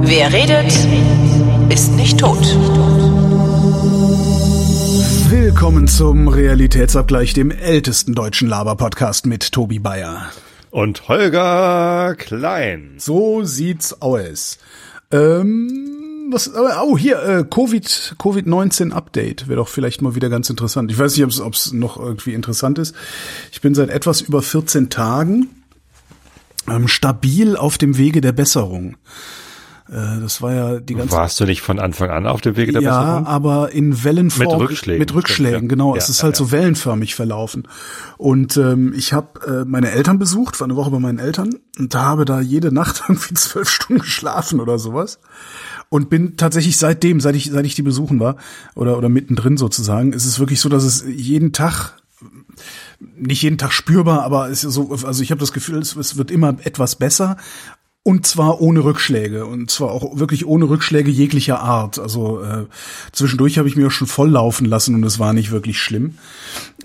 Wer redet, ist nicht tot. Willkommen zum Realitätsabgleich, dem ältesten deutschen Laber-Podcast mit Tobi Bayer. Und Holger Klein. So sieht's aus. Ähm, was, oh, hier, äh, Covid, Covid-19 Update wäre doch vielleicht mal wieder ganz interessant. Ich weiß nicht, ob es noch irgendwie interessant ist. Ich bin seit etwas über 14 Tagen ähm, stabil auf dem Wege der Besserung. Äh, das war ja die ganze Warst du nicht von Anfang an auf dem Wege der ja, Besserung? aber in Wellenform. Mit Rückschlägen. Mit Rückschlägen, Ja. genau. Ja, es ist ja, halt ja. so wellenförmig verlaufen. Und ähm, ich habe äh, meine Eltern besucht, war eine Woche bei meinen Eltern und habe da jede Nacht irgendwie zwölf Stunden geschlafen oder sowas. Und bin tatsächlich seitdem, seit ich, seit ich die besuchen war, oder, oder mittendrin sozusagen, ist es wirklich so, dass es jeden Tag nicht jeden Tag spürbar, aber es ist so, also ich habe das Gefühl, es, es wird immer etwas besser und zwar ohne Rückschläge und zwar auch wirklich ohne Rückschläge jeglicher Art. Also äh, zwischendurch habe ich mir auch schon voll laufen lassen und es war nicht wirklich schlimm.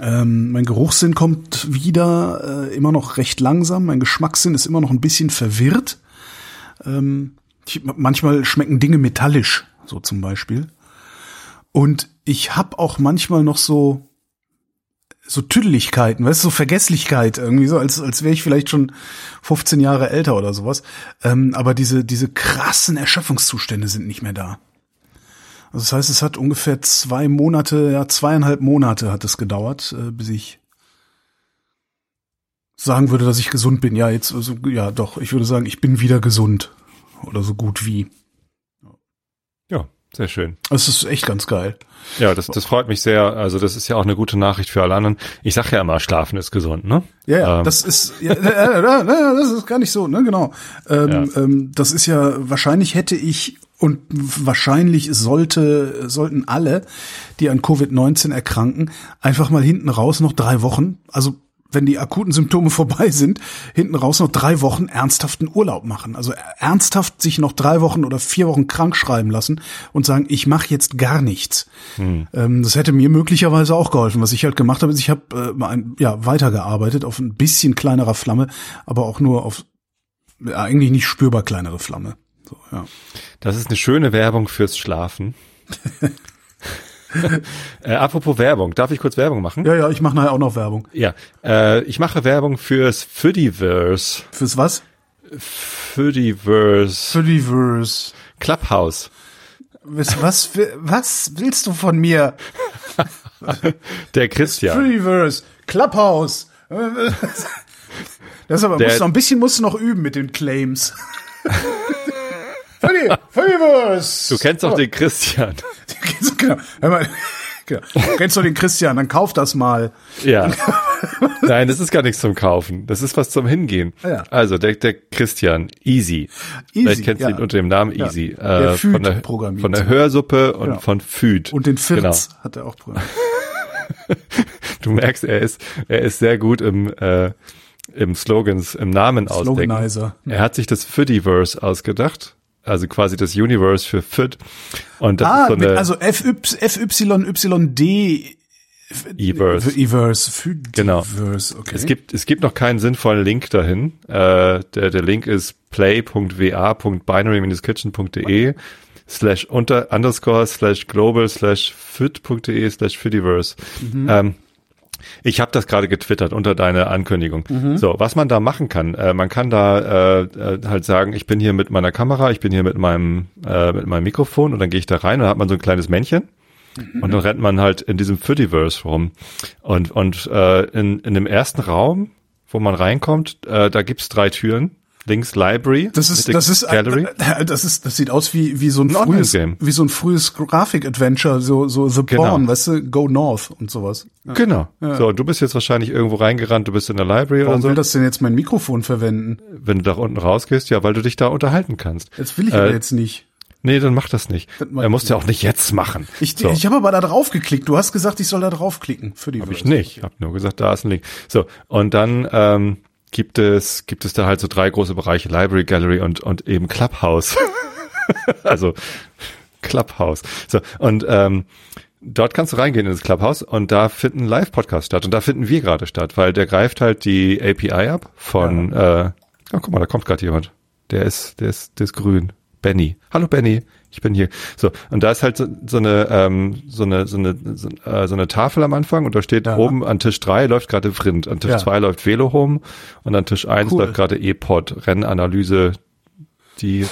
Ähm, mein Geruchssinn kommt wieder, äh, immer noch recht langsam. Mein Geschmackssinn ist immer noch ein bisschen verwirrt. Ähm, ich, manchmal schmecken Dinge metallisch, so zum Beispiel. Und ich habe auch manchmal noch so so Tüdeligkeiten, weißt du, so Vergesslichkeit irgendwie so, als, als wäre ich vielleicht schon 15 Jahre älter oder sowas. Ähm, aber diese, diese krassen Erschöpfungszustände sind nicht mehr da. Also das heißt, es hat ungefähr zwei Monate, ja, zweieinhalb Monate hat es gedauert, äh, bis ich sagen würde, dass ich gesund bin. Ja, jetzt, also, ja, doch, ich würde sagen, ich bin wieder gesund. Oder so gut wie. Ja, sehr schön. Es ist echt ganz geil. Ja, das, das freut mich sehr. Also das ist ja auch eine gute Nachricht für alle anderen. Ich sage ja immer, Schlafen ist gesund, ne? Ja, ja, Ähm. das ist, ja, ja, ja, ja, ja, das ist gar nicht so, ne, genau. Ähm, ähm, das ist ja, wahrscheinlich hätte ich und wahrscheinlich sollte, sollten alle, die an Covid-19 erkranken, einfach mal hinten raus noch drei Wochen, also wenn die akuten Symptome vorbei sind, hinten raus noch drei Wochen ernsthaften Urlaub machen. Also ernsthaft sich noch drei Wochen oder vier Wochen krank schreiben lassen und sagen, ich mache jetzt gar nichts. Ähm, das hätte mir möglicherweise auch geholfen. Was ich halt gemacht habe, ist, ich habe äh, ein, ja, weitergearbeitet auf ein bisschen kleinerer Flamme, aber auch nur auf ja, eigentlich nicht spürbar kleinere Flamme. So, ja. Das ist eine schöne Werbung fürs Schlafen. äh, apropos Werbung, darf ich kurz Werbung machen? ja, ja, ich mache nachher auch noch Werbung. Ja, äh, ich mache Werbung fürs Foodiverse. Fürs was? Foodiverse. Für die Verse. Clubhouse. Was, was, was willst du von mir? Der Christian. Freeverse, Clubhouse. Das aber, Der- musst du noch ein bisschen musst du noch üben mit den Claims. Free- Freeverse. Du kennst doch den Christian. genau. Hör mal. Genau. Du kennst doch den Christian, dann kauf das mal. Ja. Nein, das ist gar nichts zum Kaufen. Das ist was zum Hingehen. Ja. Also, der, der Christian, Easy. Easy, Vielleicht kennst du ja. ihn unter dem Namen Ja. Easy. Der Äh, Food von, der, programmiert. von der Hörsuppe und Genau. von Food. Und den Firz Genau. hat er auch programmiert. Du merkst, er ist, er ist sehr gut im, äh, im Slogans, im Namen ausdenken. Sloganizer. Er hat sich das Foodiverse ausgedacht. Also quasi das Universe für Food. Und das Ah, ist so mit, eine also FYYD E-Verse. Everse, für Genau. Verse, okay. Es gibt, es gibt noch keinen sinnvollen Link dahin. Äh, der, der Link ist play.wa.binary-kitchen.de slash unter underscore slash global slash fit.de slash fidiverse. Ähm, ich habe das gerade getwittert unter deine Ankündigung. So, was man da machen kann, äh, man kann da äh, äh, halt sagen, ich bin hier mit meiner Kamera, ich bin hier mit meinem äh, mit meinem Mikrofon und dann gehe ich da rein und dann hat man so ein kleines Männchen und dann rennt man halt in diesem Foodiverse rum. Und, und äh, in, in dem ersten Raum, wo man reinkommt, äh, da gibt's drei Türen. Links Library. Das ist, das ist, Gallery. das ist, das sieht aus wie, wie so ein Ein frühes, wie so ein frühes Grafik-Adventure, so, so The Genau. Pawn, weißt du, Go North und sowas. Ja. Genau. So, du bist jetzt wahrscheinlich irgendwo reingerannt, du bist in der Library Warum oder will so. das denn jetzt mein Mikrofon verwenden? Wenn du da unten rausgehst, ja, weil du dich da unterhalten kannst. Das will ich Äh, aber jetzt nicht. Nee, dann mach das nicht. Das Er muss ja auch nicht jetzt machen. Ich, so. ich habe aber da drauf geklickt. Du hast gesagt, ich soll da draufklicken für die Hab ich nicht. Ich habe nur gesagt, da ist ein Link. So, und dann ähm, gibt es gibt es da halt so drei große Bereiche, Library, Gallery und und eben Clubhouse. also Clubhouse. So, und ähm, dort kannst du reingehen ins Clubhouse und da finden Live-Podcasts statt und da finden wir gerade statt, weil der greift halt die API ab von, ja. äh, oh, guck mal, da kommt gerade jemand. Der ist, der ist, der ist grün. Benny. Hallo Benny, ich bin hier. So, und da ist halt so, so eine, ähm, so eine, so eine, so, äh, so eine Tafel am Anfang und da steht ja. oben an Tisch drei läuft gerade Vrind, an Tisch ja. zwei läuft Velohome und an Tisch eins cool. läuft gerade E-Pod, Rennanalyse, die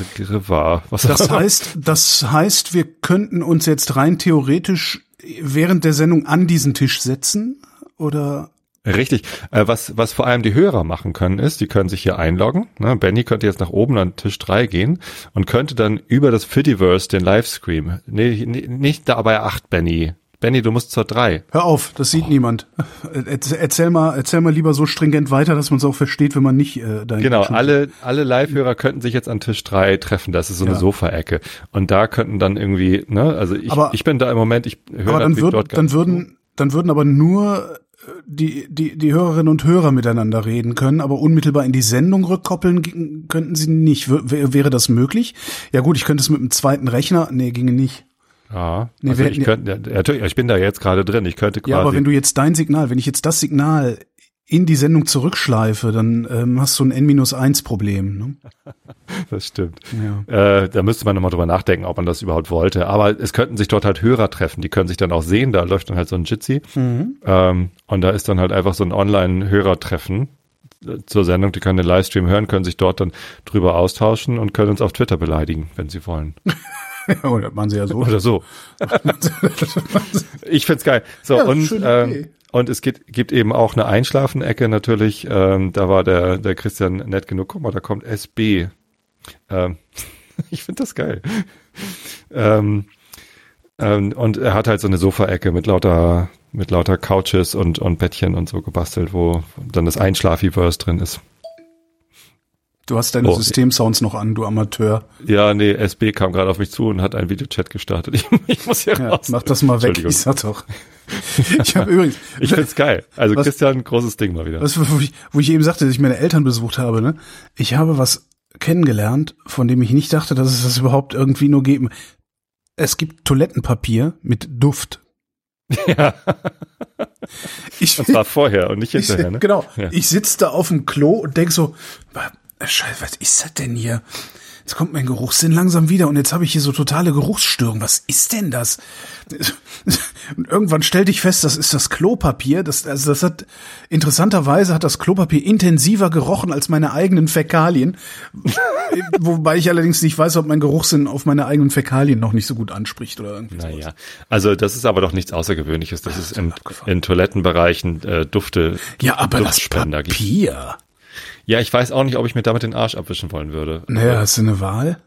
war. Was das heißt, das heißt, wir könnten uns jetzt rein theoretisch während der Sendung an diesen Tisch setzen oder Richtig. Äh, was, was vor allem die Hörer machen können, ist, die können sich hier einloggen. Ne? Benny könnte jetzt nach oben an Tisch drei gehen und könnte dann über das Fittiverse den Livestream. Nee, nee, nicht dabei acht, Benny. Benny, du musst zur drei. Hör auf, das sieht oh. niemand. Erzähl mal, erzähl mal lieber so stringent weiter, dass man es auch versteht, wenn man nicht äh, da Genau, alle, alle Live-Hörer könnten sich jetzt an Tisch drei treffen. Das ist so eine ja. Sofaecke. Und da könnten dann irgendwie, ne, also ich, aber, ich bin da im Moment, ich höre aber dann, würd, dann würden, dann würden aber nur die, die, die Hörerinnen und Hörer miteinander reden können, aber unmittelbar in die Sendung rückkoppeln könnten sie nicht. W wäre das möglich? Ja gut, ich könnte es mit einem zweiten Rechner. Nee, ginge nicht. Ja, nee, also ich, könnte, ich bin da jetzt gerade drin. Ich könnte quasi. Ja, aber wenn du jetzt dein Signal, wenn ich jetzt das Signal in die Sendung zurückschleife, dann ähm, hast du ein N-1-Problem. Ne? Das stimmt. Ja. Äh, da müsste man nochmal drüber nachdenken, ob man das überhaupt wollte. Aber es könnten sich dort halt Hörer treffen, die können sich dann auch sehen, da läuft dann halt so ein Jitsi. Mhm. Ähm, und da ist dann halt einfach so ein Online-Hörertreffen äh, zur Sendung, die können den Livestream hören, können sich dort dann drüber austauschen und können uns auf Twitter beleidigen, wenn sie wollen. ja, oder machen sie ja so. Oder so. ich find's geil. So, ja, und ähm, und es gibt, gibt eben auch eine Einschlafenecke natürlich. Ähm, da war der, der Christian nett genug. Guck mal, da kommt SB. Ähm, ich finde das geil. Ähm, ähm, und er hat halt so eine Sofaecke mit lauter, mit lauter Couches und, und Bettchen und so gebastelt, wo dann das Einschlafiverse drin ist. Du hast deine oh, Systemsounds noch an, du Amateur. Ja, nee, SB kam gerade auf mich zu und hat einen Videochat gestartet. Ich, ich muss hier ja, raus. Mach das mal weg, ich sag doch. Ich habe übrigens. ich find's geil. Also was, Christian, großes Ding mal wieder. Was, wo, ich, wo ich eben sagte, dass ich meine Eltern besucht habe, ne? Ich habe was kennengelernt, von dem ich nicht dachte, dass es das überhaupt irgendwie nur gibt. Es gibt Toilettenpapier mit Duft. Ja. Ich, das war vorher und nicht hinterher, ich, ne? Genau. Ja. Ich sitze da auf dem Klo und denk so, Scheiße, was ist das denn hier? Jetzt kommt mein Geruchssinn langsam wieder und jetzt habe ich hier so totale Geruchsstörung. Was ist denn das? Und irgendwann stellte ich fest, das ist das Klopapier. Das, also das hat interessanterweise hat das Klopapier intensiver gerochen als meine eigenen Fäkalien. Wobei ich allerdings nicht weiß, ob mein Geruchssinn auf meine eigenen Fäkalien noch nicht so gut anspricht oder irgendwie. Naja, sowas. also das ist aber doch nichts Außergewöhnliches. Das ist in, in Toilettenbereichen äh, Dufte. Ja, aber das Papier. Ja, ich weiß auch nicht, ob ich mir damit den Arsch abwischen wollen würde. Naja, hast du eine Wahl?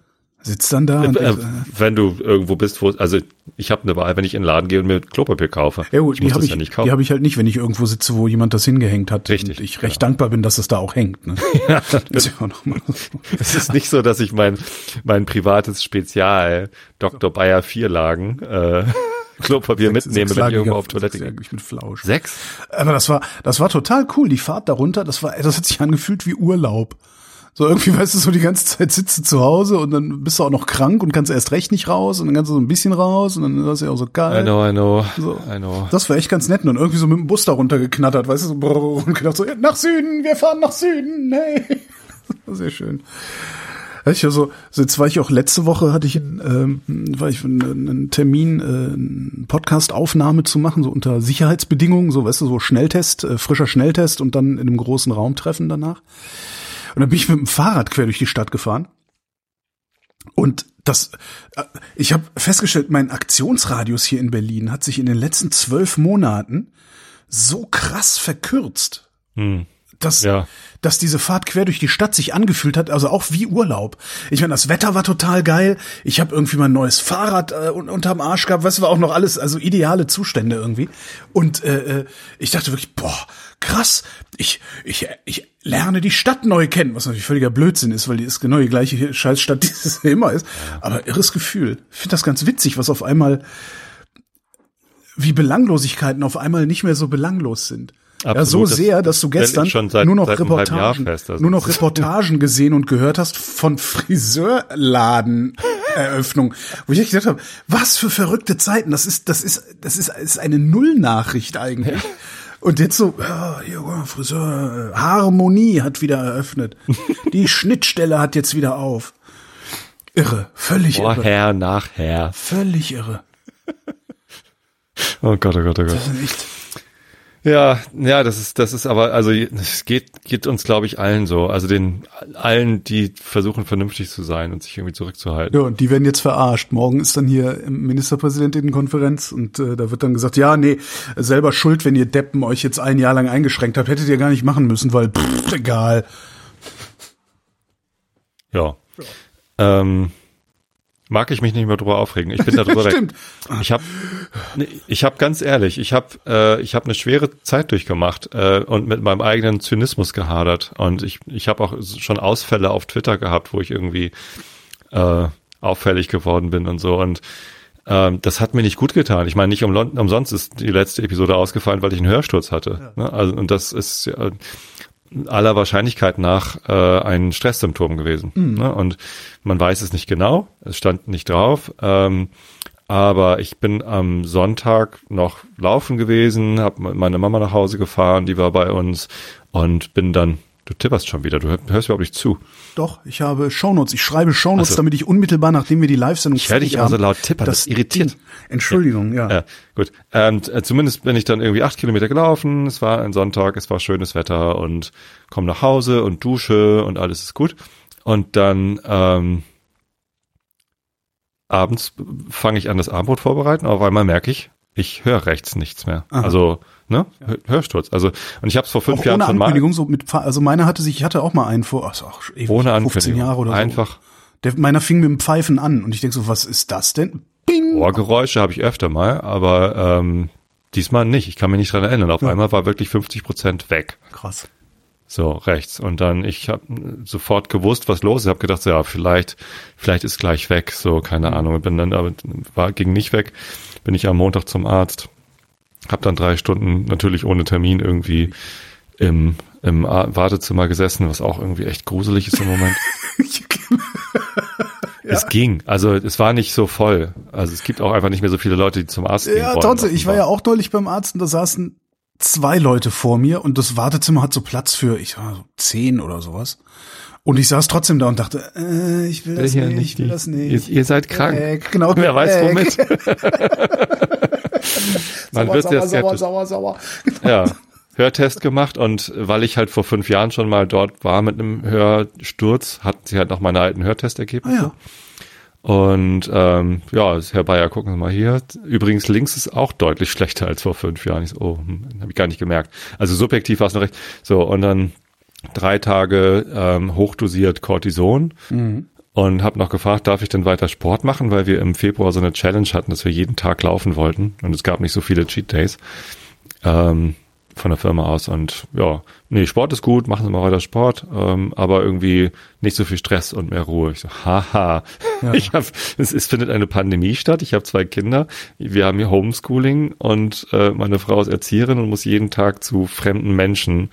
Sitzt dann da? Äh, äh, wenn du irgendwo bist, wo, also ich habe eine Wahl, wenn ich in den Laden gehe und mir Klopapier kaufe. Ja, gut, ich die habe ich, ja nicht kaufen. Die habe ich halt nicht, wenn ich irgendwo sitze, wo jemand das hingehängt hat. Richtig. Und ich recht ja. dankbar bin, dass es da auch hängt. Ne? ja, das ist ja mal so. Es ist nicht so, dass ich mein mein privates Spezial Dr. Bayer Vierlagen äh, Klopapier sechs, mitnehme, sechs wenn ich irgendwo auf Toilette gehe. Ich bin Flausch. Sechs? Aber das war, das war total cool. Die Fahrt darunter, das war, das hat sich angefühlt wie Urlaub. So irgendwie, weißt du, so die ganze Zeit sitzt du zu Hause und dann bist du auch noch krank und kannst erst recht nicht raus und dann kannst du so ein bisschen raus und dann ist das ja auch so geil. I know, I know, so. I know. Das war echt ganz nett und dann irgendwie so mit dem Bus da runtergeknattert, weißt du, so und gedacht so, nach Süden, wir fahren nach Süden, hey. Sehr schön. Ich also, jetzt war ich auch letzte Woche hatte ich, ähm, war ich einen Termin, äh, eine Podcast-Aufnahme zu machen, so unter Sicherheitsbedingungen, so weißt du, so Schnelltest, äh, frischer Schnelltest und dann in einem großen Raum treffen danach. Und dann bin ich mit dem Fahrrad quer durch die Stadt gefahren. Und das, äh, ich habe festgestellt, mein Aktionsradius hier in Berlin hat sich in den letzten zwölf Monaten so krass verkürzt. Hm dass, ja. dass diese Fahrt quer durch die Stadt sich angefühlt hat, also auch wie Urlaub. Ich meine, das Wetter war total geil. Ich habe irgendwie mein neues Fahrrad äh, unterm Arsch gehabt, du, war auch noch alles, also ideale Zustände irgendwie. Und äh, äh, ich dachte wirklich, boah, krass, ich, ich, ich lerne die Stadt neu kennen, was natürlich völliger Blödsinn ist, weil die ist genau die gleiche Scheißstadt, die es immer ist. Aber irres Gefühl. Ich finde das ganz witzig, was auf einmal wie Belanglosigkeiten auf einmal nicht mehr so belanglos sind. Absolut, ja, so sehr, dass du gestern seit, nur noch Reportagen, fest, also. nur noch Reportagen gesehen und gehört hast von Friseurladen Eröffnung, wo ich echt gedacht habe, was für verrückte Zeiten. Das ist, das ist, das ist, ist eine Nullnachricht eigentlich. Und jetzt so, ja, Friseur, Harmonie hat wieder eröffnet. Die Schnittstelle hat jetzt wieder auf. Irre, völlig irre. Vorher, nachher. Völlig irre. Oh Gott, oh Gott, oh Gott. Das ist echt. Ja, ja, das ist, das ist aber, also es geht, geht uns, glaube ich, allen so. Also den allen, die versuchen vernünftig zu sein und sich irgendwie zurückzuhalten. Ja, und die werden jetzt verarscht. Morgen ist dann hier Ministerpräsidentinnenkonferenz und äh, da wird dann gesagt, ja, nee, selber schuld, wenn ihr Deppen euch jetzt ein Jahr lang eingeschränkt habt, hättet ihr gar nicht machen müssen, weil pff, egal. Ja. Ähm, mag ich mich nicht mehr drüber aufregen. Ich bin da drüber weg. Ich habe, ich habe ganz ehrlich, ich habe, äh, ich habe eine schwere Zeit durchgemacht äh, und mit meinem eigenen Zynismus gehadert und ich, ich habe auch schon Ausfälle auf Twitter gehabt, wo ich irgendwie äh, auffällig geworden bin und so und ähm, das hat mir nicht gut getan. Ich meine, nicht um, umsonst ist die letzte Episode ausgefallen, weil ich einen Hörsturz hatte. Ja. Ne? Also und das ist ja, aller Wahrscheinlichkeit nach äh, ein Stresssymptom gewesen. Mhm. Ne? Und man weiß es nicht genau, es stand nicht drauf. Ähm, aber ich bin am Sonntag noch laufen gewesen, habe meine Mama nach Hause gefahren, die war bei uns und bin dann Du tipperst schon wieder, du hörst überhaupt nicht zu. Doch, ich habe Shownotes. Ich schreibe Shownotes, so. damit ich unmittelbar, nachdem wir die Live-Sendung Ich höre dich immer so laut tippern, das, das irritiert. Entschuldigung, ja. Ja, gut. Und äh, zumindest bin ich dann irgendwie acht Kilometer gelaufen. Es war ein Sonntag, es war schönes Wetter und komme nach Hause und dusche und alles ist gut. Und dann ähm, abends fange ich an, das Abendbrot vorbereiten, aber auf einmal merke ich, ich höre rechts nichts mehr. Aha. Also ne, ja. Hörsturz. Also und ich habe es vor fünf auch Jahren ohne schon mal Ankündigung, so mit, also meiner hatte sich, ich hatte auch mal einen vor, also auch ewig, ohne 15 Ankündigung. Jahre oder so. Einfach Der, meiner fing mit dem Pfeifen an und ich denke so, was ist das denn? Bing! Ohrgeräusche habe ich öfter mal, aber ähm, diesmal nicht. Ich kann mich nicht dran erinnern. Auf Ja. einmal war wirklich 50 Prozent weg. Krass. So, rechts. Und dann, ich habe sofort gewusst, was los ist. habe gedacht, so, ja, vielleicht, vielleicht ist gleich weg. So, keine Ahnung. Bin dann, aber war, ging nicht weg. Bin ich am Montag zum Arzt. Hab dann drei Stunden natürlich ohne Termin irgendwie im, im Wartezimmer gesessen, was auch irgendwie echt gruselig ist im Moment. Es ging. Also es war nicht so voll. Also es gibt auch einfach nicht mehr so viele Leute, die zum Arzt gehen Ja, trotzdem, ich war ja auch neulich beim Arzt und da saßen zwei Leute vor mir und das Wartezimmer hat so Platz für, ich sag mal, so zehn oder sowas. Und ich saß trotzdem da und dachte, äh, ich will das hier nicht, ich will das nicht. Ihr, ihr seid krank. Weg, genau. Wer weiß womit. Man sauer, wird sauer, sauer, sauer, sauer. Ja, Hörtest gemacht und weil ich halt vor fünf Jahren schon mal dort war mit einem Hörsturz, hatten sie halt noch meine alten Ah Hörtestergebnisse. ja. Und ähm, ja, Herr Bayer, gucken Sie mal hier. Übrigens, links ist auch deutlich schlechter als vor fünf Jahren. Ich so, oh, hm, habe ich gar nicht gemerkt. Also subjektiv war es noch recht. So, und dann drei Tage ähm, hochdosiert Cortison und habe noch gefragt, darf ich denn weiter Sport machen, weil wir im Februar so eine Challenge hatten, dass wir jeden Tag laufen wollten und es gab nicht so viele Cheat Days ähm, von der Firma aus und ja, nee, Sport ist gut, machen Sie mal weiter Sport, ähm, aber irgendwie nicht so viel Stress und mehr Ruhe. Ich so, haha, ich habe, es, es findet eine Pandemie statt, ich habe zwei Kinder, wir haben hier Homeschooling und äh, meine Frau ist Erzieherin und muss jeden Tag zu fremden Menschen,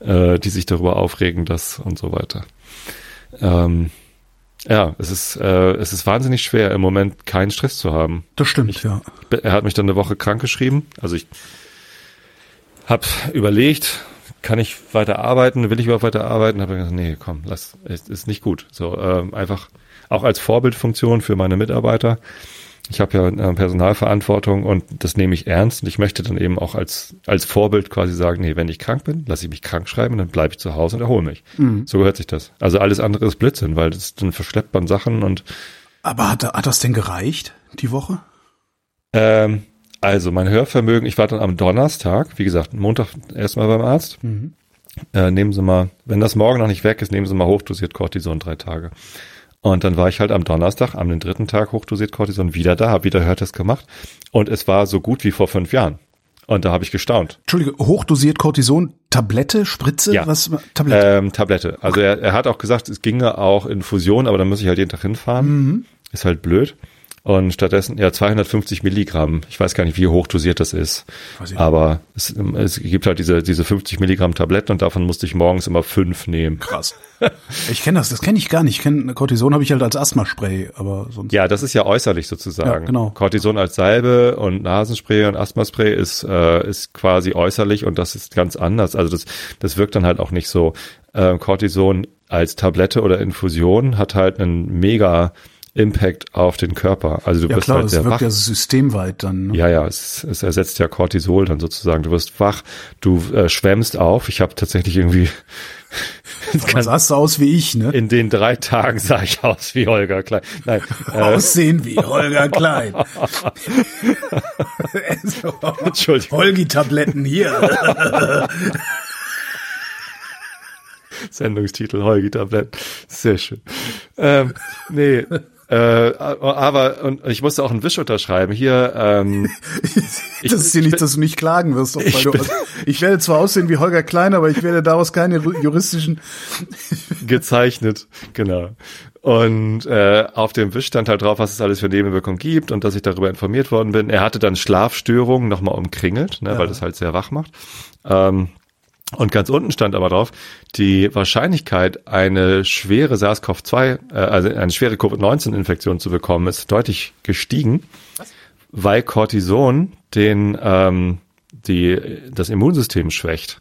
äh, die sich darüber aufregen, das und so weiter. Ähm, ja, es ist, äh, es ist wahnsinnig schwer, im Moment keinen Stress zu haben. Das stimmt, ja. Er hat mich dann eine Woche krank geschrieben. Also ich habe überlegt, kann ich weiter arbeiten, will ich überhaupt weiter arbeiten? Habe gesagt, nee, komm, lass, es ist nicht gut. So ähm, einfach auch als Vorbildfunktion für meine Mitarbeiter. Ich habe ja äh, Personalverantwortung und das nehme ich ernst und ich möchte dann eben auch als als Vorbild quasi sagen, nee, wenn ich krank bin, lasse ich mich krank schreiben, dann bleibe ich zu Hause und erhole mich. So gehört sich das. Also alles andere ist Blödsinn, weil das dann verschleppt man Sachen und Aber hat, hat das denn gereicht, die Woche? Ähm, also mein Hörvermögen, ich war dann am Donnerstag, wie gesagt, Montag erstmal beim Arzt. Äh, nehmen Sie mal, wenn das morgen noch nicht weg ist, nehmen Sie mal hochdosiert Cortison drei Tage. Und dann war ich halt am Donnerstag, am den dritten Tag hochdosiert Cortison wieder da, habe wieder Hörtest gemacht und es war so gut wie vor fünf Jahren. Und da habe ich gestaunt. Entschuldige, hochdosiert Cortison, Tablette, Spritze, Ja. was? Tablette. Ähm, Tablette. Also er, er hat auch gesagt, es ginge auch in Fusion, aber dann muss ich halt jeden Tag hinfahren. Ist halt blöd. Und stattdessen, ja, 250 Milligramm. Ich weiß gar nicht, wie hoch dosiert das ist. Aber es, es gibt halt diese, diese 50 Milligramm Tabletten und davon musste ich morgens immer fünf nehmen. Krass. Ich kenne das, das kenne ich gar nicht. Ich kenne Cortison habe ich halt als Asthmaspray, aber sonst. Ja, das ist ja äußerlich sozusagen. Ja, genau. Cortison als Salbe und Nasenspray und Asthmaspray ist, äh, ist quasi äußerlich und das ist ganz anders. Also das, das wirkt dann halt auch nicht so. Äh, Cortison als Tablette oder Infusion hat halt einen mega Impact auf den Körper. Also du ja wirst klar, halt das sehr wirkt wach. ja systemweit dann. Ne? Ja, ja, es, es ersetzt ja Cortisol dann sozusagen. Du wirst wach, du äh, schwemmst auf. Ich habe tatsächlich irgendwie Aber sahst du aus wie ich, ne? in den drei Tagen sah ich aus wie Holger Klein. Nein, äh, Aussehen wie Holger Klein. Entschuldigung. Holgi-Tabletten hier. Sendungstitel Holgi-Tablet. Sehr schön. Ähm, nee, äh, aber und ich musste auch einen Wisch unterschreiben. Hier, ähm, das ist dir nicht, dass du nicht klagen wirst. Weil du, ich werde zwar aussehen wie Holger Klein, aber ich werde daraus keine juristischen. gezeichnet, genau. Und äh, auf dem Wisch stand halt drauf, was es alles für Nebenwirkungen gibt und dass ich darüber informiert worden bin. Er hatte dann Schlafstörungen nochmal umkringelt, ne, Ja. weil das halt sehr wach macht. Ähm, und ganz unten stand aber drauf, die Wahrscheinlichkeit, eine schwere SARS-CoV-2, äh, also eine schwere Covid-19-Infektion zu bekommen, ist deutlich gestiegen, weil Cortison den, ähm, die, das Immunsystem schwächt.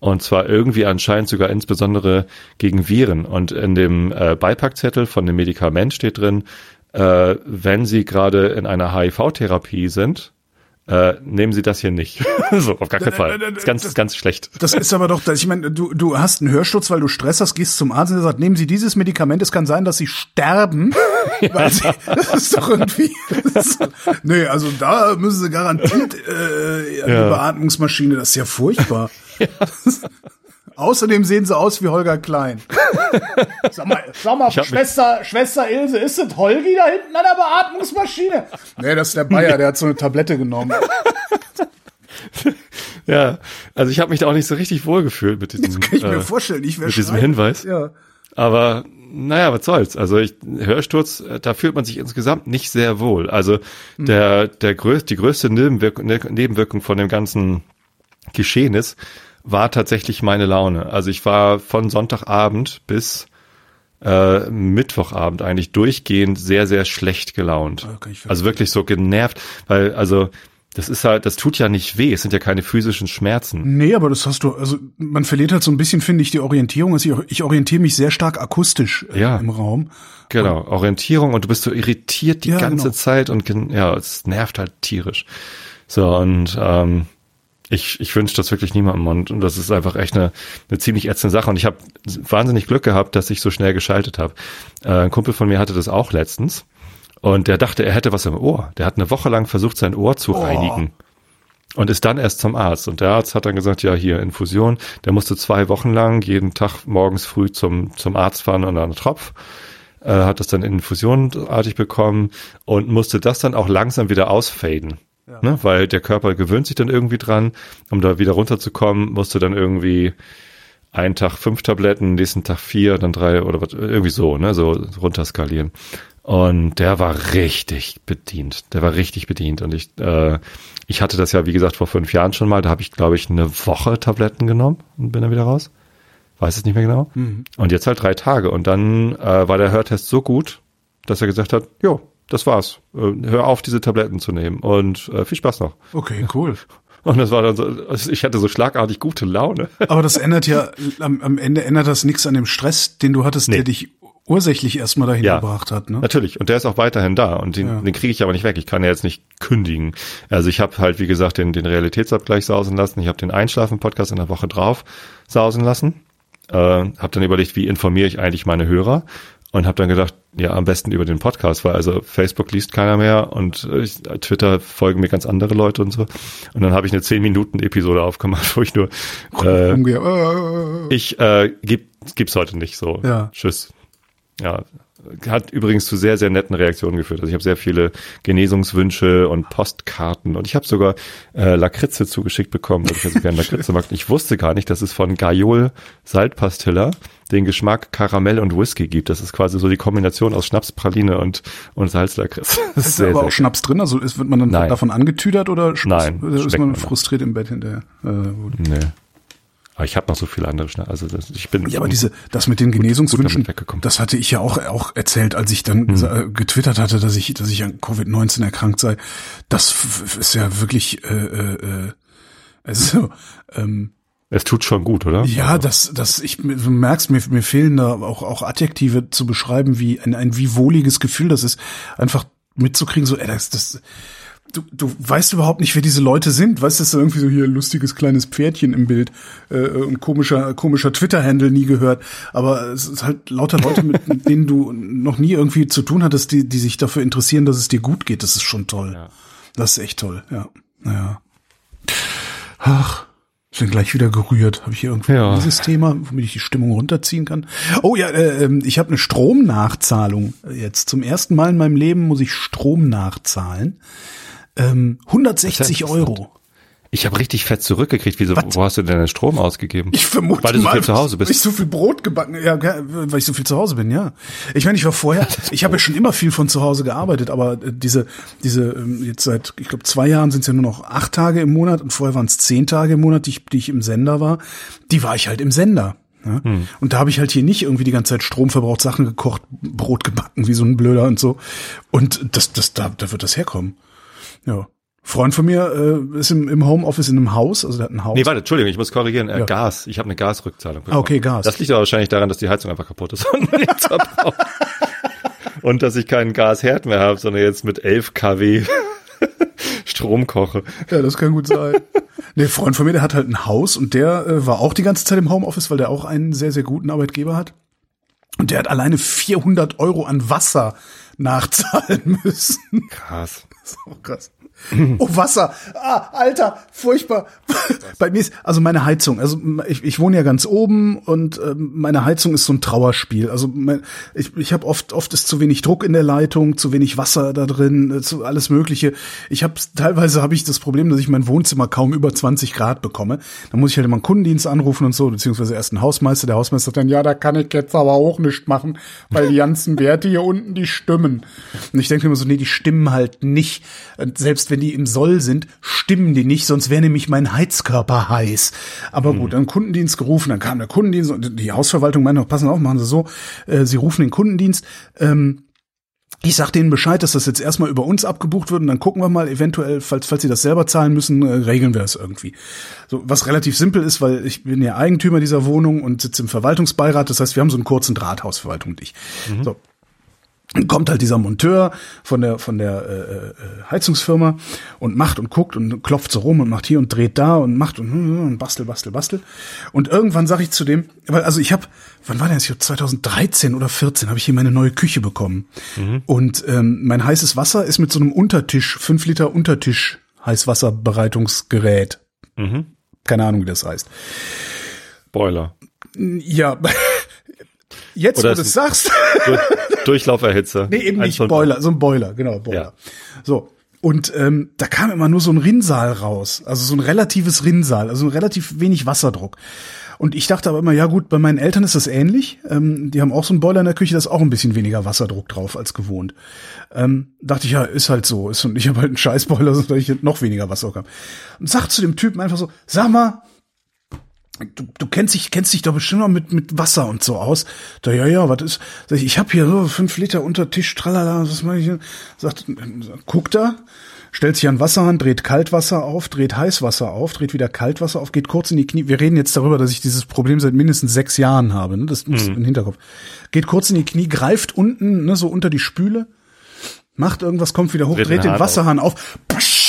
Und zwar irgendwie anscheinend sogar insbesondere gegen Viren. Und in dem äh, Beipackzettel von dem Medikament steht drin, äh, wenn Sie gerade in einer HIV-Therapie sind, äh, nehmen Sie das hier nicht. so, auf gar keinen Fall. Das ist ganz, ganz schlecht. Das ist aber doch, das- ich meine, du, du hast einen Hörsturz, weil du Stress hast, gehst zum Arzt und der sagt, nehmen Sie dieses Medikament, es kann sein, dass Sie sterben. Weil Sie, das ist doch irgendwie. Das ist, nee, also da müssen Sie garantiert äh, an Ja. Beatmungsmaschine, das ist ja furchtbar. Außerdem sehen sie aus wie Holger Klein. Sag mal, sag mal mich- Schwester, Schwester Ilse, ist das Holgi da hinten an der Beatmungsmaschine? Nee, das ist der Bayer, der hat so eine Tablette genommen. Ja, also ich habe mich da auch nicht so richtig wohl gefühlt mit diesem, Kann ich mir äh, vorstellen, ich wäre mit diesem Hinweis. Ja. Aber naja, was soll's. Also ich, Hörsturz, äh, da fühlt man sich insgesamt nicht sehr wohl. Also Hm. der, der größ, die größte Nebenwirkung, Ne- Nebenwirkung von dem ganzen Geschehnis war tatsächlich meine Laune. Also ich war von Sonntagabend bis äh, Mittwochabend eigentlich durchgehend sehr, sehr schlecht gelaunt. Verstehen. also wirklich so genervt, weil also das ist halt, das tut ja nicht weh, es sind ja keine physischen Schmerzen. Nee, aber das hast du, also man verliert halt so ein bisschen, finde ich, die Orientierung. Also ich, ich orientiere mich sehr stark akustisch äh, Ja. im Raum. Genau, Orientierung und du bist so irritiert die Ja, ganze genau. Zeit und ja, es nervt halt tierisch. So und ähm, ich, ich wünsche das wirklich niemandem und, und das ist einfach echt eine, eine ziemlich ätzende Sache und ich habe wahnsinnig Glück gehabt, dass ich so schnell geschaltet habe. Äh, ein Kumpel von mir hatte das auch letztens und der dachte, er hätte was im Ohr. Der hat eine Woche lang versucht, sein Ohr zu reinigen und ist dann erst zum Arzt. Und der Arzt hat dann gesagt, ja, hier Infusion. Der musste zwei Wochen lang jeden Tag morgens früh zum, zum Arzt fahren und einen Tropf. Äh, hat das dann infusionartig bekommen und musste das dann auch langsam wieder ausfaden. Ne? Weil der Körper gewöhnt sich dann irgendwie dran. Um da wieder runterzukommen, musste dann irgendwie einen Tag fünf Tabletten, nächsten Tag vier, dann drei oder was, irgendwie so, ne, so runterskalieren. Und der war richtig bedient. Der war richtig bedient. Und ich, äh, ich hatte das ja, wie gesagt, vor fünf Jahren schon mal. Da habe ich, glaube ich, eine Woche Tabletten genommen und bin dann wieder raus. Weiß es nicht mehr genau. Und jetzt halt drei Tage. Und dann äh, war der Hörtest so gut, dass er gesagt hat, jo, das war's. Äh, hör auf, diese Tabletten zu nehmen. Und äh, viel Spaß noch. Okay, cool. Und das war dann so, also ich hatte so schlagartig gute Laune. Aber das ändert ja, am, am Ende ändert das nichts an dem Stress, den du hattest, Nee. der dich ursächlich erstmal dahin Ja. gebracht hat. Ne? Natürlich, und der ist auch weiterhin da und den, Ja. den kriege ich aber nicht weg. Ich kann ja jetzt nicht kündigen. Also ich habe halt, wie gesagt, den, den Realitätsabgleich sausen lassen. Ich habe den Einschlafen-Podcast in der Woche drauf sausen lassen. Äh, habe dann überlegt, wie informiere ich eigentlich meine Hörer und habe dann gedacht, ja, am besten über den Podcast, weil also Facebook liest keiner mehr und äh, ich, Twitter folgen mir ganz andere Leute und so. Und dann habe ich eine 10-Minuten-Episode aufgemacht, wo ich nur äh, ich äh, gib, gib's heute nicht so. Ja. Tschüss. Ja, hat übrigens zu sehr, sehr netten Reaktionen geführt. Also ich habe sehr viele Genesungswünsche und Postkarten und ich habe sogar äh, Lakritze zugeschickt bekommen, weil ich ja so gerne Lakritze mag. Ich wusste gar nicht, dass es von Gaiol Saltpastilla den Geschmack Karamell und Whisky gibt. Das ist quasi so die Kombination aus Schnapspraline und, und Salzlakritz. Das ist, sehr, aber sehr auch Schnaps drin? Also ist, wird man dann Nein. davon angetüdert oder Nein, ist man frustriert im Bett hinterher? Äh, gut. Nee. Aber ich habe noch so viele andere Schnaps. Also das, ich bin Ja, aber diese, das mit den Genesungswünschen, das hatte ich ja auch, auch erzählt, als ich dann äh, getwittert hatte, dass ich, dass ich an Covid-19 erkrankt sei. Das ist ja wirklich, äh, äh, äh, also, ähm, es tut schon gut, oder? ja, das, das, ich, du merkst, mir, mir fehlen da auch, auch Adjektive zu beschreiben, wie ein, ein wie wohliges Gefühl das ist, einfach mitzukriegen, so, ey, das, das, du, du weißt überhaupt nicht, wer diese Leute sind. Weißt du, das ist irgendwie so hier ein lustiges kleines Pferdchen im Bild, äh, ein komischer, komischer Twitter-Handle nie gehört. Aber es ist halt lauter Leute, mit, mit denen du noch nie irgendwie zu tun hattest, die, die sich dafür interessieren, dass es dir gut geht. Das ist schon toll. Ja. Das ist echt toll, ja. Naja. Ach. Ich bin gleich wieder gerührt. Habe ich hier irgendwie Ja. dieses Thema, womit ich die Stimmung runterziehen kann? Oh ja, äh, ähm, ich habe eine Stromnachzahlung. Jetzt zum ersten Mal in meinem Leben muss ich Strom nachzahlen. Ähm, 160 Das ist ja Euro. Ich habe richtig fett zurückgekriegt. Wieso, wo hast du denn den Strom ausgegeben? Ich vermute Weil du so mal, viel zu Hause weil ich bist. so viel Brot gebacken, ja, weil ich so viel zu Hause bin, ja. Ich meine, ich war vorher, ich habe ja schon immer viel von zu Hause gearbeitet, aber äh, diese, diese ähm, jetzt seit, ich glaube, zwei Jahren sind es ja nur noch acht Tage im Monat und vorher waren es zehn Tage im Monat, die ich, die ich im Sender war. Die war ich halt im Sender. Ja? Hm. Und da habe ich halt hier nicht irgendwie die ganze Zeit Strom verbraucht, Sachen gekocht, Brot gebacken, wie so ein Blöder und so. Und das, das, da, da wird das herkommen. Ja. Freund von mir äh, ist im, im Homeoffice in einem Haus, also der hat ein Haus. Nee, warte, Entschuldigung, ich muss korrigieren. Äh, Ja. Gas. Ich habe eine Gasrückzahlung. Ah, okay, Gas. Das liegt aber wahrscheinlich daran, dass die Heizung einfach kaputt ist und man jetzt verbraucht. Und dass ich keinen Gasherd mehr habe, sondern jetzt mit 11 kW Strom koche. Ja, das kann gut sein. Nee, Freund von mir, der hat halt ein Haus und der äh, war auch die ganze Zeit im Homeoffice, weil der auch einen sehr, sehr guten Arbeitgeber hat. Und der hat alleine 400 Euro an Wasser nachzahlen müssen. Krass. Das ist auch krass. Oh, Wasser. Ah, Alter, furchtbar. Bei mir ist, also meine Heizung, also ich, ich wohne ja ganz oben und ähm, meine Heizung ist so ein Trauerspiel. Also mein, ich, ich habe oft, oft ist zu wenig Druck in der Leitung, zu wenig Wasser da drin, äh, zu alles Mögliche. Ich habe teilweise habe ich das Problem, dass ich mein Wohnzimmer kaum über 20 Grad bekomme. Da muss ich halt immer einen Kundendienst anrufen und so, beziehungsweise erst einen Hausmeister. Der Hausmeister sagt dann, ja, da kann ich jetzt aber auch nichts machen, weil die ganzen Werte hier unten, die stimmen. Und ich denke immer so, nee, die stimmen halt nicht. Selbst wenn die im Soll sind, stimmen die nicht, sonst wäre nämlich mein Heizkörper heiß. Aber gut, dann Kundendienst gerufen, dann kam der Kundendienst und die Hausverwaltung meinte, passen auf, machen Sie so, äh, Sie rufen den Kundendienst, ähm, ich sag denen Bescheid, dass das jetzt erstmal über uns abgebucht wird und dann gucken wir mal, eventuell, falls, falls sie das selber zahlen müssen, äh, regeln wir es irgendwie. So, was relativ simpel ist, weil ich bin ja Eigentümer dieser Wohnung und sitze im Verwaltungsbeirat, das heißt, wir haben so einen kurzen Draht, Hausverwaltung und ich. So. Kommt halt dieser Monteur von der von der äh, äh, Heizungsfirma und macht und guckt und klopft so rum und macht hier und dreht da und macht und, und bastel bastel bastel und irgendwann sage ich zu dem weil also ich habe wann war denn das? Hier 2013 oder 14 habe ich hier meine neue Küche bekommen. Und ähm, mein heißes Wasser ist mit so einem Untertisch 5 Liter Untertisch Heißwasserbereitungsgerät. Mhm. keine Ahnung wie das heißt. Boiler. ja jetzt Oder wo du es sagst Dur Durchlauferhitzer. Nee, eben nicht Boiler, so ein Boiler, genau, Boiler. Ja. So. Und ähm, da kam immer nur so ein Rinnsal raus, also so ein relatives Rinnsal, also ein relativ wenig Wasserdruck. Und ich dachte aber immer, ja gut, bei meinen Eltern ist das ähnlich. Ähm, die haben auch so einen Boiler in der Küche, da ist auch ein bisschen weniger Wasserdruck drauf als gewohnt. Ähm, dachte ich, ja, ist halt so. Ist, und ich habe halt einen Scheißboiler, so dass ich noch weniger Wasser habe. Und sag zu dem Typen einfach so, sag mal, du, du kennst dich, kennst dich doch bestimmt noch mit, mit Wasser und so aus. Da, ja, ja, was ist? Sag ich, ich habe hier so fünf Liter unter Tisch, tralala, was mache ich hier? Sagt, guckt da, stellt sich an Wasserhahn, dreht Kaltwasser auf, dreht Heißwasser auf, dreht wieder Kaltwasser auf, geht kurz in die Knie. Wir reden jetzt darüber, dass ich dieses Problem seit mindestens sechs Jahren habe, ne? Das muss im Hinterkopf. Geht kurz in die Knie, greift unten, ne, so unter die Spüle, macht irgendwas, kommt wieder hoch, Dreht dreht, den den Hahn Wasserhahn auf. Psch,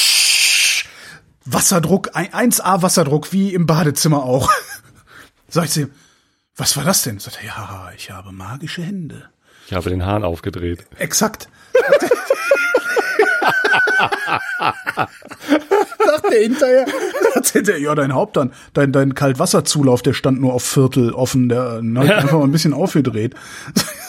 Wasserdruck, ein- 1A Wasserdruck, wie im Badezimmer auch. Sag ich zu ihm, was war das denn? Sagt er, ja, ich habe magische Hände. Ich habe den Hahn aufgedreht. Exakt. Der hinterher, erzählt er, ja, dein Haupt dann, dein, dein Kaltwasserzulauf, der stand nur auf Viertel offen, der hat einfach mal ein bisschen aufgedreht.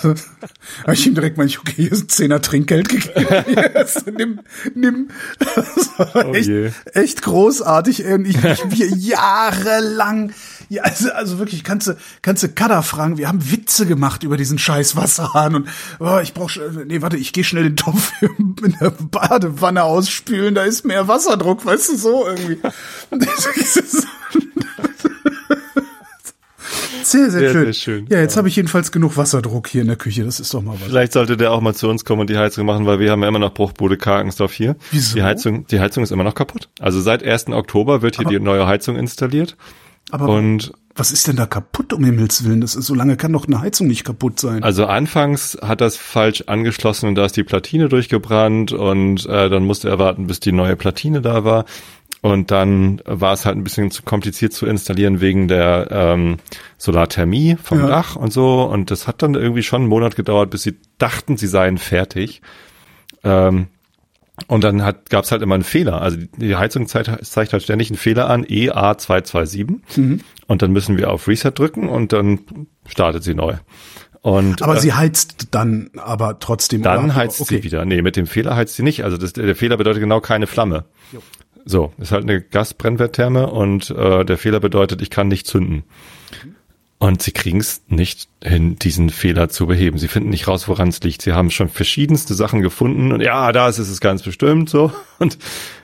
Habe ich ihm direkt mal, okay, hier ist Zehner Trinkgeld gegeben. Yes, nimm, nimm. Das war Oh echt, je. echt großartig. Und ich, ich wir jahrelang, ja, also, also wirklich, kannst du, kannst du Kada fragen, wir haben Witze gemacht über diesen scheiß Wasserhahn und oh, ich brauch, schnell- nee, warte, ich gehe schnell den Topf in der Badewanne ausspülen, da ist mehr Wasserdruck, weißt du, so irgendwie. Sehr, sehr, Sehr, schön. sehr schön. Ja, jetzt habe ich jedenfalls genug Wasserdruck hier in der Küche, das ist doch mal was. Vielleicht sollte der auch mal zu uns kommen und die Heizung machen, weil wir haben ja immer noch Bruchbude Karkensdorf hier. Wieso? Die Heizung, die Heizung ist immer noch kaputt. Also seit 1. Oktober wird hier die neue Heizung installiert. Aber Und was ist denn da kaputt, um Himmels Willen? Das ist, so lange kann doch eine Heizung nicht kaputt sein. also anfangs hat das falsch angeschlossen und da ist die Platine durchgebrannt und äh, dann musste er warten, bis die neue Platine da war. Und dann war es halt ein bisschen zu kompliziert zu installieren wegen der ähm, Solarthermie vom Ja. Dach und so. Und das hat dann irgendwie schon einen Monat gedauert, bis sie dachten, sie seien fertig. Ähm, und dann hat, gab es halt immer einen Fehler. Also die- Heizung zeigt, zeigt halt ständig einen Fehler an, E EA227. Und dann müssen wir auf Reset drücken und dann startet sie neu. Und aber äh, sie heizt dann aber trotzdem. dann oder? heizt okay. sie wieder. Nee, mit dem Fehler heizt sie nicht. Also das, der Fehler bedeutet genau keine Flamme. So, ist halt eine Gasbrennwerttherme und äh, der Fehler bedeutet, ich kann nicht zünden. Und sie kriegen es nicht hin, diesen Fehler zu beheben. Sie finden nicht raus, woran es liegt. Sie haben schon verschiedenste Sachen gefunden und ja, da ist es ganz bestimmt so. Und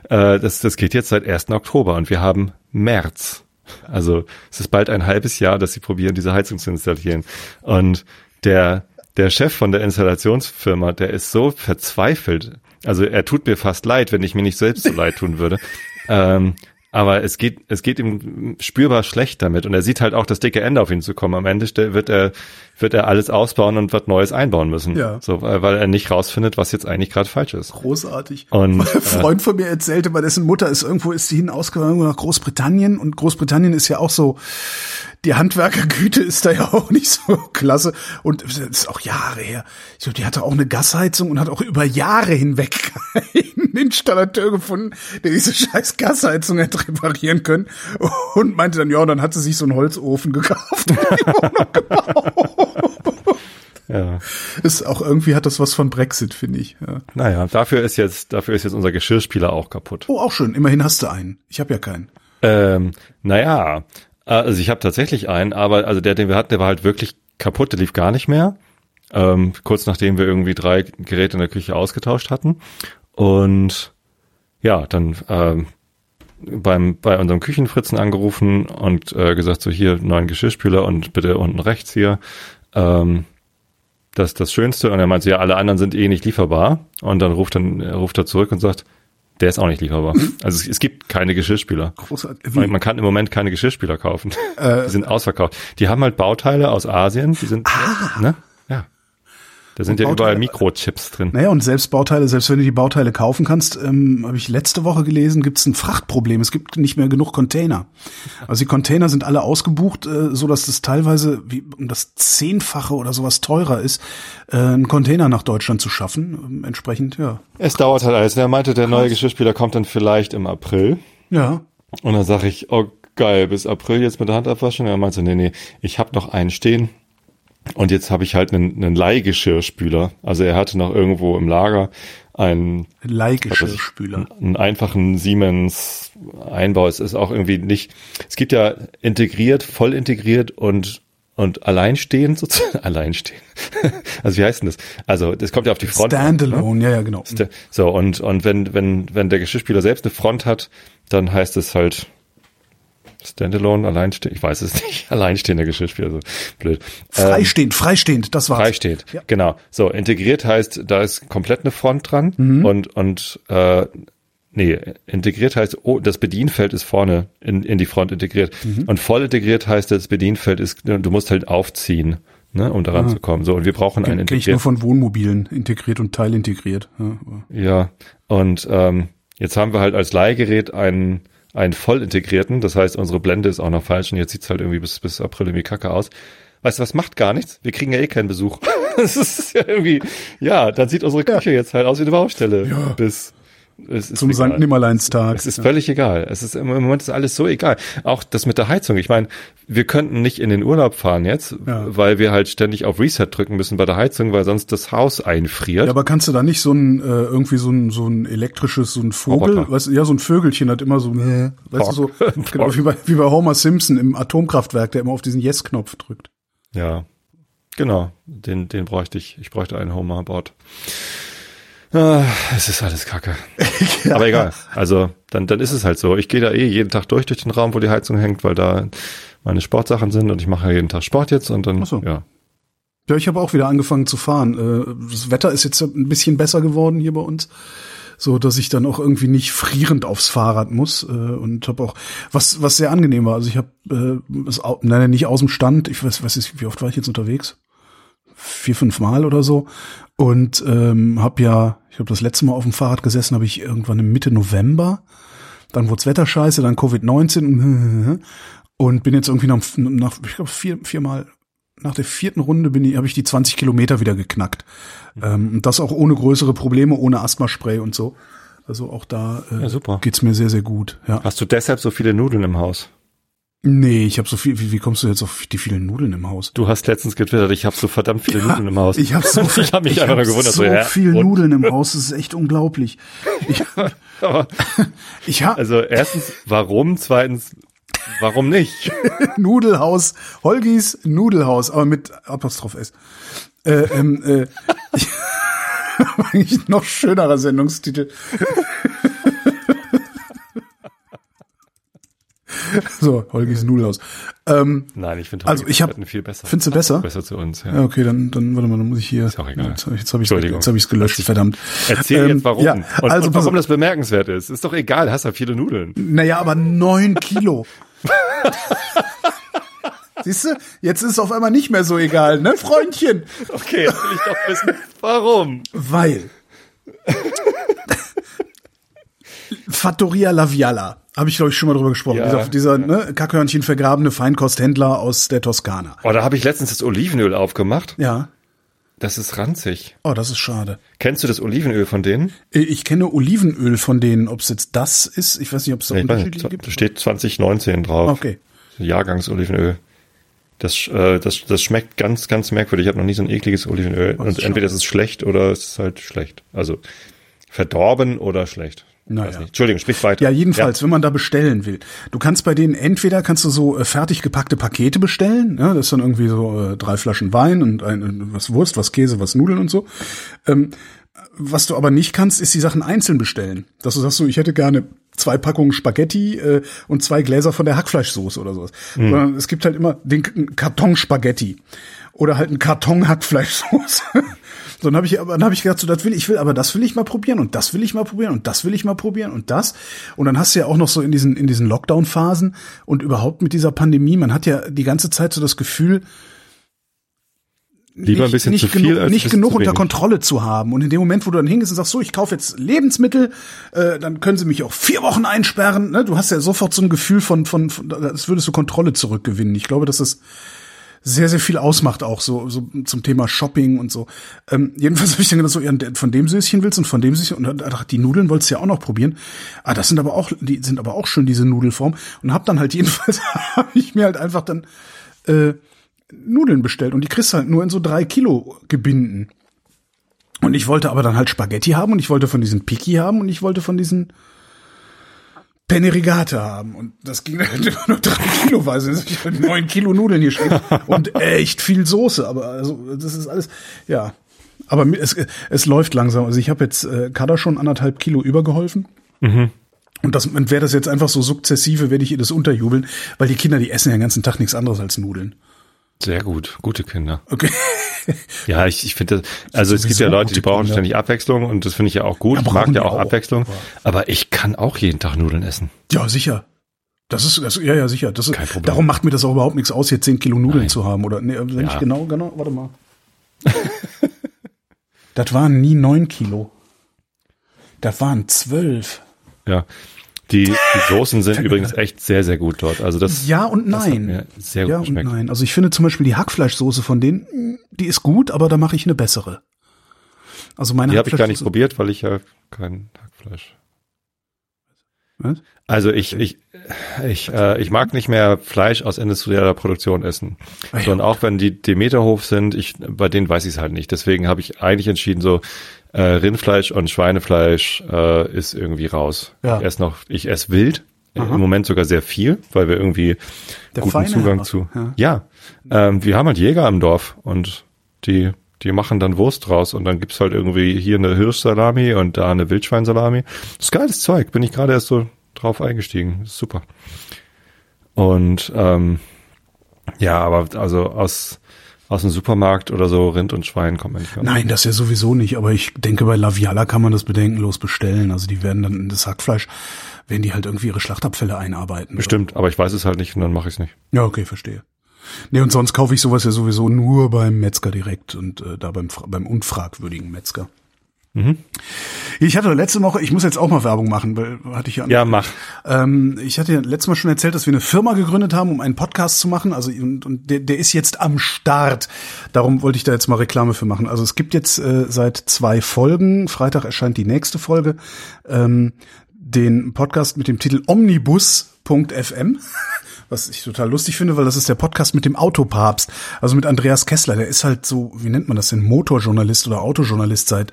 äh, das, das geht jetzt seit 1. Oktober und wir haben März. Also es ist bald ein halbes Jahr, dass sie probieren, diese Heizung zu installieren. Und der, der Chef von der Installationsfirma, der ist so verzweifelt. Also er tut mir fast leid, wenn ich mir nicht selbst so leid tun würde. ähm, aber es geht, es geht ihm spürbar schlecht damit. Und er sieht halt auch das dicke Ende auf ihn zu kommen. Am Ende wird er, wird er alles ausbauen und wird Neues einbauen müssen. Ja. So, weil er nicht rausfindet, was jetzt eigentlich gerade falsch ist. Großartig. Und, Ein Freund von mir erzählte, bei dessen Mutter ist irgendwo, ist sie hin ausgewandert nach Großbritannien und Großbritannien ist ja auch so, die Handwerkergüte ist da ja auch nicht so klasse und das ist auch Jahre her. Ich glaube, die hatte auch eine Gasheizung und hat auch über Jahre hinweg keinen Installateur gefunden, der diese scheiß Gasheizung hätte reparieren können und meinte dann, ja, dann hat sie sich so einen Holzofen gekauft. und. Ja. ist auch irgendwie hat das was von Brexit, finde ich. Ja. Naja, dafür ist jetzt, dafür ist jetzt unser Geschirrspieler auch kaputt. Oh, auch schön. Immerhin hast du einen. Ich habe ja keinen. Ähm, naja, also ich habe tatsächlich einen, aber also der, den wir hatten, der war halt wirklich kaputt, der lief gar nicht mehr. Ähm, kurz nachdem wir irgendwie drei Geräte in der Küche ausgetauscht hatten. Und ja, dann ähm, beim bei unserem Küchenfritzen angerufen und äh, gesagt, so hier neuen Geschirrspüler und bitte unten rechts hier. Ähm, das ist das Schönste. Und er meinte, ja, alle anderen sind eh nicht lieferbar. Und dann ruft dann ruft er zurück und sagt, der ist auch nicht lieferbar. Also es, es gibt keine Geschirrspüler. Großartig. Man, kann im Moment keine Geschirrspüler kaufen. Äh, die sind ausverkauft. Die haben halt Bauteile aus Asien, die sind, ne? Da sind ja Bauteile- überall Mikrochips drin. Naja, und selbst Bauteile, selbst wenn du die Bauteile kaufen kannst, ähm, habe ich letzte Woche gelesen, gibt es ein Frachtproblem. Es gibt nicht mehr genug Container. Also die Container sind alle ausgebucht, äh, so dass das teilweise wie um das Zehnfache oder sowas teurer ist, äh, einen Container nach Deutschland zu schaffen. Ähm, entsprechend, ja. Es dauert halt alles. Er meinte, der neue Geschirrspüler kommt dann vielleicht im April. Ja. Und dann sage ich, oh geil, bis April jetzt mit der Hand abwaschen. Er meinte, nee, nee, ich habe noch einen stehen. Und jetzt habe ich halt einen, einen Leihgeschirrspüler. Also er hatte noch irgendwo im Lager einen Leihgeschirrspüler. einen einfachen Siemens Einbau. Es ist auch irgendwie nicht, es gibt ja integriert, voll integriert und, und alleinstehend sozusagen, alleinstehend. Also wie heißt denn das? Also, das kommt ja auf die Front. ne? Standalone, ja, ja, genau. So, und, und wenn, wenn, wenn der Geschirrspüler selbst eine Front hat, dann heißt es halt Standalone, alleinstehend, ich weiß es nicht, alleinstehender Geschirrspüler, so blöd. Ähm, Freistehend, freistehend, das war's. Freistehend, Ja. genau. So, integriert heißt, da ist komplett eine Front dran Mhm. und, und äh, nee, integriert heißt, oh, das Bedienfeld ist vorne in, in die Front integriert. Mhm. Und voll integriert heißt, das Bedienfeld ist, du musst halt aufziehen, ne, um daran zu kommen. So, und wir brauchen einen kenn ich nur von Wohnmobilen integriert und teilintegriert. Ja, Ja, und ähm, jetzt haben wir halt als Leihgerät einen, einen voll integrierten, das heißt, unsere Blende ist auch noch falsch und jetzt sieht's halt irgendwie bis, bis April irgendwie kacke aus. Weißt du, was macht gar nichts? Wir kriegen ja eh keinen Besuch. Das ist ja irgendwie, ja, dann sieht unsere Küche jetzt halt aus wie eine Baustelle. Ja. Bis, Zum. Sankt Nimmerleinstag. Es ist völlig egal. Es ist im Moment ist alles so egal. Auch das mit der Heizung. Ich meine, wir könnten nicht in den Urlaub fahren jetzt, Ja. weil wir halt ständig auf Reset drücken müssen bei der Heizung, weil sonst das Haus einfriert. Ja, aber kannst du da nicht so ein äh, irgendwie so ein so ein elektrisches so ein Vogel, Roboter. weißt du, ja so ein Vögelchen hat immer so, äh, weißt du so, genau, wie bei wie bei Homer Simpson im Atomkraftwerk, der immer auf diesen Yes-Knopf drückt. Ja, genau. Den, den bräuchte ich. Ich bräuchte einen Homerboard. Ah, es ist alles Kacke. Aber egal. Also dann, dann ist es halt so. Ich gehe da eh jeden Tag durch durch den Raum, wo die Heizung hängt, weil da meine Sportsachen sind und ich mache jeden Tag Sport jetzt und dann so. ja. Ja, ich habe auch wieder angefangen zu fahren. Äh, Das Wetter ist jetzt ein bisschen besser geworden hier bei uns, so dass ich dann auch irgendwie nicht frierend aufs Fahrrad muss äh, und habe auch was was sehr angenehm war. Also ich habe äh, es nein, nicht aus dem Stand. Ich weiß, weiß nicht, wie oft war ich jetzt unterwegs? Vier, fünf Mal oder so und ähm, habe ja, ich glaube, das letzte Mal auf dem Fahrrad gesessen habe ich irgendwann im Mitte November. Dann wurde Wetter scheiße, dann Covid-19 und bin jetzt irgendwie nach, nach ich glaube, vier, viermal nach der vierten Runde bin ich, habe ich die 20 Kilometer wieder geknackt. Ähm, und das auch ohne größere Probleme, ohne Asthmaspray und so. Also auch da äh, Ja, super. geht's mir sehr, sehr gut. Ja. Hast du deshalb so viele Nudeln im Haus? Nee, ich habe so viel. Wie, wie kommst du jetzt auf die vielen Nudeln im Haus? Du hast letztens getwittert, ich habe so verdammt viele Nudeln im Haus. Ich habe so, ich habe mich ich einfach hab gewundert. So ja, viel und? Nudeln im Haus, das ist echt unglaublich. Ich, ich habe also erstens, warum? Zweitens, warum nicht? Nudelhaus, Holgis Nudelhaus, aber mit Apostroph S. Äh, ähm, äh, ich, eigentlich noch schönerer Sendungstitel. so, Holgis Nudelhaus. Ähm, Nein, ich finde Also, ich hab- viel besser. findest du besser? Besser zu uns, ja. ja, okay, dann, dann warte mal, dann muss ich hier. Ist auch egal. Jetzt habe ich es hab jetzt gelöscht, verdammt. Erzähl Ähm, jetzt warum. Ja, und, also und warum das bemerkenswert ist. Ist doch egal, hast ja viele Nudeln. Naja, aber neun Kilo. Siehst du, jetzt ist es auf einmal nicht mehr so egal, ne, Freundchen? Okay, jetzt will ich doch wissen, warum. Weil. Fattoria Laviala. Habe ich, glaube ich, schon mal drüber gesprochen. Ja, dieser dieser ne, Kackhörnchen vergrabene Feinkosthändler aus der Toskana. Oh, da habe ich letztens das Olivenöl aufgemacht. Ja. Das ist ranzig. Oh, das ist schade. Kennst du das Olivenöl von denen? Äh, Ich kenne Olivenöl von denen, ob es jetzt das ist. Ich weiß nicht, ob es da Nee, unterschiedliche gibt. da steht 2019 drauf. Okay. Jahrgangsolivenöl. Das, äh, das, das schmeckt ganz, ganz merkwürdig. Ich habe noch nie so ein ekliges Olivenöl. Oh, Und entweder ist es schlecht oder es ist halt schlecht. Also verdorben oder schlecht. Naja. Entschuldigung, sprich weiter. Ja, jedenfalls, wenn man da bestellen will. Du kannst bei denen entweder kannst du so äh, fertig gepackte Pakete bestellen, ja, das ist dann irgendwie so äh, drei Flaschen Wein und ein, was Wurst, was Käse, was Nudeln und so. Ähm, was du aber nicht kannst, ist die Sachen einzeln bestellen. Dass du sagst so, ich hätte gerne zwei Packungen Spaghetti äh, und zwei Gläser von der Hackfleischsoße oder sowas. Sondern es gibt halt immer den Karton Spaghetti oder halt einen Karton Hackfleischsoße. So, dann habe ich, aber dann habe ich gedacht, so, das will ich will, aber das will ich mal probieren und das will ich mal probieren und das will ich mal probieren und das. Und dann hast du ja auch noch so in diesen in diesen Lockdown-Phasen und überhaupt mit dieser Pandemie, man hat ja die ganze Zeit so das Gefühl, Lieber ein nicht, bisschen nicht zu viel genug, als ein nicht genug unter. Kontrolle zu haben. Und in dem Moment, wo du dann hingehst und sagst, so, ich kaufe jetzt Lebensmittel, äh, dann können sie mich auch vier Wochen einsperren. Ne? Du hast ja sofort so ein Gefühl von, von, von, als würdest du Kontrolle zurückgewinnen. Ich glaube, dass das sehr, sehr viel ausmacht auch so, so zum Thema Shopping und so. Ähm, jedenfalls habe ich dann gedacht, so, ja, von dem Süßchen willst und von dem Süßchen und ich, die Nudeln wolltest du ja auch noch probieren. Ah, das sind aber auch, die sind aber auch schön, diese Nudelform. Und hab dann halt jedenfalls, habe ich mir halt einfach dann äh, Nudeln bestellt und die kriegst du halt nur in so drei Kilo Gebinden. Und ich wollte aber dann halt Spaghetti haben und ich wollte von diesen Piki haben und ich wollte von diesen Penne Rigate haben. Und das ging halt immer nur drei Kilo weise. Also ich hatte neun Kilo Nudeln hier stehen und echt viel Soße. Aber also das ist alles, ja. Aber es, es läuft langsam. Also ich habe jetzt äh, Kada schon anderthalb Kilo übergeholfen. Und das und wäre das jetzt einfach so sukzessive, werde ich ihr das unterjubeln, weil die Kinder, die essen ja den ganzen Tag nichts anderes als Nudeln. Sehr gut, gute Kinder. Okay. Ja, ich, ich finde das, also es gibt ja Leute, die brauchen Kinder. ständig Abwechslung und das finde ich ja auch gut. Ja, ich mag ja auch auch. Abwechslung. Aber ich kann auch jeden Tag Nudeln essen. Ja, sicher. Das ist, das, ja, ja, sicher. Das ist, Kein Problem. Darum macht mir das auch überhaupt nichts aus, hier 10 Kilo Nudeln Nein. zu haben. Oder, nee, wenn Ja. ich genau, genau, warte mal. das waren nie 9 Kilo. Das waren 12. Ja. Die, die Soßen sind übrigens echt sehr, sehr gut dort. Also das, Ja und nein. sehr gut ja und geschmeckt. nein. Also ich finde zum Beispiel die Hackfleischsoße von denen, die ist gut, aber da mache ich eine bessere. Also meine Die habe ich gar nicht probiert, weil ich ja kein Hackfleisch Was? Also ich, ich, ich, äh, ich mag nicht mehr Fleisch aus industrieller Produktion essen. Ah ja. Sondern auch wenn die Demeterhof sind, ich, bei denen weiß ich es halt nicht. Deswegen habe ich eigentlich entschieden, so äh, Rindfleisch und Schweinefleisch äh, ist irgendwie raus. Ja. Ich esse noch, ich esse wild. Aha. Im Moment sogar sehr viel, weil wir irgendwie Der guten feine Zugang Herr. zu. Ja. Ja, ähm, wir haben halt Jäger im Dorf und die die machen dann Wurst draus und dann gibt's halt irgendwie hier eine Hirschsalami und da eine Wildschweinsalami. Das ist geiles Zeug, bin ich gerade erst so drauf eingestiegen. Das ist super. Und ähm, ja, aber also aus aus dem Supermarkt oder so Rind und Schwein kommt man nicht mehr. Nein, das ja sowieso nicht, aber ich denke, bei Laviala kann man das bedenkenlos bestellen. Also die werden dann in das Hackfleisch, werden die halt irgendwie ihre Schlachtabfälle einarbeiten. Bestimmt, aber ich weiß es halt nicht und dann mache ich es nicht. Ja, okay, verstehe. Nee, und sonst kaufe ich sowas ja sowieso nur beim Metzger direkt und äh, da beim, beim unfragwürdigen Metzger. Mhm. Ich hatte letzte Woche, ich muss jetzt auch mal Werbung machen, weil hatte ich ja, Ja, mach. Ähm, ich hatte ja letztes Mal schon erzählt, dass wir eine Firma gegründet haben, um einen Podcast zu machen. Also und, und der, der ist jetzt am Start. Darum wollte ich da jetzt mal Reklame für machen. Also es gibt jetzt äh, seit zwei Folgen, Freitag erscheint die nächste Folge, ähm, den Podcast mit dem Titel Omnibus.fm. Was ich total lustig finde, weil das ist der Podcast mit dem Autopapst, also mit Andreas Kessler. Der ist halt so, wie nennt man das denn, Motorjournalist oder Autojournalist seit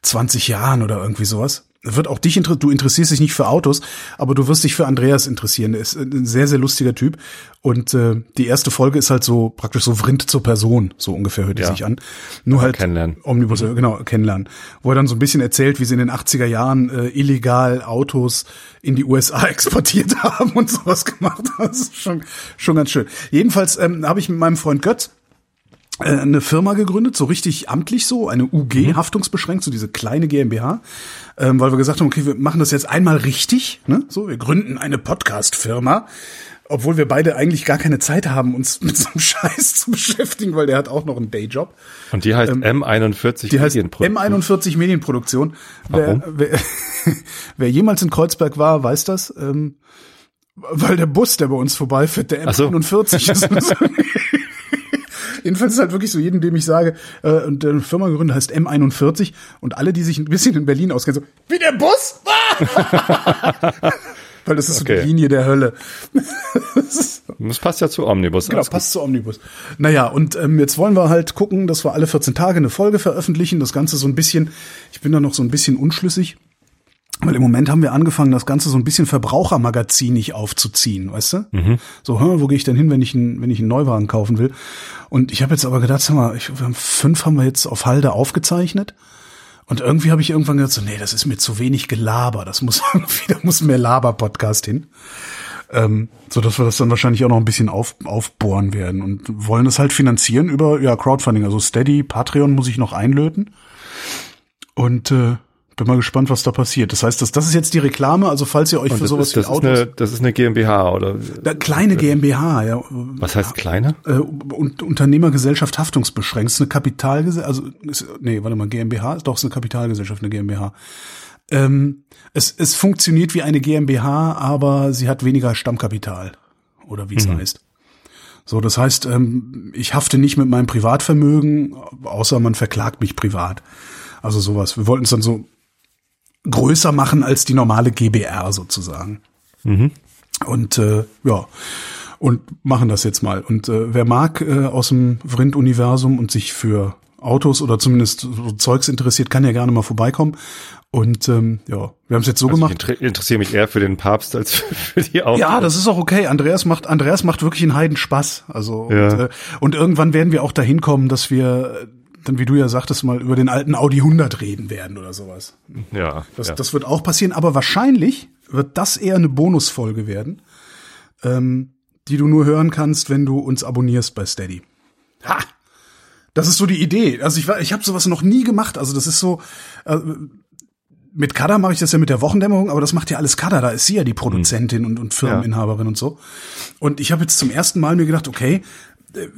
20 Jahren oder irgendwie sowas. Wird auch dich interessieren, du interessierst dich nicht für Autos, aber du wirst dich für Andreas interessieren. Der ist ein sehr, sehr lustiger Typ. Und äh, die erste Folge ist halt so praktisch so Vrind zur Person, so ungefähr hört die Ja. sich an. Nur halt kennenlernen. Omnibus, äh, genau, kennenlernen. Wo er dann so ein bisschen erzählt, wie sie in den 80er Jahren äh, illegal Autos in die USA exportiert haben und sowas gemacht haben. Das ist schon, schon ganz schön. Jedenfalls ähm, habe ich mit meinem Freund Götz äh, eine Firma gegründet, so richtig amtlich so, eine UG, haftungsbeschränkt, so diese kleine GmbH, ähm, weil wir gesagt haben, okay, wir machen das jetzt einmal richtig, ne? so, wir gründen eine Podcast-Firma, obwohl wir beide eigentlich gar keine Zeit haben, uns mit so einem Scheiß zu beschäftigen, weil der hat auch noch einen Dayjob. Und die heißt M41 Ähm, Die heißt Medienproduktion. M41 Medienproduktion. Wer, Warum? wer, wer jemals in Kreuzberg war, weiß das. Ähm, weil der Bus, der bei uns vorbeifährt, der Ach so. M41 ist. Jedenfalls ist halt wirklich so, jedem, dem ich sage, äh, und der Firma gegründet heißt M41 und alle, die sich ein bisschen in Berlin auskennen, so, wie der Bus? Ah! Weil das ist so Okay. die Linie der Hölle. Das Das passt ja zu Omnibus. Genau, alles gut. passt zu Omnibus. Naja, und ähm, jetzt wollen wir halt gucken, dass wir alle 14 Tage eine Folge veröffentlichen. Das Ganze so ein bisschen, ich bin da noch so ein bisschen unschlüssig. Weil im Moment haben wir angefangen, das Ganze so ein bisschen verbrauchermagazinig aufzuziehen, weißt du? So, hä, wo gehe ich denn hin, wenn ich, einen, wenn ich einen Neuwagen kaufen will? Und ich habe jetzt aber gedacht, sag mal, ich, wir haben fünf haben wir jetzt auf Halde aufgezeichnet. Und irgendwie habe ich irgendwann gedacht, so, nee, das ist mir zu wenig Gelaber. Das muss irgendwie, da muss mehr Laber-Podcast hin. Ähm, so dass wir das dann wahrscheinlich auch noch ein bisschen auf, aufbohren werden und wollen es halt finanzieren über ja Crowdfunding, also Steady, Patreon muss ich noch einlöten und äh, bin mal gespannt, was da passiert. Das heißt, das, das ist jetzt die Reklame, also falls ihr euch Und für das, sowas ist, das, wie ist Autos, eine, das ist eine GmbH oder Da- kleine GmbH, ja, was heißt kleine? äh, und Unternehmergesellschaft haftungsbeschränkt, das ist eine Kapitalgesellschaft, also ist, nee, warte mal, GmbH, ist doch ist eine Kapitalgesellschaft, eine GmbH. Ähm, es, es funktioniert wie eine GmbH, aber sie hat weniger Stammkapital oder wie es heißt. So, das heißt, ähm, ich hafte nicht mit meinem Privatvermögen, außer man verklagt mich privat. Also sowas. Wir wollten es dann so größer machen als die normale GBR sozusagen. Und äh, ja, und machen das jetzt mal. Und äh, wer mag äh, aus dem Vrind-Universum und sich für Autos oder zumindest so Zeugs interessiert, kann ja gerne mal vorbeikommen. Und ähm, ja, wir haben es jetzt so Also ich gemacht. inter interessiere mich eher für den Papst als für die Autos. Ja, das ist auch okay. Andreas macht, Andreas macht wirklich einen Heiden Spaß. Also Ja. und, äh, und irgendwann werden wir auch dahin kommen, dass wir dann, wie du ja sagtest, mal über den alten Audi 100 reden werden oder sowas. ja, Das, ja. das wird auch passieren, aber wahrscheinlich wird das eher eine Bonusfolge werden, ähm, die du nur hören kannst, wenn du uns abonnierst bei Steady. Ha! Das ist so die Idee. Also ich war, ich habe sowas noch nie gemacht. Also das ist so. Äh, mit Kada mache ich das ja mit der Wochendämmerung, aber das macht ja alles Kada. Da ist sie ja die Produzentin und, und Firmeninhaberin und so. Und ich habe jetzt zum ersten Mal mir gedacht, okay, äh,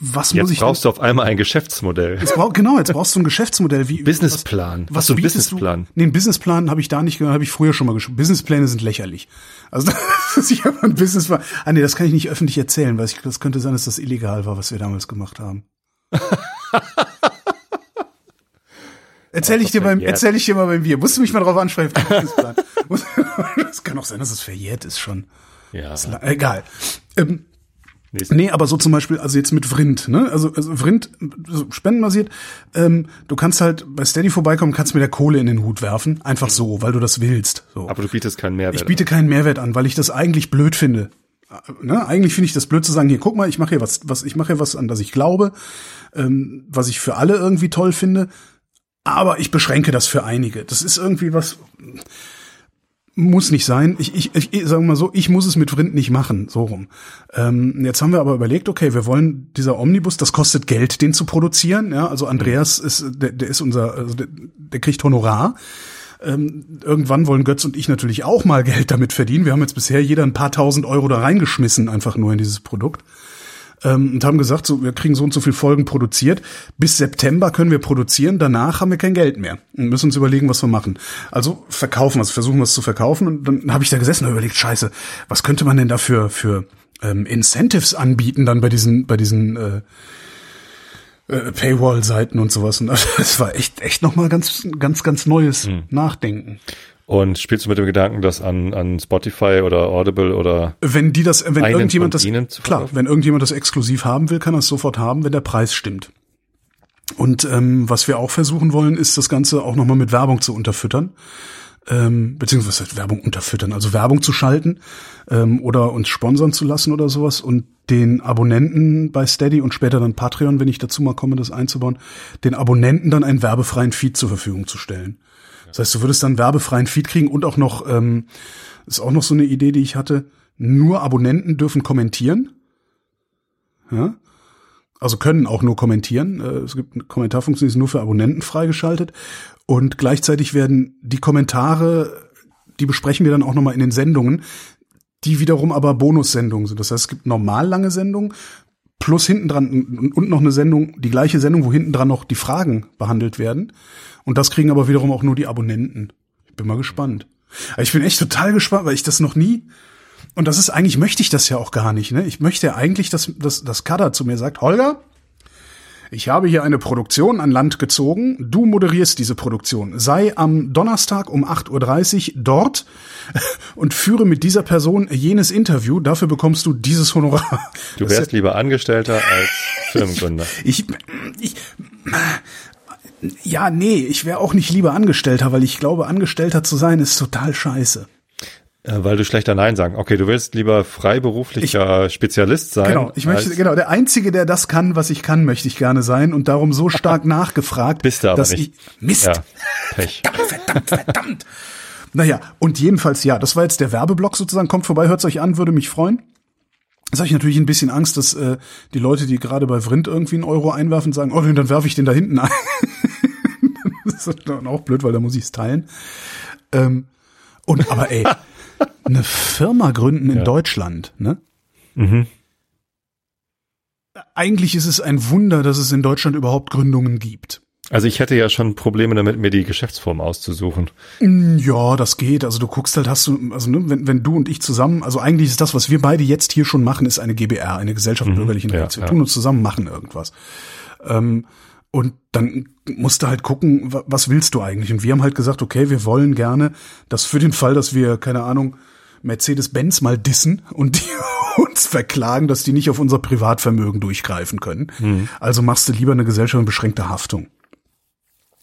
was muss Jetzt ich brauchst du auf einmal ein Geschäftsmodell. Jetzt brauch, genau, jetzt brauchst du ein Geschäftsmodell. Wie, Businessplan. Was, Hast du einen Businessplan? Du? Nee, einen Businessplan habe ich da nicht, habe ich früher schon mal geschrieben. Businesspläne sind lächerlich. Also das ich habe einen Businessplan. Ah nee, das kann ich nicht öffentlich erzählen, weil ich, das könnte sein, dass das illegal war, was wir damals gemacht haben. Erzähl ich dir beim, erzähl ich dir mal beim Bier. Musst du mich mal drauf ansprechen? Es kann auch sein, dass es verjährt ist schon. Ja. Ist egal. Ähm, Nächsten. Nee, aber so zum Beispiel, also jetzt mit Vrind, ne? Also, also Vrind, so spendenbasiert, ähm, du kannst halt bei Steady vorbeikommen, kannst mit der Kohle in den Hut werfen, einfach so, weil du das willst. So. Aber du bietest keinen Mehrwert. Ich biete keinen Mehrwert an, weil ich das eigentlich blöd finde. Ne? Eigentlich finde ich das blöd zu sagen, hier, guck mal, ich mache hier was, was, ich mache hier was, an das ich glaube, ähm, was ich für alle irgendwie toll finde, aber ich beschränke das für einige. Das ist irgendwie was, muss nicht sein. Ich, ich, ich, ich sagen wir mal so, ich muss es mit Vrind nicht machen, so rum. Ähm, jetzt haben wir aber überlegt, okay, wir wollen dieser Omnibus, das kostet Geld, den zu produzieren. Ja, also Andreas ist, der, der ist unser, also der, der kriegt Honorar. Ähm, irgendwann wollen Götz und ich natürlich auch mal Geld damit verdienen. Wir haben jetzt bisher jeder ein paar tausend Euro da reingeschmissen, einfach nur in dieses Produkt ähm, und haben gesagt, so, wir kriegen so und so viel Folgen produziert. Bis September können wir produzieren, danach haben wir kein Geld mehr und müssen uns überlegen, was wir machen. Also verkaufen, also versuchen wir es zu verkaufen. Und dann habe ich da gesessen und überlegt, scheiße, was könnte man denn dafür für ähm, Incentives anbieten dann bei diesen, bei diesen äh, äh, Paywall-Seiten und sowas. Und das war echt, echt nochmal ganz, ganz, ganz neues Nachdenken. Und spielst du mit dem Gedanken, das an, an Spotify oder Audible oder Wenn die das, wenn irgendjemand das, klar, wenn irgendjemand das exklusiv haben will, kann er es sofort haben, wenn der Preis stimmt. Und ähm, was wir auch versuchen wollen, ist das Ganze auch nochmal mit Werbung zu unterfüttern. Ähm, beziehungsweise Werbung unterfüttern, also Werbung zu schalten ähm, oder uns sponsern zu lassen oder sowas und den Abonnenten bei Steady und später dann Patreon, wenn ich dazu mal komme, das einzubauen, den Abonnenten dann einen werbefreien Feed zur Verfügung zu stellen. Das heißt, du würdest dann werbefreien Feed kriegen und auch noch, ähm, ist auch noch so eine Idee, die ich hatte, nur Abonnenten dürfen kommentieren. Ja? Also können auch nur kommentieren. Äh, Es gibt eine Kommentarfunktion, die ist nur für Abonnenten freigeschaltet. Und gleichzeitig werden die Kommentare, die besprechen wir dann auch nochmal in den Sendungen, die wiederum aber Bonussendungen sind. Das heißt, es gibt normal lange Sendungen plus hinten dran und noch eine Sendung, die gleiche Sendung, wo hinten dran noch die Fragen behandelt werden. Und das kriegen aber wiederum auch nur die Abonnenten. Ich bin mal gespannt. Aber Ich bin echt total gespannt, weil ich das noch nie und das ist eigentlich möchte ich das ja auch gar nicht. Ne? Ich möchte ja eigentlich, dass, dass, dass Kada zu mir sagt, Holger, ich habe hier eine Produktion an Land gezogen. Du moderierst diese Produktion. Sei am Donnerstag um 8.30 Uhr dort und führe mit dieser Person jenes Interview. Dafür bekommst du dieses Honorar. du wärst lieber Angestellter als Firmengründer? ich, ich, ja, nee, ich wäre auch nicht lieber Angestellter, weil ich glaube, Angestellter zu sein ist total scheiße. Äh, Weil du schlechter Nein sagen. Okay, du willst lieber freiberuflicher Spezialist sein. Genau, ich möchte, genau, der Einzige, der das kann, was ich kann, möchte ich gerne sein und darum so stark nachgefragt, Bist du aber dass nicht. ich, Mist, Ja, Pech. verdammt, verdammt. Naja, und jedenfalls, ja, das war jetzt der Werbeblock sozusagen. Kommt vorbei, hört's euch an, würde mich freuen. Jetzt habe ich natürlich ein bisschen Angst, dass äh, die Leute, die gerade bei Vrind irgendwie einen Euro einwerfen, sagen, oh, dann werfe ich den da hinten ein. das ist dann auch blöd, weil da muss ich's teilen. Ähm, und aber ey, eine Firma gründen in Ja. Deutschland, ne? Mhm. Eigentlich ist es ein Wunder, dass es in Deutschland überhaupt Gründungen gibt. Also ich hätte ja schon Probleme damit, mir die Geschäftsform auszusuchen. Mm, Ja, das geht. Also du guckst halt, hast du, also ne, wenn, wenn du und ich zusammen, also eigentlich ist das, was wir beide jetzt hier schon machen, ist eine GBR, eine Gesellschaft Mhm, bürgerlichen ja, Rechts. Wir ja. tun uns zusammen, machen irgendwas. Ähm, und dann musst du halt gucken, wa- was willst du eigentlich? Und wir haben halt gesagt, okay, wir wollen gerne, dass für den Fall, dass wir, keine Ahnung, Mercedes-Benz mal dissen und die uns verklagen, dass die nicht auf unser Privatvermögen durchgreifen können. Mhm. Also machst du lieber eine Gesellschaft mit beschränkter Haftung.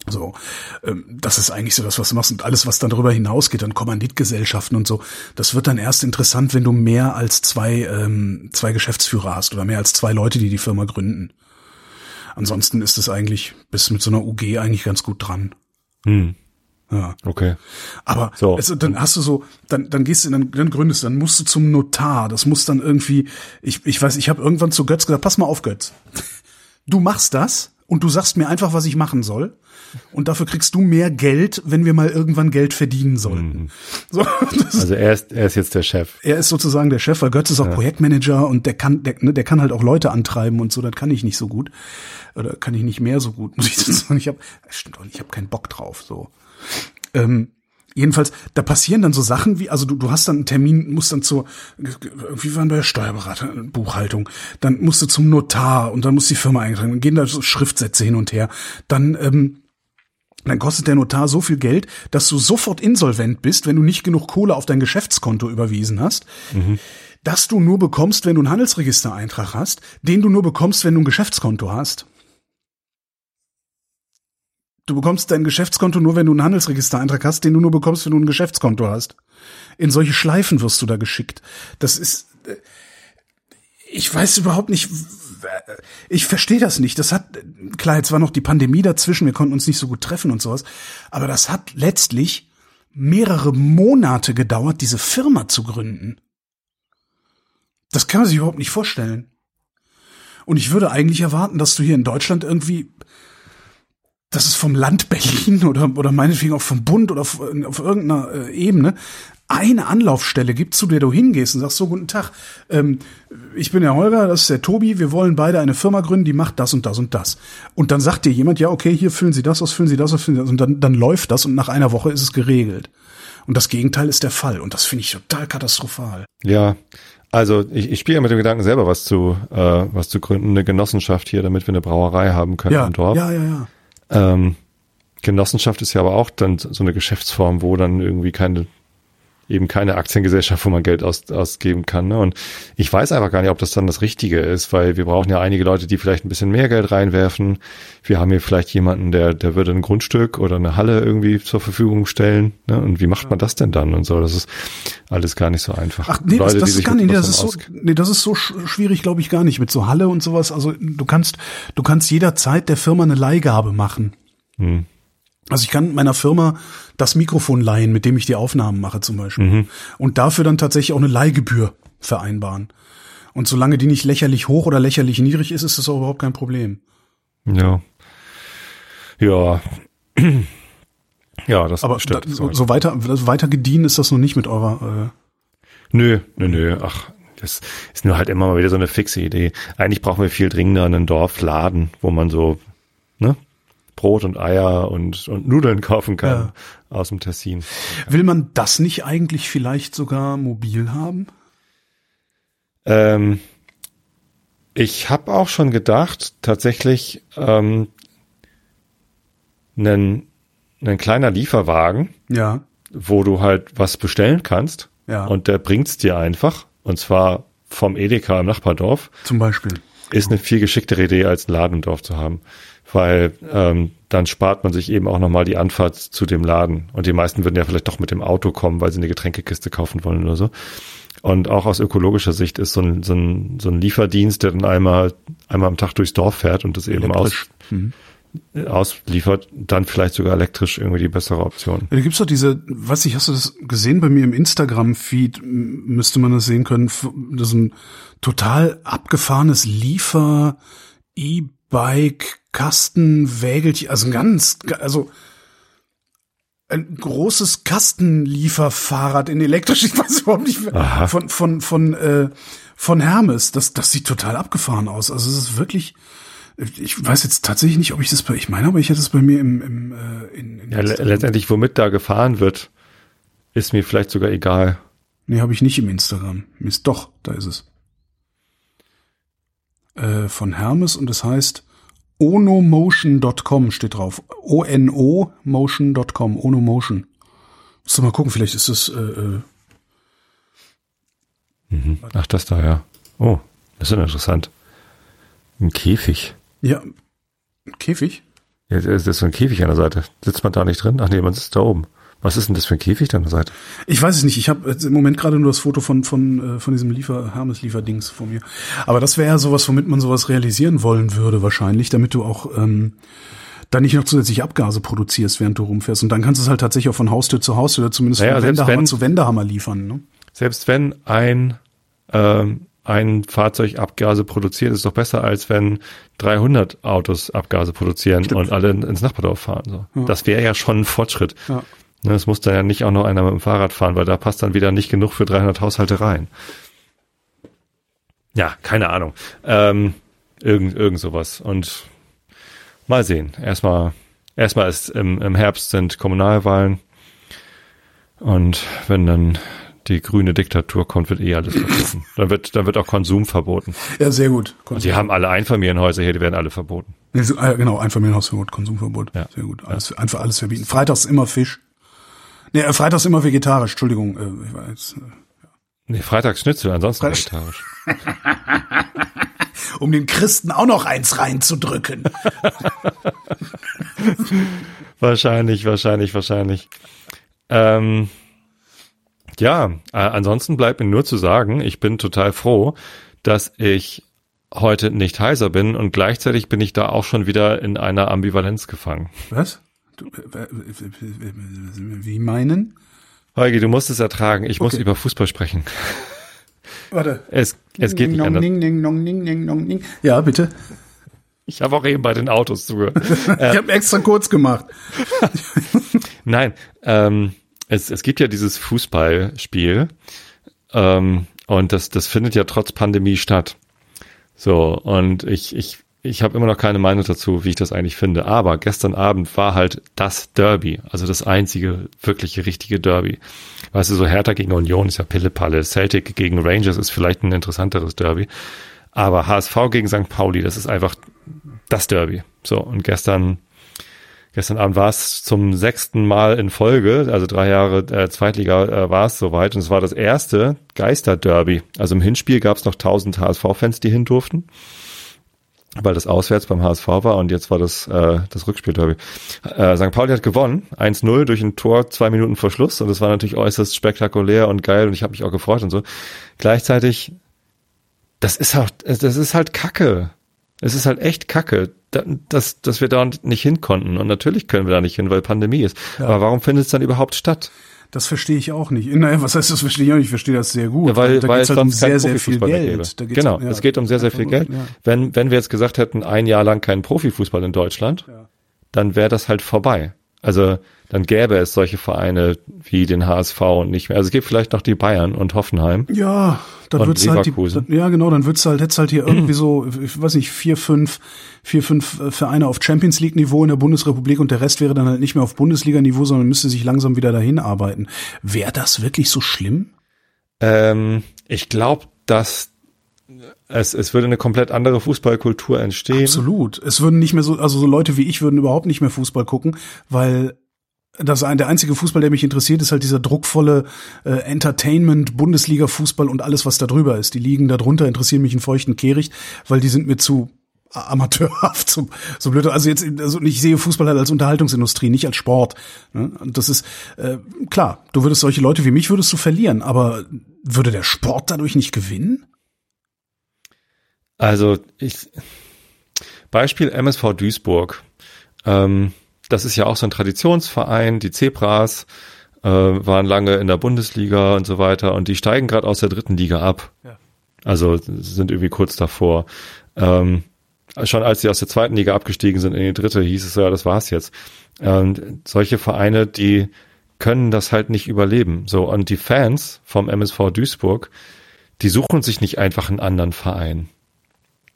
So, ähm, das ist eigentlich so das, was du machst. Und alles, was dann darüber hinausgeht, dann Kommanditgesellschaften und so, das wird dann erst interessant, wenn du mehr als zwei, ähm, zwei Geschäftsführer hast oder mehr als zwei Leute, die die Firma gründen. Ansonsten ist es eigentlich, bist du mit so einer UG eigentlich ganz gut dran. Hm. Ja. Okay. Aber So. also, dann hast du so, dann, dann gehst du, dann, dann gründest dann musst du zum Notar. Das muss dann irgendwie, ich, ich weiß, ich habe irgendwann zu Götz gesagt, pass mal auf, Götz. Du machst das und du sagst mir einfach, was ich machen soll. Und dafür kriegst du mehr Geld, wenn wir mal irgendwann Geld verdienen sollen. So, das ist, Also er ist, er ist jetzt der Chef. er ist sozusagen der Chef, weil Götz ist auch Projektmanager und der kann, der, ne, der kann halt auch Leute antreiben und so, das kann ich nicht so gut. Oder kann ich nicht mehr so gut, muss ich sagen. Ich habe, stimmt auch nicht, ich habe keinen Bock drauf. So. Ähm, jedenfalls, da passieren dann so Sachen wie, also du, du hast dann einen Termin, musst dann zur, wie waren bei der Steuerberater, Buchhaltung, dann musst du zum Notar und dann muss die Firma eingetragen, dann gehen da so Schriftsätze hin und her. Dann ähm, dann kostet der Notar so viel Geld, dass du sofort insolvent bist, wenn du nicht genug Kohle auf dein Geschäftskonto überwiesen hast, mhm. dass du nur bekommst, wenn du einen Handelsregistereintrag hast, den du nur bekommst, wenn du ein Geschäftskonto hast. Du bekommst dein Geschäftskonto nur, wenn du einen Handelsregistereintrag hast, den du nur bekommst, wenn du ein Geschäftskonto hast. In solche Schleifen wirst du da geschickt. Das ist, äh, ich weiß überhaupt nicht, ich verstehe das nicht. Das hat, klar, jetzt war noch die Pandemie dazwischen, wir konnten uns nicht so gut treffen und sowas, aber das hat letztlich mehrere Monate gedauert, diese Firma zu gründen. Das kann man sich überhaupt nicht vorstellen. Und ich würde eigentlich erwarten, dass du hier in Deutschland irgendwie, dass es vom Land Berlin oder, oder meinetwegen auch vom Bund oder auf, auf irgendeiner äh, Ebene eine Anlaufstelle gibt, zu der du hingehst und sagst so, guten Tag, ähm, ich bin der Holger, das ist der Tobi, wir wollen beide eine Firma gründen, die macht das und das und das. Und dann sagt dir jemand, ja, okay, hier füllen Sie das aus, füllen Sie das aus, füllen Sie das, und dann, dann läuft das und nach einer Woche ist es geregelt. Und das Gegenteil ist der Fall. Und das finde ich total katastrophal. Ja, also ich, ich spiele ja mit dem Gedanken selber was zu, äh, was zu gründen, eine Genossenschaft hier, damit wir eine Brauerei haben können ja, im Dorf. Ja, ja, ja. Ähm, Genossenschaft ist ja aber auch dann so eine Geschäftsform, wo dann irgendwie keine eben keine Aktiengesellschaft, wo man Geld aus, ausgeben kann. Ne? Und ich weiß einfach gar nicht, ob das dann das Richtige ist, weil wir brauchen ja einige Leute, die vielleicht ein bisschen mehr Geld reinwerfen. Wir haben hier vielleicht jemanden, der, der würde ein Grundstück oder eine Halle irgendwie zur Verfügung stellen. Ne? Und wie macht man das denn dann und so? Das ist alles gar nicht so einfach. Ach nee, Leute, das, das ist gar nicht, nee, das ist so, nee, das ist so schwierig, glaube ich, gar nicht mit so Halle und sowas. Also du kannst, du kannst jederzeit der Firma eine Leihgabe machen. Hm. Also ich kann meiner Firma das Mikrofon leihen, mit dem ich die Aufnahmen mache zum Beispiel. Mhm. Und dafür dann tatsächlich auch eine Leihgebühr vereinbaren. Und solange die nicht lächerlich hoch oder lächerlich niedrig ist, ist das auch überhaupt kein Problem. Ja. Ja. Ja, das Aber stimmt. Da, so, so weiter, so weiter gediehen ist das noch nicht mit eurer. Äh nö, nö, nö. Ach, das ist nur halt immer mal wieder so eine fixe Idee. Eigentlich brauchen wir viel dringender einen Dorfladen, wo man so, ne, Brot und Eier und, und Nudeln kaufen kann ja. aus dem Tessin. Will man das nicht eigentlich vielleicht sogar mobil haben? Ähm, ich habe auch schon gedacht, tatsächlich ähm, einen, einen kleiner Lieferwagen, ja. wo du halt was bestellen kannst ja. und der bringt's dir einfach und zwar vom Edeka im Nachbardorf. Zum Beispiel. Ist eine viel geschicktere Idee, als einen Laden im Dorf zu haben weil ähm, dann spart man sich eben auch nochmal die Anfahrt zu dem Laden. Und die meisten würden ja vielleicht doch mit dem Auto kommen, weil sie eine Getränkekiste kaufen wollen oder so. Und auch aus ökologischer Sicht ist so ein, so ein, so ein Lieferdienst, der dann einmal, einmal am Tag durchs Dorf fährt und das eben aus, mhm. ausliefert, dann vielleicht sogar elektrisch irgendwie die bessere Option. Da gibt's doch diese, weiß ich, hast du das gesehen bei mir im Instagram-Feed, müsste man das sehen können, das ist ein total abgefahrenes Liefer, E-Bike, Kasten, Wägelchen, also ein ganz, also ein großes Kastenlieferfahrrad in elektrisch, ich weiß überhaupt nicht Aha. von, von, von, äh, von Hermes. Das, das sieht total abgefahren aus. Also es ist wirklich, ich weiß jetzt tatsächlich nicht, ob ich das bei, ich meine, aber ich hätte es bei mir im, im äh, in, in ja, letztendlich, womit da gefahren wird, ist mir vielleicht sogar egal. Nee, habe ich nicht im Instagram. Ist doch, da ist es. Äh, von Hermes und es heißt onomotion.com steht drauf. O-N-O motion.com. Onomotion. Musst du mal gucken, vielleicht ist es, äh, äh mhm. Ach, das da, ja. Oh, das ist interessant. Ein Käfig. Ja, ein Käfig? Ja, das ist so ein Käfig an der Seite. Sitzt man da nicht drin? Ach nee, man sitzt da oben. Was ist denn das für ein Käfig da an der Seite? Ich weiß es nicht. Ich habe im Moment gerade nur das Foto von von äh, von diesem Liefer Hermes Lieferdings vor mir. Aber das wäre ja sowas, womit man sowas realisieren wollen würde wahrscheinlich, damit du auch ähm, dann nicht noch zusätzlich Abgase produzierst, während du rumfährst. Und dann kannst du es halt tatsächlich auch von Haustür zu Haustür oder zumindest naja, von Wendehammer wenn, zu Wendehammer liefern. Ne? Selbst wenn ein ähm, ein Fahrzeug Abgase produziert, ist doch besser, als wenn 300 Autos Abgase produzieren Stimmt. und alle ins Nachbardorf fahren. So. Ja. Das wäre ja schon ein Fortschritt. Ja. Ne, es muss da ja nicht auch noch einer mit dem Fahrrad fahren, weil da passt dann wieder nicht genug für 300 Haushalte rein. Ja, keine Ahnung. Ähm, irgend, irgend sowas. Und mal sehen. Erstmal, erstmal ist im, im Herbst sind Kommunalwahlen. Und wenn dann die grüne Diktatur kommt, wird eh alles verboten. Dann wird, dann wird auch Konsum verboten. Ja, sehr gut. Und die haben alle Einfamilienhäuser hier, die werden alle verboten. Äh, genau, Einfamilienhausverbot, Konsumverbot. Ja. Sehr gut. Alles, einfach alles verbieten. Freitags immer Fisch. Nee, äh, freitags immer vegetarisch, Entschuldigung. Äh, ich jetzt, äh, Nee, Freitagsschnitzel, ansonsten Freitags- vegetarisch. um den Christen auch noch eins reinzudrücken. Wahrscheinlich, wahrscheinlich, wahrscheinlich. Ähm, ja, äh, ansonsten bleibt mir nur zu sagen, ich bin total froh, dass ich heute nicht heiser bin und gleichzeitig bin ich da auch schon wieder in einer Ambivalenz gefangen. Was? Äh, wie meinen? Holgi, du musst es ertragen. Ich muss Okay. über Fußball sprechen. Warte. Es, es geht nicht anders. ding, ding, dong, ding, ding, dong, ding. Ja, bitte. Ich habe auch eben bei den Autos zugehört. Ich habe extra kurz gemacht. Nein, ähm, es, es gibt ja dieses Fußballspiel ähm, und das, das findet ja trotz Pandemie statt. So, und ich, ich, ich habe immer noch keine Meinung dazu, wie ich das eigentlich finde. Aber gestern Abend war halt das Derby, also das einzige wirkliche richtige Derby. Weißt du, so Hertha gegen Union ist ja Pille-Palle, Celtic gegen Rangers ist vielleicht ein interessanteres Derby. Aber HSV gegen St. Pauli, das ist einfach das Derby. So, und gestern Gestern Abend war es zum sechsten Mal in Folge, also drei Jahre äh, Zweitliga äh, war es soweit und es war das erste Geister-Derby. Also im Hinspiel gab es noch 1000 HSV-Fans, die hin durften, weil das auswärts beim HSV war und jetzt war das äh, das Rückspiel-Derby. Äh, St. Pauli hat gewonnen, 1-0 durch ein Tor zwei Minuten vor Schluss und das war natürlich äußerst spektakulär und geil und ich habe mich auch gefreut und so. Gleichzeitig, das ist halt, das ist halt Kacke. Es ist halt echt kacke, da- dass, dass wir da nicht hin konnten. Und natürlich können wir da nicht hin, weil Pandemie ist. Aber warum findet es dann überhaupt statt? Das verstehe ich auch nicht. Naja, was heißt das verstehe ich auch nicht? Ich verstehe das sehr gut. Ja, weil, da weil es halt um sehr, sehr viel Geld. genau, um- ja, es geht um sehr, sehr viel Geld. Ja. Wenn, wenn wir jetzt gesagt hätten, ein Jahr lang keinen Profifußball in Deutschland, dann wäre das halt vorbei. Also dann gäbe es solche Vereine wie den HSV und nicht mehr. Also es gibt vielleicht noch die Bayern und Hoffenheim. Ja, dann wird's halt die, ja genau, dann wird's halt jetzt halt hier irgendwie so, ich weiß nicht, vier, fünf, vier, fünf äh, Vereine auf Champions League Niveau in der Bundesrepublik und der Rest wäre dann halt nicht mehr auf Bundesliga Niveau, sondern müsste sich langsam wieder dahin arbeiten. Wäre das wirklich so schlimm? Ähm, ich glaube, dass es, es würde eine komplett andere Fußballkultur entstehen. Absolut. Es würden nicht mehr so, also so Leute wie ich würden überhaupt nicht mehr Fußball gucken, weil das ein, der einzige Fußball, der mich interessiert, ist halt dieser druckvolle äh, Entertainment, Bundesliga-Fußball und alles, was da drüber ist. Die Ligen darunter interessieren mich in feuchten Kehricht, weil die sind mir zu amateurhaft, so, so blöd. Also jetzt, also ich sehe Fußball halt als Unterhaltungsindustrie, nicht als Sport. Ne? Und das ist äh, klar. Du würdest solche Leute wie mich würdest du verlieren, aber würde der Sport dadurch nicht gewinnen? Also ich Beispiel MSV Duisburg. Ähm, das ist ja auch so ein Traditionsverein. Die Zebras äh, waren lange in der Bundesliga und so weiter und die steigen gerade aus der dritten Liga ab. Ja. Also sind irgendwie kurz davor. Ähm, schon als sie aus der zweiten Liga abgestiegen sind in die dritte, hieß es ja, das war's jetzt. Ähm, solche Vereine, die können das halt nicht überleben. So und die Fans vom MSV Duisburg, die suchen sich nicht einfach einen anderen Verein.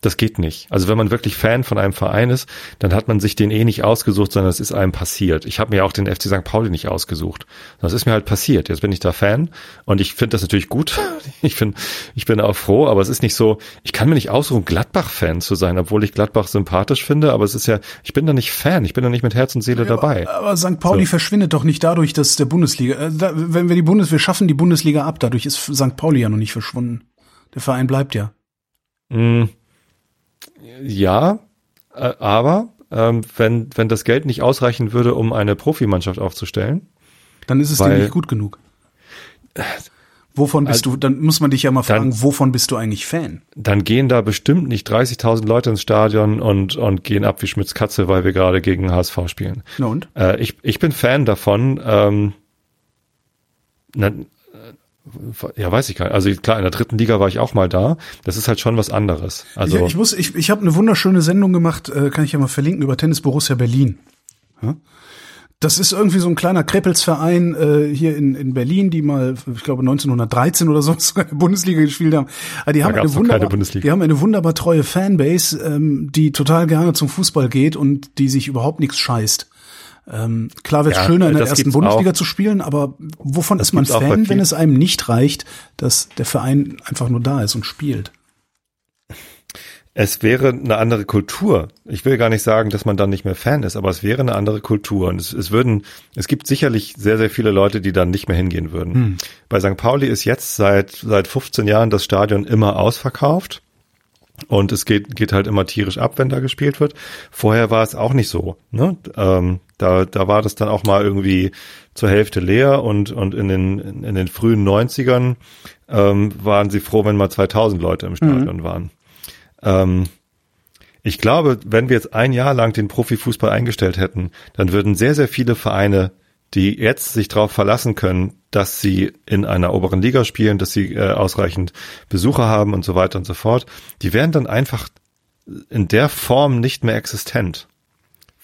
Das geht nicht. Also wenn man wirklich Fan von einem Verein ist, dann hat man sich den eh nicht ausgesucht, sondern es ist einem passiert. Ich habe mir auch den FC St. Pauli nicht ausgesucht. Das ist mir halt passiert. Jetzt bin ich da Fan und ich finde das natürlich gut. Ich finde, ich bin auch froh, aber es ist nicht so, ich kann mir nicht aussuchen, Gladbach-Fan zu sein, obwohl ich Gladbach sympathisch finde, aber es ist ja, ich bin da nicht Fan, ich bin da nicht mit Herz und Seele dabei. Aber, aber St. Pauli So. verschwindet doch nicht dadurch, dass der Bundesliga, äh, da, wenn wir die Bundes, wir schaffen die Bundesliga ab, dadurch ist St. Pauli ja noch nicht verschwunden. Der Verein bleibt ja. Mm, Ja, äh, aber ähm, wenn, wenn das Geld nicht ausreichen würde, um eine Profimannschaft aufzustellen, Dann ist es Weil- dir nicht gut genug. Wovon bist du, dann muss man dich ja mal fragen, Dann- wovon bist du eigentlich Fan? dann gehen da bestimmt nicht 30.000 Leute ins Stadion und, und gehen ab wie Schmitz Katze, weil wir gerade gegen HSV spielen. Na und? Äh, ich, ich bin Fan davon, ähm, na, ja, weiß ich gar nicht. Also klar, in der dritten Liga war ich auch mal da. Das ist halt schon was anderes. Also ich, ich muss, ich, ich habe eine wunderschöne Sendung gemacht, äh, kann ich ja mal verlinken, über Tennis Borussia Berlin. Ja? Das ist irgendwie so ein kleiner Kreppelsverein äh, hier in, in Berlin, die mal, ich glaube 1913 oder so sogar in der Bundesliga gespielt haben. Aber die haben gab's eine wunderbar, Bundesliga. die haben eine wunderbar treue Fanbase, ähm, die total gerne zum Fußball geht und die sich überhaupt nichts scheißt. Ähm, klar wäre es Ja, schöner in der das ersten Bundesliga auch. zu spielen, aber wovon ist man Fan, wenn es einem nicht reicht, dass der Verein einfach nur da ist und spielt? es wäre eine andere Kultur. Ich will gar nicht sagen, dass man dann nicht mehr Fan ist, aber es wäre eine andere Kultur. Und es, es würden, es gibt sicherlich sehr, sehr viele Leute, die dann nicht mehr hingehen würden. Hm. Bei St. Pauli ist jetzt seit, seit 15 Jahren das Stadion immer ausverkauft. Und es geht, geht halt immer tierisch ab, wenn da gespielt wird. Vorher war es auch nicht so. Ne? Ähm, da, da war das dann auch mal irgendwie zur Hälfte leer und, und in den, in den frühen 90ern ähm, waren sie froh, wenn mal 2000 Leute im Stadion mhm. waren. Ähm, ich glaube, wenn wir jetzt ein Jahr lang den Profifußball eingestellt hätten, dann würden sehr, sehr viele Vereine, die jetzt sich darauf verlassen können, dass sie in einer oberen Liga spielen, dass sie äh, ausreichend Besucher haben und so weiter und so fort, die wären dann einfach in der Form nicht mehr existent,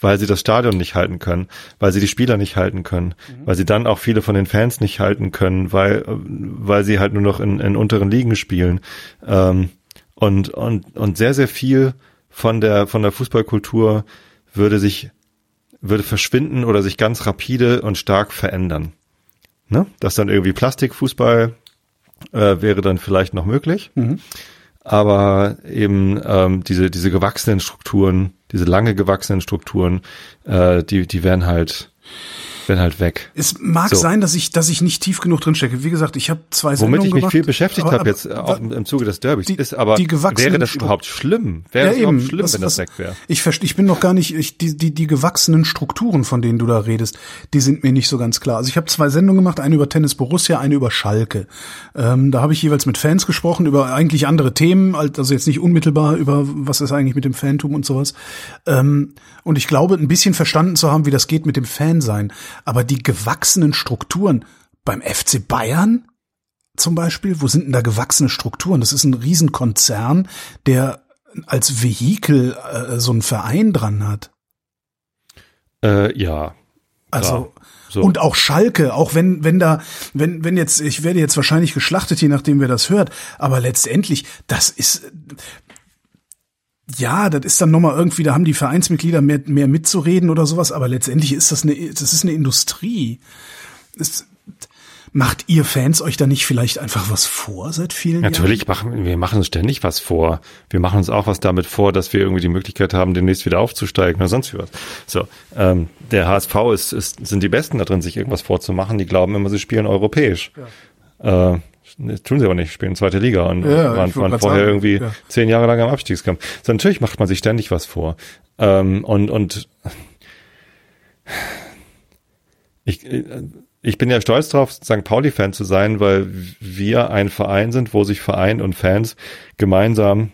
weil sie das Stadion nicht halten können, weil sie die Spieler nicht halten können, mhm. weil sie dann auch viele von den Fans nicht halten können, weil, weil sie halt nur noch in, in unteren Ligen spielen. Ähm, und, und, und sehr, sehr viel von der, von der Fußballkultur würde sich, würde verschwinden oder sich ganz rapide und stark verändern. Ne? Dass dann irgendwie Plastikfußball äh, wäre dann vielleicht noch möglich. Mhm. Aber eben ähm, diese, diese gewachsenen Strukturen, diese lange gewachsenen Strukturen, äh, die, die werden halt bin halt weg. Es mag so. sein, dass ich, dass ich nicht tief genug drin stecke. Wie gesagt, ich habe zwei Sendungen Womit ich mich gemacht, viel beschäftigt habe jetzt auch im Zuge des Derbys, die, ist aber, wäre das überhaupt schlimm? Wäre ja, das eben, schlimm, das, wenn das, das weg wäre? Ich, ich bin noch gar nicht, ich, die, die, die gewachsenen Strukturen, von denen du da redest, die sind mir nicht so ganz klar. Also ich habe zwei Sendungen gemacht, eine über Tennis Borussia, eine über Schalke. Ähm, da habe ich jeweils mit Fans gesprochen, über eigentlich andere Themen, also jetzt nicht unmittelbar über was ist eigentlich mit dem Fantum und sowas. Ähm, und ich glaube, ein bisschen verstanden zu haben, wie das geht mit dem Fansein. Aber die gewachsenen Strukturen beim FC Bayern zum Beispiel, wo sind denn da gewachsene Strukturen? Das ist ein Riesenkonzern, der als Vehikel äh, so einen Verein dran hat. Äh, ja. Also so. und auch Schalke, auch wenn wenn da wenn wenn jetzt ich werde jetzt wahrscheinlich geschlachtet, je nachdem wer das hört, aber letztendlich das ist ja, das ist dann nochmal irgendwie, da haben die Vereinsmitglieder mehr, mehr mitzureden oder sowas, aber letztendlich ist das eine, das ist eine Industrie. Es, macht ihr Fans euch da nicht vielleicht einfach was vor seit vielen Natürlich Jahren? Natürlich machen wir machen uns ständig was vor. Wir machen uns auch was damit vor, dass wir irgendwie die Möglichkeit haben, demnächst wieder aufzusteigen oder sonst wie was. So, ähm, der HSV ist, ist, sind die Besten da drin, sich irgendwas vorzumachen. Die glauben immer, sie spielen europäisch. Ja. Äh, das tun sie aber nicht, spielen zweite Liga und ja, waren, waren vorher sagen, irgendwie ja. zehn Jahre lang am Abstiegskampf. So, natürlich macht man sich ständig was vor. Ähm, und, und ich, ich bin ja stolz drauf, St. Pauli-Fan zu sein, weil wir ein Verein sind, wo sich Verein und Fans gemeinsam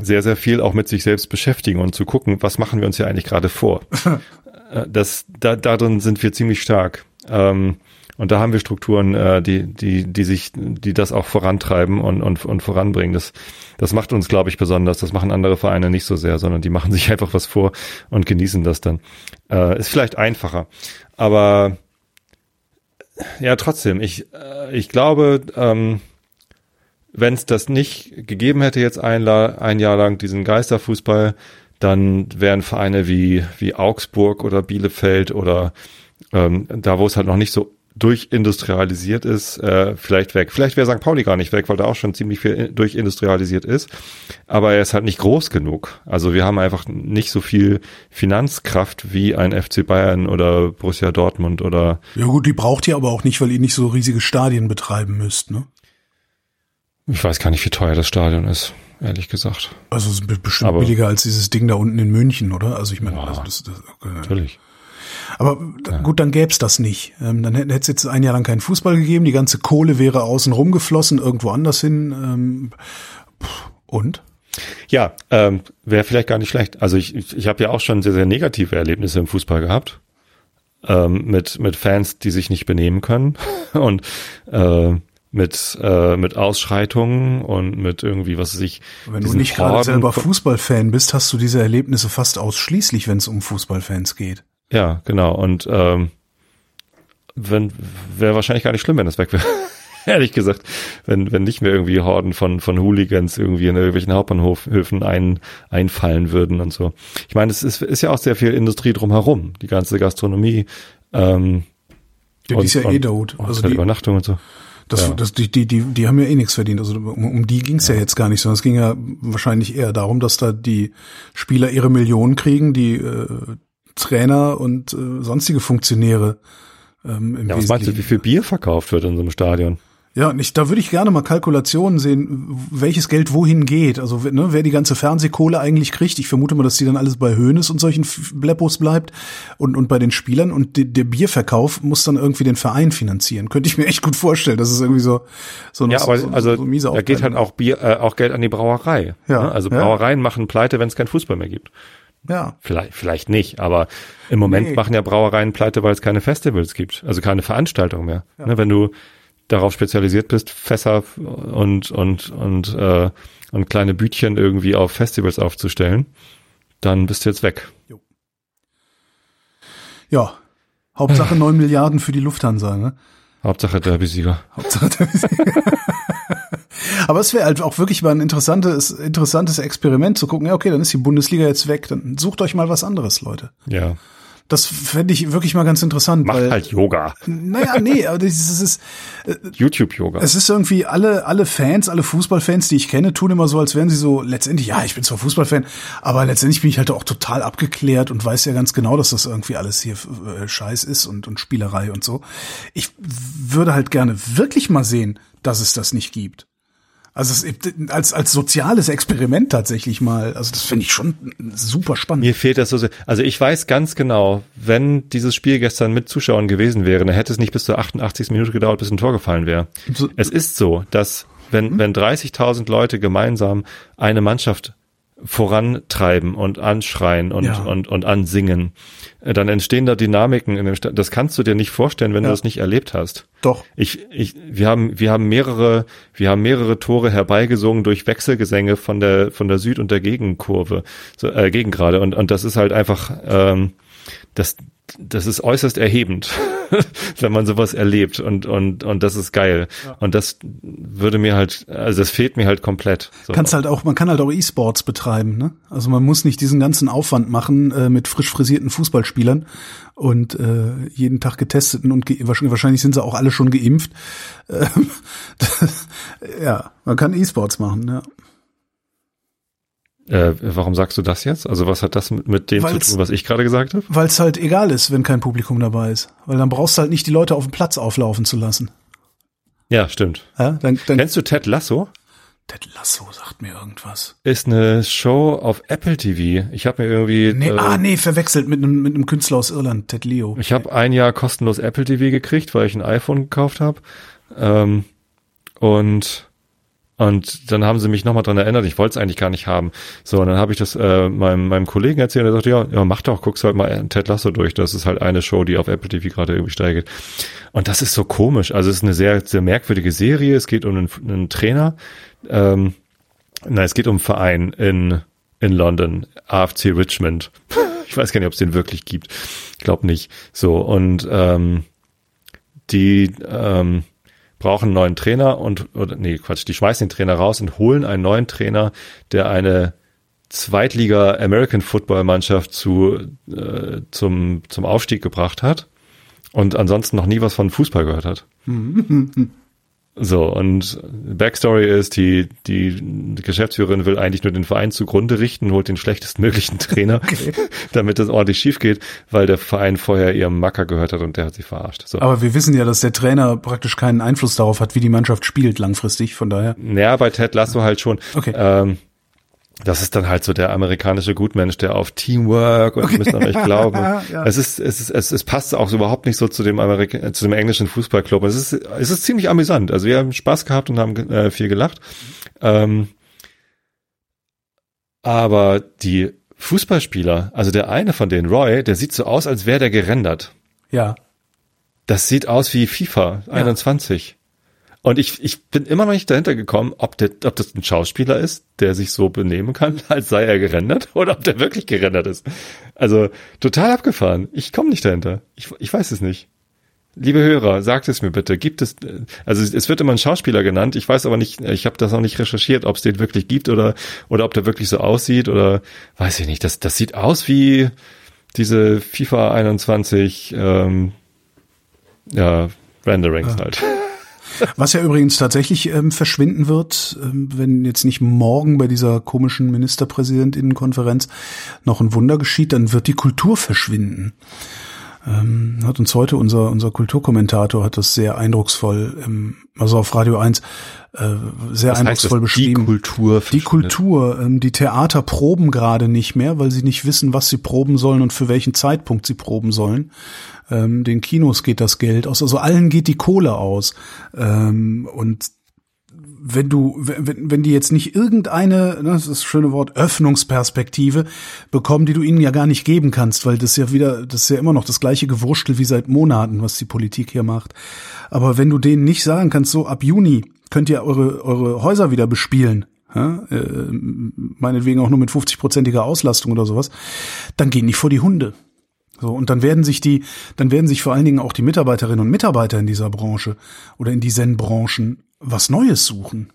sehr, sehr viel auch mit sich selbst beschäftigen und zu gucken, was machen wir uns hier eigentlich gerade vor. Äh, das, da, darin sind wir ziemlich stark. Ähm, und da haben wir Strukturen, äh, die, die, die sich, die das auch vorantreiben und, und, und voranbringen. Das, das macht uns, glaube ich, besonders. Das machen andere Vereine nicht so sehr, sondern die machen sich einfach was vor und genießen das dann. Äh, ist vielleicht einfacher. Aber ja, trotzdem, ich, äh, ich glaube, ähm, wenn es das nicht gegeben hätte jetzt ein, ein Jahr lang, diesen Geisterfußball, dann wären Vereine wie, wie Augsburg oder Bielefeld oder ähm, da, wo es halt noch nicht so durchindustrialisiert ist, äh, vielleicht weg. Vielleicht wäre St. Pauli gar nicht weg, weil da auch schon ziemlich viel durchindustrialisiert ist. Aber er ist halt nicht groß genug. Also wir haben einfach nicht so viel Finanzkraft wie ein FC Bayern oder Borussia Dortmund oder. Ja gut, die braucht ihr aber auch nicht, weil ihr nicht so riesige Stadien betreiben müsst, ne? Ich weiß gar nicht, wie teuer das Stadion ist, ehrlich gesagt. Also es ist bestimmt aber billiger als dieses Ding da unten in München, oder? Also ich meine, ja, also das, das, okay. natürlich. Aber ja. gut, dann gäb's das nicht. Ähm, dann hätte es jetzt ein Jahr lang keinen Fußball gegeben, die ganze Kohle wäre außen rumgeflossen, irgendwo anders hin. Ähm, und? Ja, ähm, wäre vielleicht gar nicht schlecht. Also ich, ich, ich habe ja auch schon sehr, sehr negative Erlebnisse im Fußball gehabt. Ähm, mit, mit Fans, die sich nicht benehmen können und äh, mit, äh, mit Ausschreitungen und mit irgendwie, was weiß ich. Wenn du nicht gerade selber Fußballfan bist, hast du diese Erlebnisse fast ausschließlich, wenn es um Fußballfans geht. Ja, genau. Und ähm, wenn wäre wahrscheinlich gar nicht schlimm, wenn das weg wäre. Ehrlich gesagt, wenn, wenn nicht mehr irgendwie Horden von, von Hooligans irgendwie in irgendwelchen Hauptbahnhöfen ein, einfallen würden und so. Ich meine, es ist, ist ja auch sehr viel Industrie drumherum, die ganze Gastronomie. Ähm, ja, die ist ja eh tot. Also die Übernachtung und so Das, Ja. das, die, die, die, die haben ja eh nichts verdient. Also um, um die ging's ja. jetzt gar nicht, sondern es ging ja wahrscheinlich eher darum, dass da die Spieler ihre Millionen kriegen, die äh, Trainer und äh, sonstige Funktionäre ähm, im Ja, was meinst du, wie viel Bier verkauft wird in so einem Stadion? Ja, und ich, da würde ich gerne mal Kalkulationen sehen, welches Geld wohin geht. Also ne, wer die ganze Fernsehkohle eigentlich kriegt. Ich vermute mal, dass die dann alles bei Hönes und solchen Bleppos bleibt und, und bei den Spielern. Und die, der Bierverkauf muss dann irgendwie den Verein finanzieren. Könnte ich mir echt gut vorstellen. Das ist irgendwie so so Ja, so, aber so, also so miese da geht halt auch Bier, äh, auch Geld an die Brauerei. Ja, ne? Also ja. Brauereien machen pleite, wenn es keinen Fußball mehr gibt. Ja, Vielleicht, vielleicht nicht, aber im Moment Nee. machen ja Brauereien pleite, weil es keine Festivals gibt, also keine Veranstaltung mehr. Ne, wenn du darauf spezialisiert bist, Fässer und und und äh, und kleine Bütchen irgendwie auf Festivals aufzustellen, dann bist du jetzt weg. ja. Hauptsache neun Milliarden für die Lufthansa, ne? Hauptsache Derby-Sieger. Hauptsache Aber es wäre halt auch wirklich mal ein interessantes, interessantes Experiment zu gucken, ja, okay, dann ist die Bundesliga jetzt weg, dann sucht euch mal was anderes, Leute. Ja, Das fände ich wirklich mal ganz interessant. macht weil, halt Yoga, Naja, nee, aber das ist, es ist, YouTube-Yoga. es ist irgendwie alle, alle Fans, alle Fußballfans, die ich kenne, tun immer so, als wären sie so letztendlich, ja, ich bin zwar Fußballfan, aber letztendlich bin ich halt auch total abgeklärt und weiß ja ganz genau, dass das irgendwie alles hier äh, Scheiß ist und, und Spielerei und so. Ich würde halt gerne wirklich mal sehen, dass es das nicht gibt. Also es, als, als soziales Experiment tatsächlich mal. Also das finde ich schon super spannend. Mir fehlt das so sehr. Also ich weiß ganz genau, wenn dieses Spiel gestern mit Zuschauern gewesen wäre, dann hätte es nicht bis zur 88. Minute gedauert, bis ein Tor gefallen wäre. So- Es ist so, dass wenn, wenn 30.000 Leute gemeinsam eine Mannschaft vorantreiben und anschreien und, Ja. und, und ansingen, äh, dann entstehen da Dynamiken in dem Sta Das kannst du dir nicht vorstellen, wenn du Ja. das nicht erlebt hast. Doch. Ich, ich, wir haben, wir haben mehrere, wir haben mehrere Tore herbeigesungen durch Wechselgesänge von der, von der Süd- und der Gegenkurve, so, äh, Gegengrade. Und, und das ist halt einfach, ähm, das, das ist äußerst erhebend, wenn man sowas erlebt und, und, und das ist geil. Und das würde mir halt, also das fehlt mir halt komplett. So. Kannst halt auch, man kann halt auch E-Sports betreiben, ne? Also man muss nicht diesen ganzen Aufwand machen äh, mit frisch frisierten Fußballspielern und äh, jeden Tag getesteten und ge wahrscheinlich, sind sie auch alle schon geimpft. Ähm, ja, man kann E-Sports machen, ja. Äh, warum sagst du das jetzt? Also was hat das mit, mit dem Weil's- zu tun, was ich gerade gesagt habe? Weil es halt egal ist, wenn kein Publikum dabei ist. Weil dann brauchst du halt nicht die Leute auf dem Platz auflaufen zu lassen. Ja, stimmt. Ja, dann, dann Kennst du Ted Lasso? Ted Lasso sagt mir irgendwas. Ist eine Show auf Apple TV. Ich habe mir irgendwie Nee, äh, ah, nee, verwechselt mit einem, mit einem Künstler aus Irland, Ted Leo. Ich habe ein Jahr kostenlos Apple TV gekriegt, weil ich ein iPhone gekauft habe. Ähm, und und dann haben sie mich nochmal dran erinnert, ich wollte es eigentlich gar nicht haben. So, und dann habe ich das äh, meinem, meinem Kollegen erzählt und er sagte, ja, ja, mach doch, guckst halt mal Ted Lasso durch. Das ist halt eine Show, die auf Apple TV gerade irgendwie steigt. Und das ist so komisch. Also es ist eine sehr, sehr merkwürdige Serie. Es geht um einen, einen Trainer. Ähm, nein, es geht um einen Verein in, in London, AFC Richmond. Ich weiß gar nicht, ob es den wirklich gibt. Ich glaube nicht. So, und ähm, die ähm, brauchen einen neuen Trainer und, oder nee, Quatsch, die schmeißen den Trainer raus und holen einen neuen Trainer, der eine Zweitliga American Football Mannschaft zu, äh, zum, zum Aufstieg gebracht hat und ansonsten noch nie was von Fußball gehört hat. So, und Backstory ist, die, die Geschäftsführerin will eigentlich nur den Verein zugrunde richten, holt den schlechtestmöglichen Trainer, damit das ordentlich schief geht, weil der Verein vorher ihrem Macker gehört hat und der hat sie verarscht. So. Aber wir wissen ja, dass der Trainer praktisch keinen Einfluss darauf hat, wie die Mannschaft spielt langfristig, von daher. Ja, bei Ted Lasso halt schon. Okay. Ähm, das ist dann halt so der amerikanische Gutmensch, der auf Teamwork und okay. müssen an euch glauben. Ja. Es ist, es ist, es, es passt auch überhaupt nicht so zu dem Amerika äh, zu dem englischen Fußballclub. Es ist, es ist ziemlich amüsant. Also wir haben Spaß gehabt und haben äh, viel gelacht. Ähm, aber die Fußballspieler, also der eine von denen, Roy, der sieht so aus, als wäre der gerendert. Ja. Das sieht aus wie FIFA 21. Und ich, ich bin immer noch nicht dahinter gekommen, ob, der, ob das ein Schauspieler ist, der sich so benehmen kann, als sei er gerendert, oder ob der wirklich gerendert ist. Also total abgefahren. Ich komme nicht dahinter. Ich, ich weiß es nicht. Liebe Hörer, sagt es mir bitte. Gibt es, also es wird immer ein Schauspieler genannt. Ich weiß aber nicht, ich habe das noch nicht recherchiert, ob es den wirklich gibt oder oder ob der wirklich so aussieht oder weiß ich nicht. Das, das sieht aus wie diese FIFA 21 ähm, ja, Renderings halt. Was ja übrigens tatsächlich ähm, verschwinden wird, ähm, wenn jetzt nicht morgen bei dieser komischen Ministerpräsidentinnenkonferenz noch ein Wunder geschieht, dann wird die Kultur verschwinden. Ähm, hat uns heute unser, unser Kulturkommentator hat das sehr eindrucksvoll, ähm, also auf Radio 1, äh, sehr Was eindrucksvoll beschrieben. Die Kultur. Die Kultur, ähm, die Theater proben gerade nicht mehr, weil sie nicht wissen, was sie proben sollen und für welchen Zeitpunkt sie proben sollen. Ähm, den Kinos geht das Geld aus, also allen geht die Kohle aus. Ähm, und wenn du, wenn, wenn die jetzt nicht irgendeine, ne, das ist das schöne Wort, Öffnungsperspektive bekommen, die du ihnen ja gar nicht geben kannst, weil das ja wieder, das ist ja immer noch das gleiche Gewurschtel wie seit Monaten, was die Politik hier macht. Aber wenn du denen nicht sagen kannst, so ab Juni könnt ihr eure, eure Häuser wieder bespielen, ja, äh, meinetwegen auch nur mit 50-prozentiger Auslastung oder sowas, dann gehen die vor die Hunde. So, und dann werden sich die, dann werden sich vor allen Dingen auch die Mitarbeiterinnen und Mitarbeiter in dieser Branche oder in diesen Branchen was Neues suchen.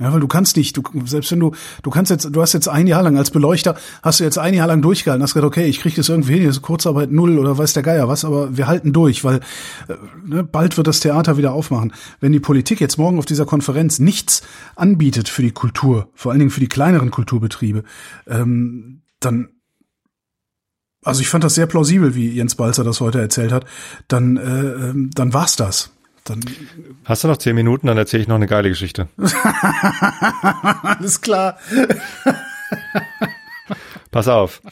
Ja, weil du kannst nicht, du, selbst wenn du, du kannst jetzt, du hast jetzt ein Jahr lang als Beleuchter, hast du jetzt ein Jahr lang durchgehalten, hast gesagt, okay, ich kriege das irgendwie hin, ist Kurzarbeit null oder weiß der Geier was, aber wir halten durch, weil äh, ne, bald wird das Theater wieder aufmachen. Wenn die Politik jetzt morgen auf dieser Konferenz nichts anbietet für die Kultur, vor allen Dingen für die kleineren Kulturbetriebe, ähm, dann also ich fand das sehr plausibel, wie Jens Balzer das heute erzählt hat, dann, äh, ähm, dann war's das. Dann Hast du noch zehn Minuten, dann erzähle ich noch eine geile Geschichte. alles klar. Pass auf.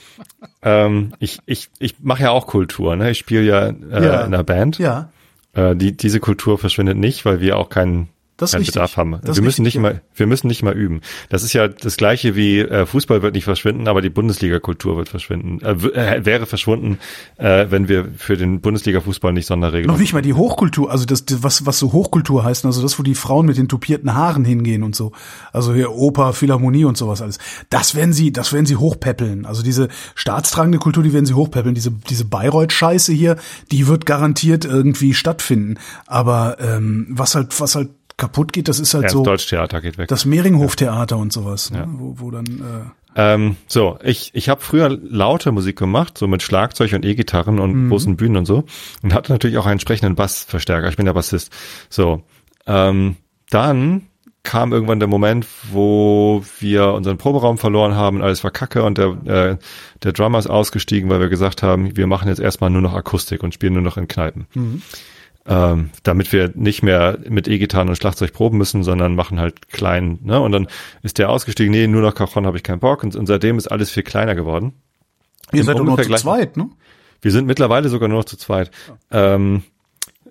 Ähm, ich ich, ich mache ja auch Kultur, ne? Ich spiele ja, äh, Ja. in einer Band. Ja, Äh, die, diese Kultur verschwindet nicht, weil wir auch keinen Das keinen. Bedarf haben. Das wir müssen richtig, nicht mal, wir müssen nicht mal üben. Das ist ja das gleiche wie äh, Fußball wird nicht verschwinden, aber die Bundesliga-Kultur wird verschwinden. Äh, äh, wäre verschwunden, äh, wenn wir für den Bundesliga-Fußball nicht Sonderregeln. noch nicht mal die Hochkultur, also das, das was, was so Hochkultur heißt, also das, wo die Frauen mit den tupierten Haaren hingehen und so. Also hier Oper, Philharmonie und sowas alles. Das werden sie, das werden sie hochpäppeln. Also diese staatstragende Kultur, die werden sie hochpäppeln. Diese, diese Bayreuth-Scheiße hier, die wird garantiert irgendwie stattfinden. Aber ähm, was halt, was halt kaputt geht, das ist halt Ja, so das Deutschtheater geht weg. das Mehringhof-Theater und sowas, Ja. ne, wo, wo dann äh, Ähm, so, ich, ich habe früher laute Musik gemacht, so mit Schlagzeug und E-Gitarren und Mhm. großen Bühnen und so. Und hatte natürlich auch einen entsprechenden Bassverstärker. Ich bin ja Bassist. So, ähm, dann kam irgendwann der Moment, wo wir unseren Proberaum verloren haben alles war kacke und der, äh, der Drummer ist ausgestiegen, weil wir gesagt haben, wir machen jetzt erstmal nur noch Akustik und spielen nur noch in Kneipen. Ähm, damit wir nicht mehr mit E-Gitarren und Schlagzeug proben müssen, sondern machen halt klein. Ne? Und dann ist der ausgestiegen, nee, nur noch Cajon habe ich keinen Bock. Und, und seitdem ist alles viel kleiner geworden. ihr Im seid doch nur ungefähr zu zweit, ne? Wir sind mittlerweile sogar nur noch zu zweit. Ähm,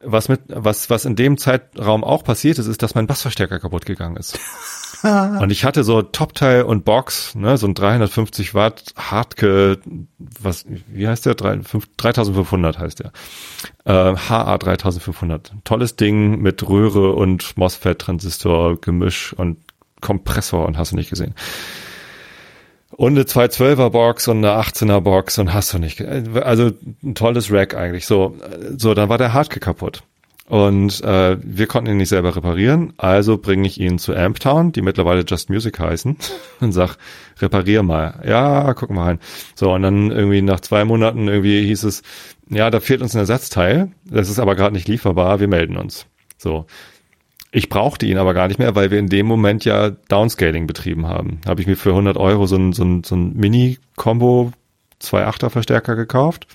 was mit, was, was in dem Zeitraum auch passiert ist, ist, dass mein Bassverstärker kaputt gegangen ist. und ich hatte so Topteil und Box, ne, so ein 350 Watt Hartke, was, wie heißt der? Drei- fünf- 3500 heißt der. Äh, HA 3500. Tolles Ding mit Röhre und MOSFET-Transistor, Gemisch und Kompressor und hast du nicht gesehen. Und eine 212er Box und eine 18er Box und hast du nicht. Also ein tolles Rack eigentlich. So, so dann war der Hardke kaputt. Und äh, wir konnten ihn nicht selber reparieren, also bringe ich ihn zu Amptown, die mittlerweile Just Music heißen, und sag, reparier mal. Ja, guck mal rein. So, und dann irgendwie nach zwei Monaten irgendwie hieß es, ja, da fehlt uns ein Ersatzteil, das ist aber gerade nicht lieferbar, wir melden uns. So. Ich brauchte ihn aber gar nicht mehr, weil wir in dem Moment ja Downscaling betrieben haben. Habe ich mir für 100 Euro so ein, so ein, so ein Mini-Combo 2.8er Verstärker gekauft.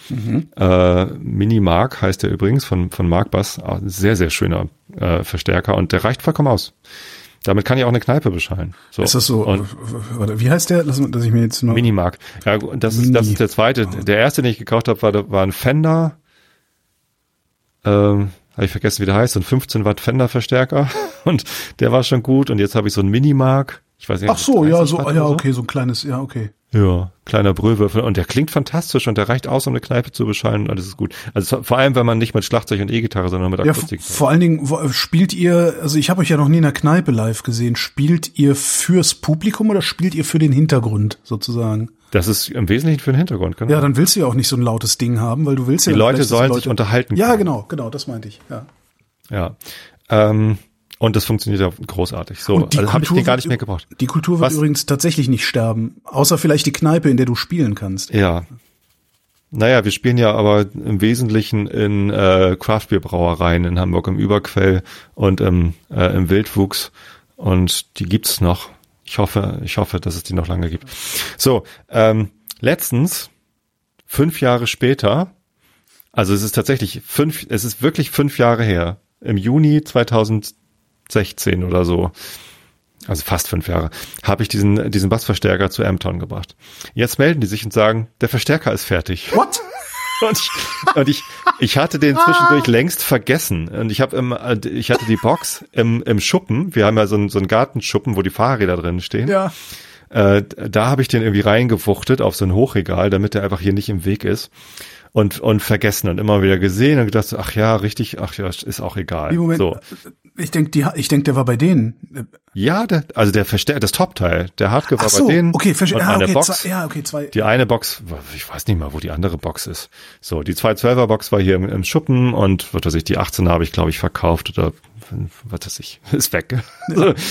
Äh, Mini Mark heißt der übrigens von, von Mark Bass. Auch ein Sehr, sehr schöner äh, Verstärker und der reicht vollkommen aus. Damit kann ich auch eine Kneipe beschallen. So. Ist das so, Und warte, wie heißt der? Lass, mal, dass ich mir jetzt noch. Minimark. Ja, gut, das ist, das ist der zweite. Der erste, den ich gekauft habe, war, war ein Fender. Ähm, habe ich vergessen, wie der heißt. So ein 15 Watt Fender Verstärker. Und der war schon gut. Und jetzt habe ich so ein Minimark. Ich weiß nicht. Ach so, ja, 30 so, ah, ja, okay, so ein kleines, ja, okay. Ja, kleiner Brühwürfel. Und der klingt fantastisch und der reicht aus, um eine Kneipe zu beschallen und alles ist gut. Also vor allem, wenn man nicht mit Schlagzeug und E-Gitarre, sondern mit Ja, Akustik. vor allen Dingen spielt ihr, also ich habe euch ja noch nie in der Kneipe live gesehen. Spielt ihr fürs Publikum oder spielt ihr für den Hintergrund sozusagen? das ist im Wesentlichen für den Hintergrund, genau. Ja, dann willst du ja auch nicht so ein lautes Ding haben, weil du willst ja Die Leute sollen sich unterhalten Ja, können. genau, genau, das meinte ich. Ja. Ja. Ähm, und das funktioniert ja großartig. So, also habe ich den gar nicht mehr gebraucht. Die Kultur wird Was? übrigens tatsächlich nicht sterben, außer vielleicht die Kneipe, in der du spielen kannst. Ja. naja, wir spielen ja aber im Wesentlichen in äh, Craftbeer-Brauereien in Hamburg im Überquell und im, äh, im Wildwuchs und die gibt's noch. Ich hoffe, ich hoffe, dass es die noch lange gibt. So, ähm, letztens, fünf Jahre später, also es ist tatsächlich fünf, es ist wirklich fünf Jahre her, im Juni 2016 oder so, also fast fünf Jahre, habe ich diesen, diesen Bassverstärker zu Amton gebracht. Jetzt melden die sich und sagen, der Verstärker ist fertig. What? Und ich, und ich, ich hatte den zwischendurch längst vergessen. Und ich habe im, ich hatte die Box im, im Schuppen. Wir haben ja so einen, so einen Gartenschuppen, wo die Fahrräder drin stehen. Ja. Äh, da habe ich den irgendwie reingewuchtet auf so ein Hochregal, damit der einfach hier nicht im Weg ist. Und, und vergessen und immer wieder gesehen und gedacht, ach ja, richtig, ach ja, ist auch egal. Moment, so. Ich denke, die, ich denk, der war bei denen. Ja, der, also der Verstärker, das Top-Teil, der Hardcore Ach war so, bei denen. okay, verstehe. Ah, okay, Box, zwei, ja, okay, zwei. die eine Box, ich weiß nicht mal, wo die andere Box ist. So, die 212er Box war hier im, im Schuppen und was weiß ich, die 18er habe ich, glaube ich, verkauft oder was weiß ich, ist weg. So.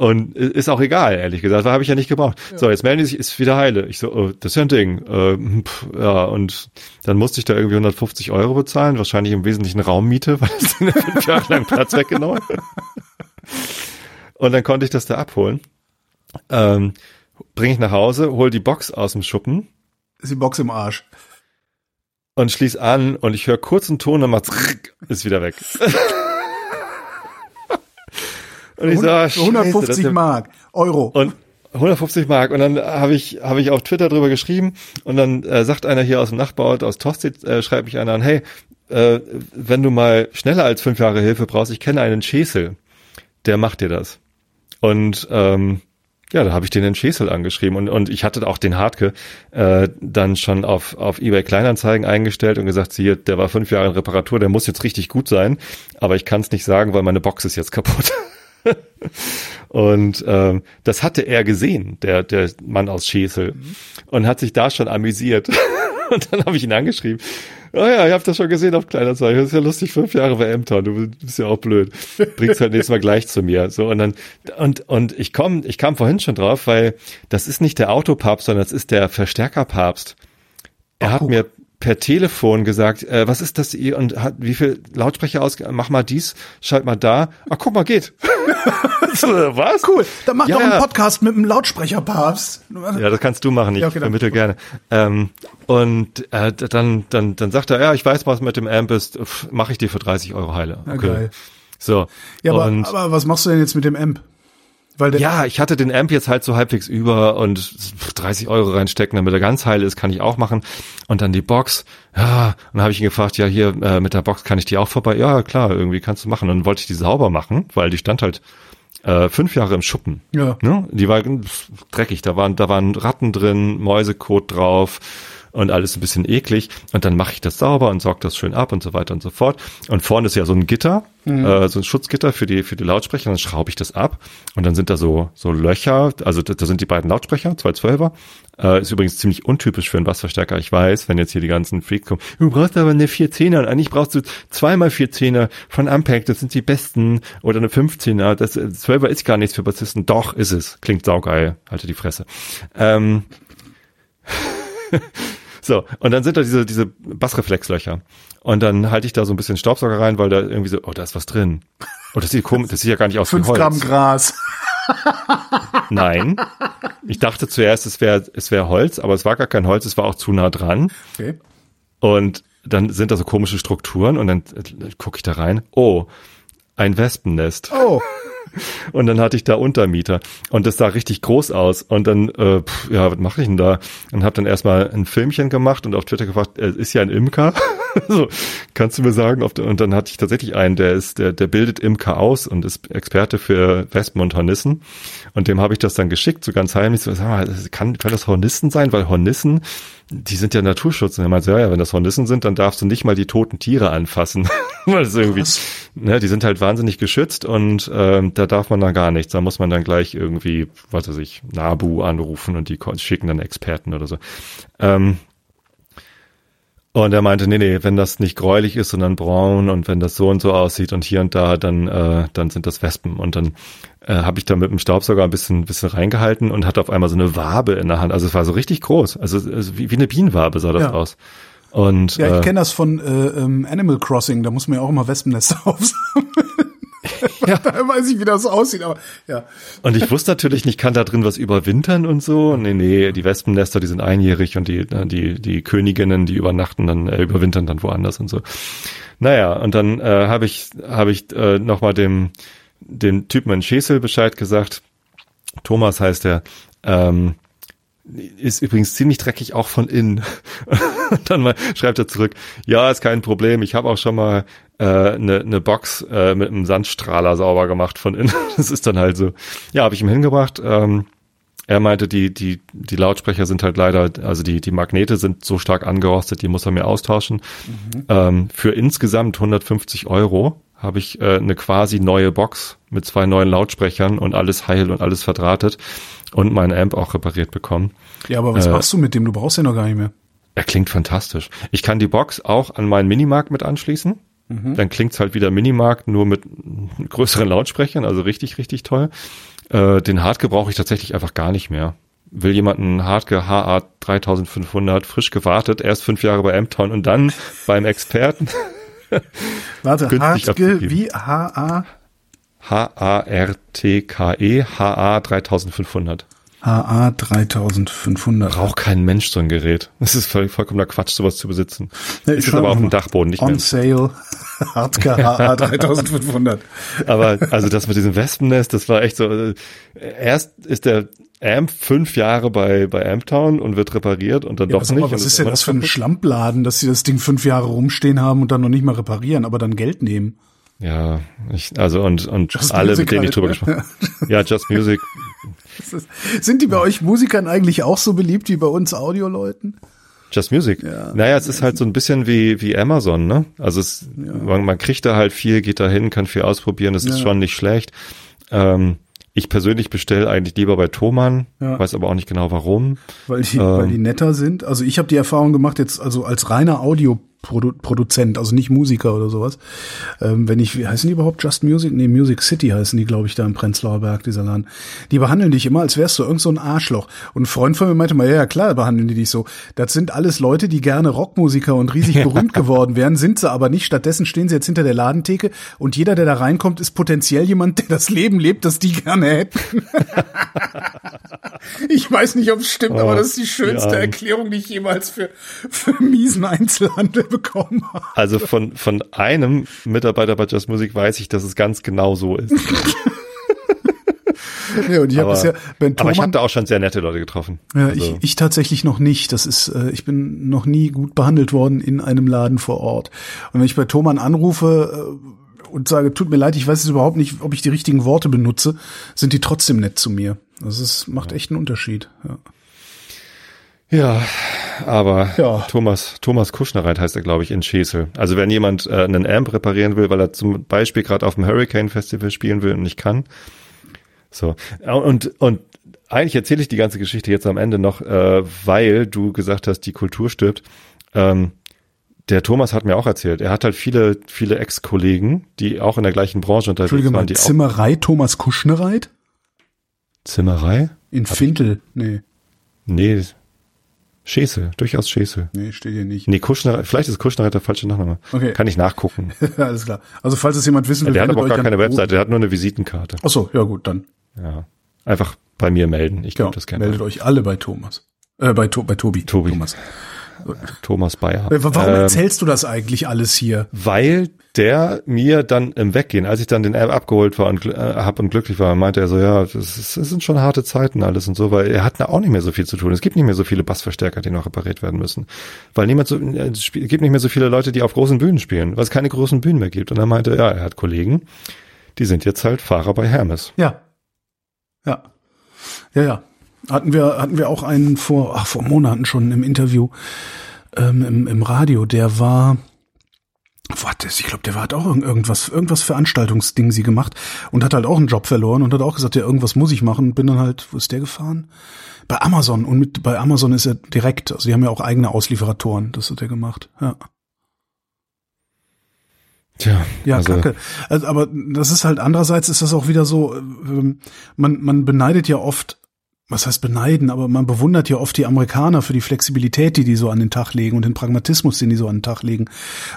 Und ist auch egal, ehrlich gesagt, habe ich ja nicht gebraucht. Ja. So, jetzt melden die sich, ist wieder heile. Ich so, oh, das ist ja ein Ding. Äh, pff, ja, und dann musste ich da irgendwie 150 Euro bezahlen, wahrscheinlich im Wesentlichen Raummiete, weil es fünf Jahre lang Platz weggenommen. und dann konnte ich das da abholen. Ähm, bringe ich nach Hause, hol die Box aus dem Schuppen. Ist die Box im Arsch. Und schließ an und ich höre kurzen Ton und macht's ist wieder weg. Und ich so, ah, 150 Scheiße, Mark, Euro. Und 150 Mark. Und dann habe ich, habe ich auf Twitter drüber geschrieben und dann äh, sagt einer hier aus dem Nachbarort, aus Tosted, äh, schreibt mich einer an, hey, äh, wenn du mal schneller als fünf Jahre Hilfe brauchst, ich kenne einen Schäsel, der macht dir das. Und ähm, ja, da habe ich den in Schäsel angeschrieben und, und ich hatte auch den Hartke äh, dann schon auf, auf eBay Kleinanzeigen eingestellt und gesagt, hier, der war fünf Jahre in Reparatur, der muss jetzt richtig gut sein, aber ich kann es nicht sagen, weil meine Box ist jetzt kaputt. und ähm, das hatte er gesehen, der, der Mann aus Schäsel, und hat sich da schon amüsiert. und dann habe ich ihn angeschrieben. Oh ja, ich habe das schon gesehen auf Kleinanzeigen. Das ist ja lustig, fünf Jahre bei Emton. Du bist ja auch blöd. Bringst halt nächstes Mal gleich zu mir. So und dann und und ich komm, ich kam vorhin schon drauf, weil das ist nicht der Autopapst, sondern das ist der Verstärkerpapst. Er Ach, hat mir per Telefon gesagt, äh, was ist das ihr und hat wie viel Lautsprecher aus? Mach mal dies, schalt mal da. Ach, guck mal, geht. was? Cool. Dann mach ja, doch einen Podcast mit einem Lautsprecherpapst. Ja, das kannst du machen. Ich ja, okay, vermittle gerne. Ähm, und äh, dann dann dann sagt er, ja, ich weiß, was mit dem Amp ist. Mache ich dir für 30 Euro heile. Okay. Geil. So. Ja, aber, aber was machst du denn jetzt mit dem Amp? Weil ja, ich hatte den Amp jetzt halt so halbwegs über und 30 Euro reinstecken, damit er ganz heil ist, kann ich auch machen. Und dann die Box, ja, und dann habe ich ihn gefragt, ja, hier äh, mit der Box kann ich die auch vorbei? Ja, klar, irgendwie kannst du machen. Und dann wollte ich die sauber machen, weil die stand halt äh, fünf Jahre im Schuppen. Ja. Ne? Die war dreckig, da waren, da waren Ratten drin, Mäusekot drauf und alles ein bisschen eklig. Und dann mache ich das sauber und sorge das schön ab und so weiter und so fort. Und vorne ist ja so ein Gitter, mhm. äh, so ein Schutzgitter für die, für die Lautsprecher. dann schraube ich das ab und dann sind da so, so Löcher. Also da, da sind die beiden Lautsprecher, zwei Zwölfer. Äh, ist übrigens ziemlich untypisch für einen Bassverstärker. Ich weiß, wenn jetzt hier die ganzen Freaks kommen. Du brauchst aber eine 410er und eigentlich brauchst du zweimal 410er von Ampeg. Das sind die besten. Oder eine 15er. Das 12er ist gar nichts für Bassisten. Doch, ist es. Klingt saugeil. Halte die Fresse. Ähm, So, und dann sind da diese, diese Bassreflexlöcher. Und dann halte ich da so ein bisschen Staubsauger rein, weil da irgendwie so, oh, da ist was drin. Oh, das sieht komisch, das sieht ja gar nicht aus Fünf wie Holz. Gramm Gras. Nein. Ich dachte zuerst, es wäre es wäre Holz, aber es war gar kein Holz, es war auch zu nah dran. Okay. Und dann sind da so komische Strukturen und dann gucke ich da rein. Oh, ein Wespennest. Oh. Und dann hatte ich da Untermieter und das sah richtig groß aus. Und dann, äh, pff, ja, was mache ich denn da? Und habe dann erstmal ein Filmchen gemacht und auf Twitter gefragt, äh, ist ja ein Imker? so, kannst du mir sagen? Ob, und dann hatte ich tatsächlich einen, der ist, der, der bildet Imker aus und ist Experte für Wespen und Hornissen. Und dem habe ich das dann geschickt, so ganz heimlich. So, sag mal, kann, kann das Hornissen sein? Weil Hornissen die sind ja Naturschutz. Und er meinte, ja, ja, wenn das Hornissen sind, dann darfst du nicht mal die toten Tiere anfassen. Weil das irgendwie, ne, die sind halt wahnsinnig geschützt und ähm, da darf man dann gar nichts. Da muss man dann gleich irgendwie, was weiß ich, Nabu anrufen und die schicken dann Experten oder so. Ähm, Und er meinte, nee, nee, wenn das nicht gräulich ist, sondern braun und wenn das so und so aussieht und hier und da, dann, äh, dann sind das Wespen. Und dann äh, habe ich da mit dem Staubsauger ein bisschen, bisschen reingehalten und hatte auf einmal so eine Wabe in der Hand. Also es war so richtig groß. Also, also wie, wie eine Bienenwabe sah das Ja. aus. Und Ja, ich äh, kenne das von äh, ähm, Animal Crossing, da muss man ja auch immer Wespennester aufsammeln. Ja. da weiß ich, wie das aussieht, aber ja. Und ich wusste natürlich nicht, kann da drin was überwintern und so. Nee, nee, die Wespennester, die sind einjährig und die, äh, die, die Königinnen, die übernachten dann, äh, überwintern dann woanders und so. Naja, und dann äh, habe ich, habe ich äh, nochmal dem, dem Typen in Schesel Bescheid gesagt. Thomas heißt er. Ähm, ist übrigens ziemlich dreckig auch von innen. Dann mal schreibt er zurück, ja, ist kein Problem. Ich habe auch schon mal eine äh, ne, ne Box äh, mit einem Sandstrahler sauber gemacht von innen. Das ist dann halt so. Ja, habe ich ihm hingebracht. Ähm, er meinte, die, die, die Lautsprecher sind halt leider, also die, die Magnete sind so stark angerostet, die muss er mir austauschen. Ähm, für insgesamt 150 Euro habe ich äh, eine quasi neue Box mit zwei neuen Lautsprechern und alles heil und alles verdrahtet und meinen Amp auch repariert bekommen. Ja, aber was Äh, machst du mit dem? Du brauchst ja noch gar nicht mehr. Er klingt fantastisch. Ich kann die Box auch an meinen Minimark mit anschließen. Dann klingt's halt wieder Minimark, nur mit größeren Lautsprechern, also richtig, richtig toll. Äh, den Hardke brauche ich tatsächlich einfach gar nicht mehr. Will jemand einen Hardke HA 3500 frisch gewartet, erst fünf Jahre bei Amtown und dann beim Experten Warte, abzugeben. wie H-A? H-A-R-T-K-E HA 3500. HA 3500. Braucht kein Mensch so ein Gerät. Das ist voll, vollkommener Quatsch, sowas zu besitzen. Ja, ist aber auf dem. Dachboden, nicht On mehr. sale, Hartke HA 3500. Aber also das mit diesem Wespennest, das war echt so. äh, Erst ist der Amp fünf Jahre bei bei Amptown und wird repariert und dann Ja, doch nicht. mal, was ist denn das für ein. Schlampladen, dass sie das Ding fünf Jahre rumstehen haben und dann noch nicht mal reparieren, aber dann Geld nehmen? Ja, ich, also und und Just alle, Music mit denen ich drüber ne? gesprochen. Ja, Just Music. Ist Sind die bei euch Musikern eigentlich auch so beliebt wie bei uns Audioleuten? Just Music. Ja. Naja, es ist halt so ein bisschen wie wie Amazon, ne? Also es, man, man kriegt da halt viel, geht da hin, kann viel ausprobieren. Das ist Ja. schon nicht schlecht. Ähm, ich persönlich bestelle eigentlich lieber bei Thomann, Ja. weiß aber auch nicht genau warum. Weil die, Ähm. weil die netter sind. Also ich habe die Erfahrung gemacht jetzt, also als reiner Audioproduzent, also nicht Musiker oder sowas. Ähm, wenn ich, wie heißen die überhaupt Just Music? Nee, Music City heißen die, glaube ich, da im Prenzlauer Berg, dieser Laden. Die behandeln dich immer, als wärst du irgend so ein Arschloch. Und ein Freund von mir meinte mal, ja, ja, klar behandeln die dich so. Das sind alles Leute, die gerne Rockmusiker und riesig berühmt geworden wären, sind sie aber nicht. Stattdessen stehen sie jetzt hinter der Ladentheke und jeder, der da reinkommt, ist potenziell jemand, der das Leben lebt, das die gerne hätten. Ich weiß nicht, ob es stimmt, aber Oh, das ist die schönste ja. Erklärung, die ich jemals für, für miesen Einzelhandel bekommen habe. Also von, von einem Mitarbeiter bei Just Music weiß ich, dass es ganz genau so ist. Ja, und ich habe Aber, bisher Ben aber ich habe Thoman, da auch schon sehr nette Leute getroffen. ja, also, ich, ich tatsächlich noch nicht. Das ist, äh, ich bin noch nie gut behandelt worden in einem Laden vor Ort. Und wenn ich bei Thomann anrufe äh, und sage, tut mir leid, ich weiß jetzt überhaupt nicht, ob ich die richtigen Worte benutze, sind die trotzdem nett zu mir. Das ist, macht echt einen Unterschied. Ja. Ja, aber Ja. Thomas, Thomas Kuschnereit heißt er, glaube ich, in Schesel. Also wenn jemand äh, einen Amp reparieren will, weil er zum Beispiel gerade auf dem Hurricane Festival spielen will und nicht kann. So. Und, und eigentlich erzähle ich die ganze Geschichte jetzt am Ende noch, äh, weil du gesagt hast, die Kultur stirbt. Ähm, der Thomas hat mir auch erzählt, er hat halt viele, viele Ex-Kollegen, die auch in der gleichen Branche unterwegs Entschuldige mal, waren, die auch Zimmerei Thomas Kuschnereit? Zimmerei? In Fintel? Nee, Nee, Schesel, durchaus Schesel. nee, steht hier nicht. Nee, Kuschner, vielleicht ist Kuschner der falsche Nachname. Okay. Kann ich nachgucken. Alles klar. Also falls es jemand wissen will, Der hat aber auch gar keine Webseite, der hat nur eine Visitenkarte. Ach so, ja gut, dann. Ja. Einfach bei mir melden. Ich Ja, gebe das gerne. meldet euch alle bei Thomas. Äh, bei, to bei Tobi. Tobi. Thomas. Thomas Bayer. Äh, Warum Ähm, erzählst du das eigentlich alles hier? weil der mir dann im Weggehen, als ich dann den App abgeholt war und äh, hab und glücklich war, meinte er so, ja, das, ist, das sind schon harte Zeiten alles und so, weil er hat da auch nicht mehr so viel zu tun. Es gibt nicht mehr so viele Bassverstärker, die noch repariert werden müssen, weil niemand so, äh, es gibt nicht mehr so viele Leute, die auf großen Bühnen spielen, weil es keine großen Bühnen mehr gibt. Und er meinte, ja, er hat Kollegen, die sind jetzt halt Fahrer bei Hermes. Ja. Ja. Ja, ja. Hatten wir, hatten wir auch einen vor, ach, vor Monaten schon im Interview ähm, im, im Radio, der war Warte, ich glaube, der hat auch irgendwas, irgendwas Veranstaltungsding sie gemacht und hat halt auch einen Job verloren und hat auch gesagt, ja, irgendwas muss ich machen. Bin dann halt, wo ist der gefahren? Bei Amazon und mit bei Amazon ist er direkt. Also die haben ja auch eigene Auslieferatoren. Das hat er gemacht. Ja. Tja, Ja, also, kacke. Also, aber das ist halt andererseits ist das auch wieder so, ähm, man, man beneidet ja oft, was heißt beneiden, aber man bewundert ja oft die Amerikaner für die Flexibilität, die die so an den Tag legen und den Pragmatismus, den die so an den Tag legen.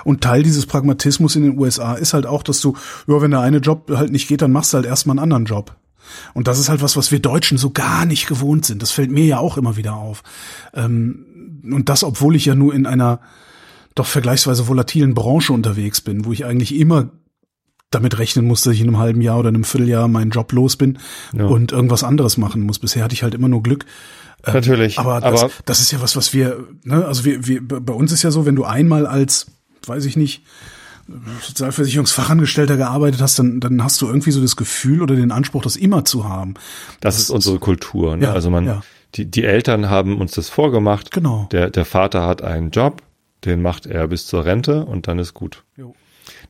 Und Teil dieses Pragmatismus in den USA ist halt auch, dass du, ja, wenn der eine Job halt nicht geht, dann machst du halt erstmal einen anderen Job. Und das ist halt was, was wir Deutschen so gar nicht gewohnt sind. Das fällt mir ja auch immer wieder auf. Ähm, und das, obwohl ich ja nur in einer doch vergleichsweise volatilen Branche unterwegs bin, wo ich eigentlich immer damit rechnen muss, dass ich in einem halben Jahr oder einem Vierteljahr meinen Job los bin Ja. und irgendwas anderes machen muss. Bisher hatte ich halt immer nur Glück. Ähm, Natürlich, Aber das, aber- das ist ja was, was wir, ne, also wir, wir, bei uns ist ja so, wenn du einmal als, weiß ich nicht, Sozialversicherungsfachangestellter gearbeitet hast, dann, dann hast du irgendwie so das Gefühl oder den Anspruch, das immer zu haben. das ist unsere Kultur. Ne? Ja, also man, ja. die, die Eltern haben uns das vorgemacht. Genau. Der, der Vater hat einen Job, den macht er bis zur Rente und dann ist gut. Jo.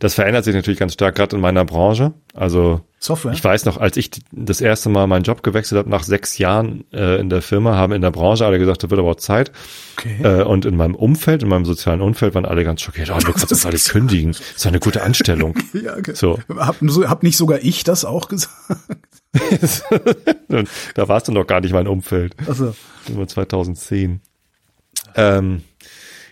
Das verändert sich natürlich ganz stark, gerade in meiner Branche. Also Software. ich weiß noch, als ich das erste Mal meinen Job gewechselt habe, nach sechs Jahren äh, in der Firma, haben in der Branche alle gesagt, da wird aber auch Zeit. Okay. Äh, und in meinem Umfeld, in meinem sozialen Umfeld waren alle ganz schockiert. Oh, du kannst das alle kündigen. Das ist doch eine gute Anstellung. ja, okay. So. Hab, so, hab nicht sogar ich das auch gesagt? Da warst du noch gar nicht mein Umfeld. Also, Das war 2010. Ähm,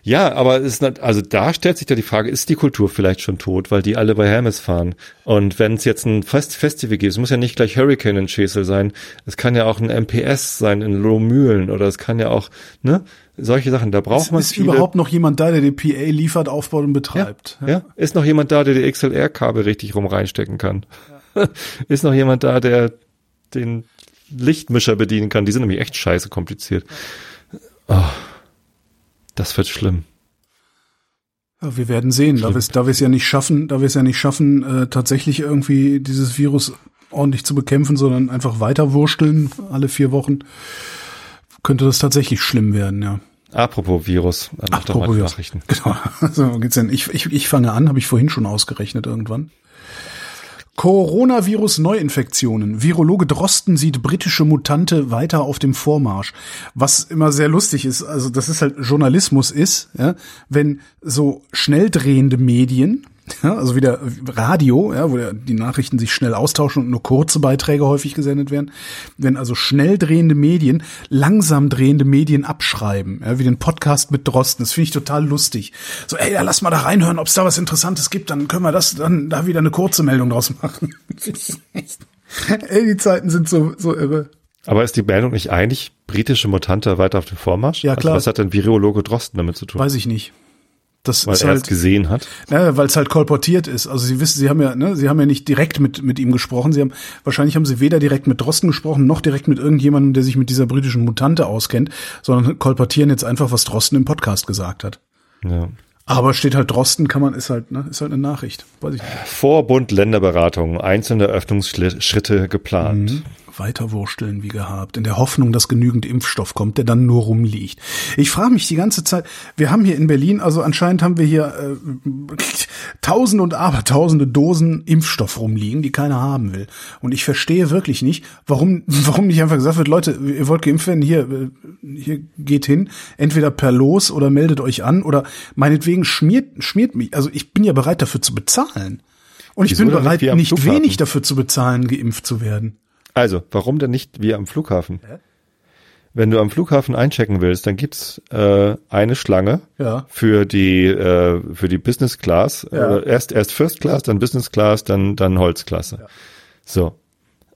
ja, aber es ist, nicht- also da stellt sich da die Frage, ist die Kultur vielleicht schon tot, weil die alle bei Hermes fahren? Und wenn es jetzt ein Fest Festival gibt, es muss ja nicht gleich Hurricane in Schesel sein, es kann ja auch ein MPS sein in Lohmühlen oder es kann ja auch, ne, solche Sachen, da braucht ist, man ist viele. überhaupt noch jemand da, der die PA liefert, aufbaut und betreibt? ja, ist noch jemand da, der die XLR-Kabel richtig rum reinstecken kann? ist noch jemand da, der den Lichtmischer bedienen kann? Die sind nämlich echt scheiße kompliziert. Oh, das wird schlimm. Ja, wir werden sehen. Da wir es da wir es ja nicht schaffen, da wir es ja nicht schaffen, äh, tatsächlich irgendwie dieses Virus ordentlich zu bekämpfen, sondern einfach weiter wursteln alle vier Wochen, könnte das tatsächlich schlimm werden, ja. Apropos Virus, mach doch mal Apropos Virus. Nachrichten. Genau. So geht's denn. Ich, ich, ich fange an, habe ich vorhin schon ausgerechnet irgendwann. Coronavirus-Neuinfektionen. Virologe Drosten sieht britische Mutante weiter auf dem Vormarsch. Was immer sehr lustig ist, also das ist halt Journalismus ist, ja, wenn so schnell drehende Medien, ja, also wieder Radio, ja, wo die Nachrichten sich schnell austauschen und nur kurze Beiträge häufig gesendet werden, wenn also schnell drehende Medien langsam drehende Medien abschreiben, ja, wie den Podcast mit Drosten. Das finde ich total lustig. So, ey, ja, lass mal da reinhören, ob es da was Interessantes gibt, dann können wir das dann da wieder eine kurze Meldung draus machen. ey, die Zeiten sind so so irre. Aber ist die Meldung nicht eigentlich britische Mutante weiter auf dem Vormarsch? Ja, klar. Also was hat denn Virologe Drosten damit zu tun? Weiß ich nicht. Das Weil er es halt, gesehen hat. Ja, weil es halt kolportiert ist. Also sie wissen, sie haben ja, ne, sie haben ja nicht direkt mit mit ihm gesprochen. Sie haben wahrscheinlich haben sie weder direkt mit Drosten gesprochen noch direkt mit irgendjemandem, der sich mit dieser britischen Mutante auskennt, sondern kolportieren jetzt einfach, was Drosten im Podcast gesagt hat. Ja. Aber steht halt Drosten, kann man ist halt, ne, ist halt eine Nachricht. Weiß ich nicht. Vor Bund-Länderberatung, einzelne Öffnungsschritte geplant. Mhm. Weiterwursteln wie gehabt, in der Hoffnung, dass genügend Impfstoff kommt, der dann nur rumliegt. Ich frage mich die ganze Zeit, wir haben hier in Berlin, also anscheinend haben wir hier äh, tausende und abertausende Dosen Impfstoff rumliegen, die keiner haben will. Und ich verstehe wirklich nicht, warum, warum nicht einfach gesagt wird, Leute, ihr wollt geimpft werden, hier, äh, hier geht hin, entweder per Los oder meldet euch an oder meinetwegen schmiert, schmiert mich. Also ich bin ja bereit dafür zu bezahlen. Und ich Wieso bin bereit, nicht wenig dafür zu bezahlen, geimpft zu werden. Also, warum denn nicht wie am Flughafen? Wenn du am Flughafen einchecken willst, dann gibt's äh, eine Schlange Ja. für die äh, für die Business Class. Ja. Äh, erst erst First Class, dann Business Class, dann dann Holzklasse. So.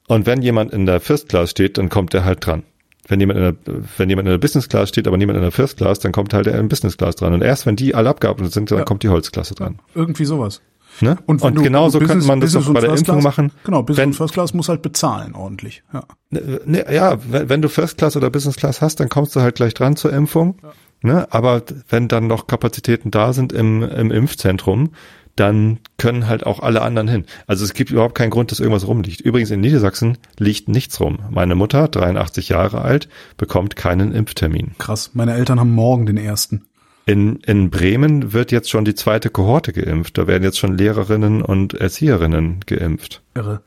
Und wenn jemand in der First Class steht, dann kommt er halt dran. Wenn jemand in der, wenn jemand in der Business Class steht, aber niemand in der First Class, dann kommt halt der in Business Class dran. Und erst wenn die alle abgearbeitet sind, dann Ja. kommt die Holzklasse dran. Irgendwie sowas. Ne? Und, wenn du- genauso Business- könnte man das Business auch bei und der Impfung Class- machen. Genau, Business wenn, und First Class muss halt bezahlen ordentlich. Ja. Ne, ja, wenn, wenn du First Class oder Business Class hast, dann kommst du halt gleich dran zur Impfung. Ne? Aber wenn dann noch Kapazitäten da sind im, im Impfzentrum, dann können halt auch alle anderen hin. Also es gibt überhaupt keinen Grund, dass irgendwas rumliegt. Übrigens in Niedersachsen liegt nichts rum. Meine Mutter, 83 Jahre alt, bekommt keinen Impftermin. Krass. Meine Eltern haben morgen den ersten. In, in Bremen wird jetzt schon die zweite Kohorte geimpft. Da werden jetzt schon Lehrerinnen und Erzieherinnen geimpft. Irre.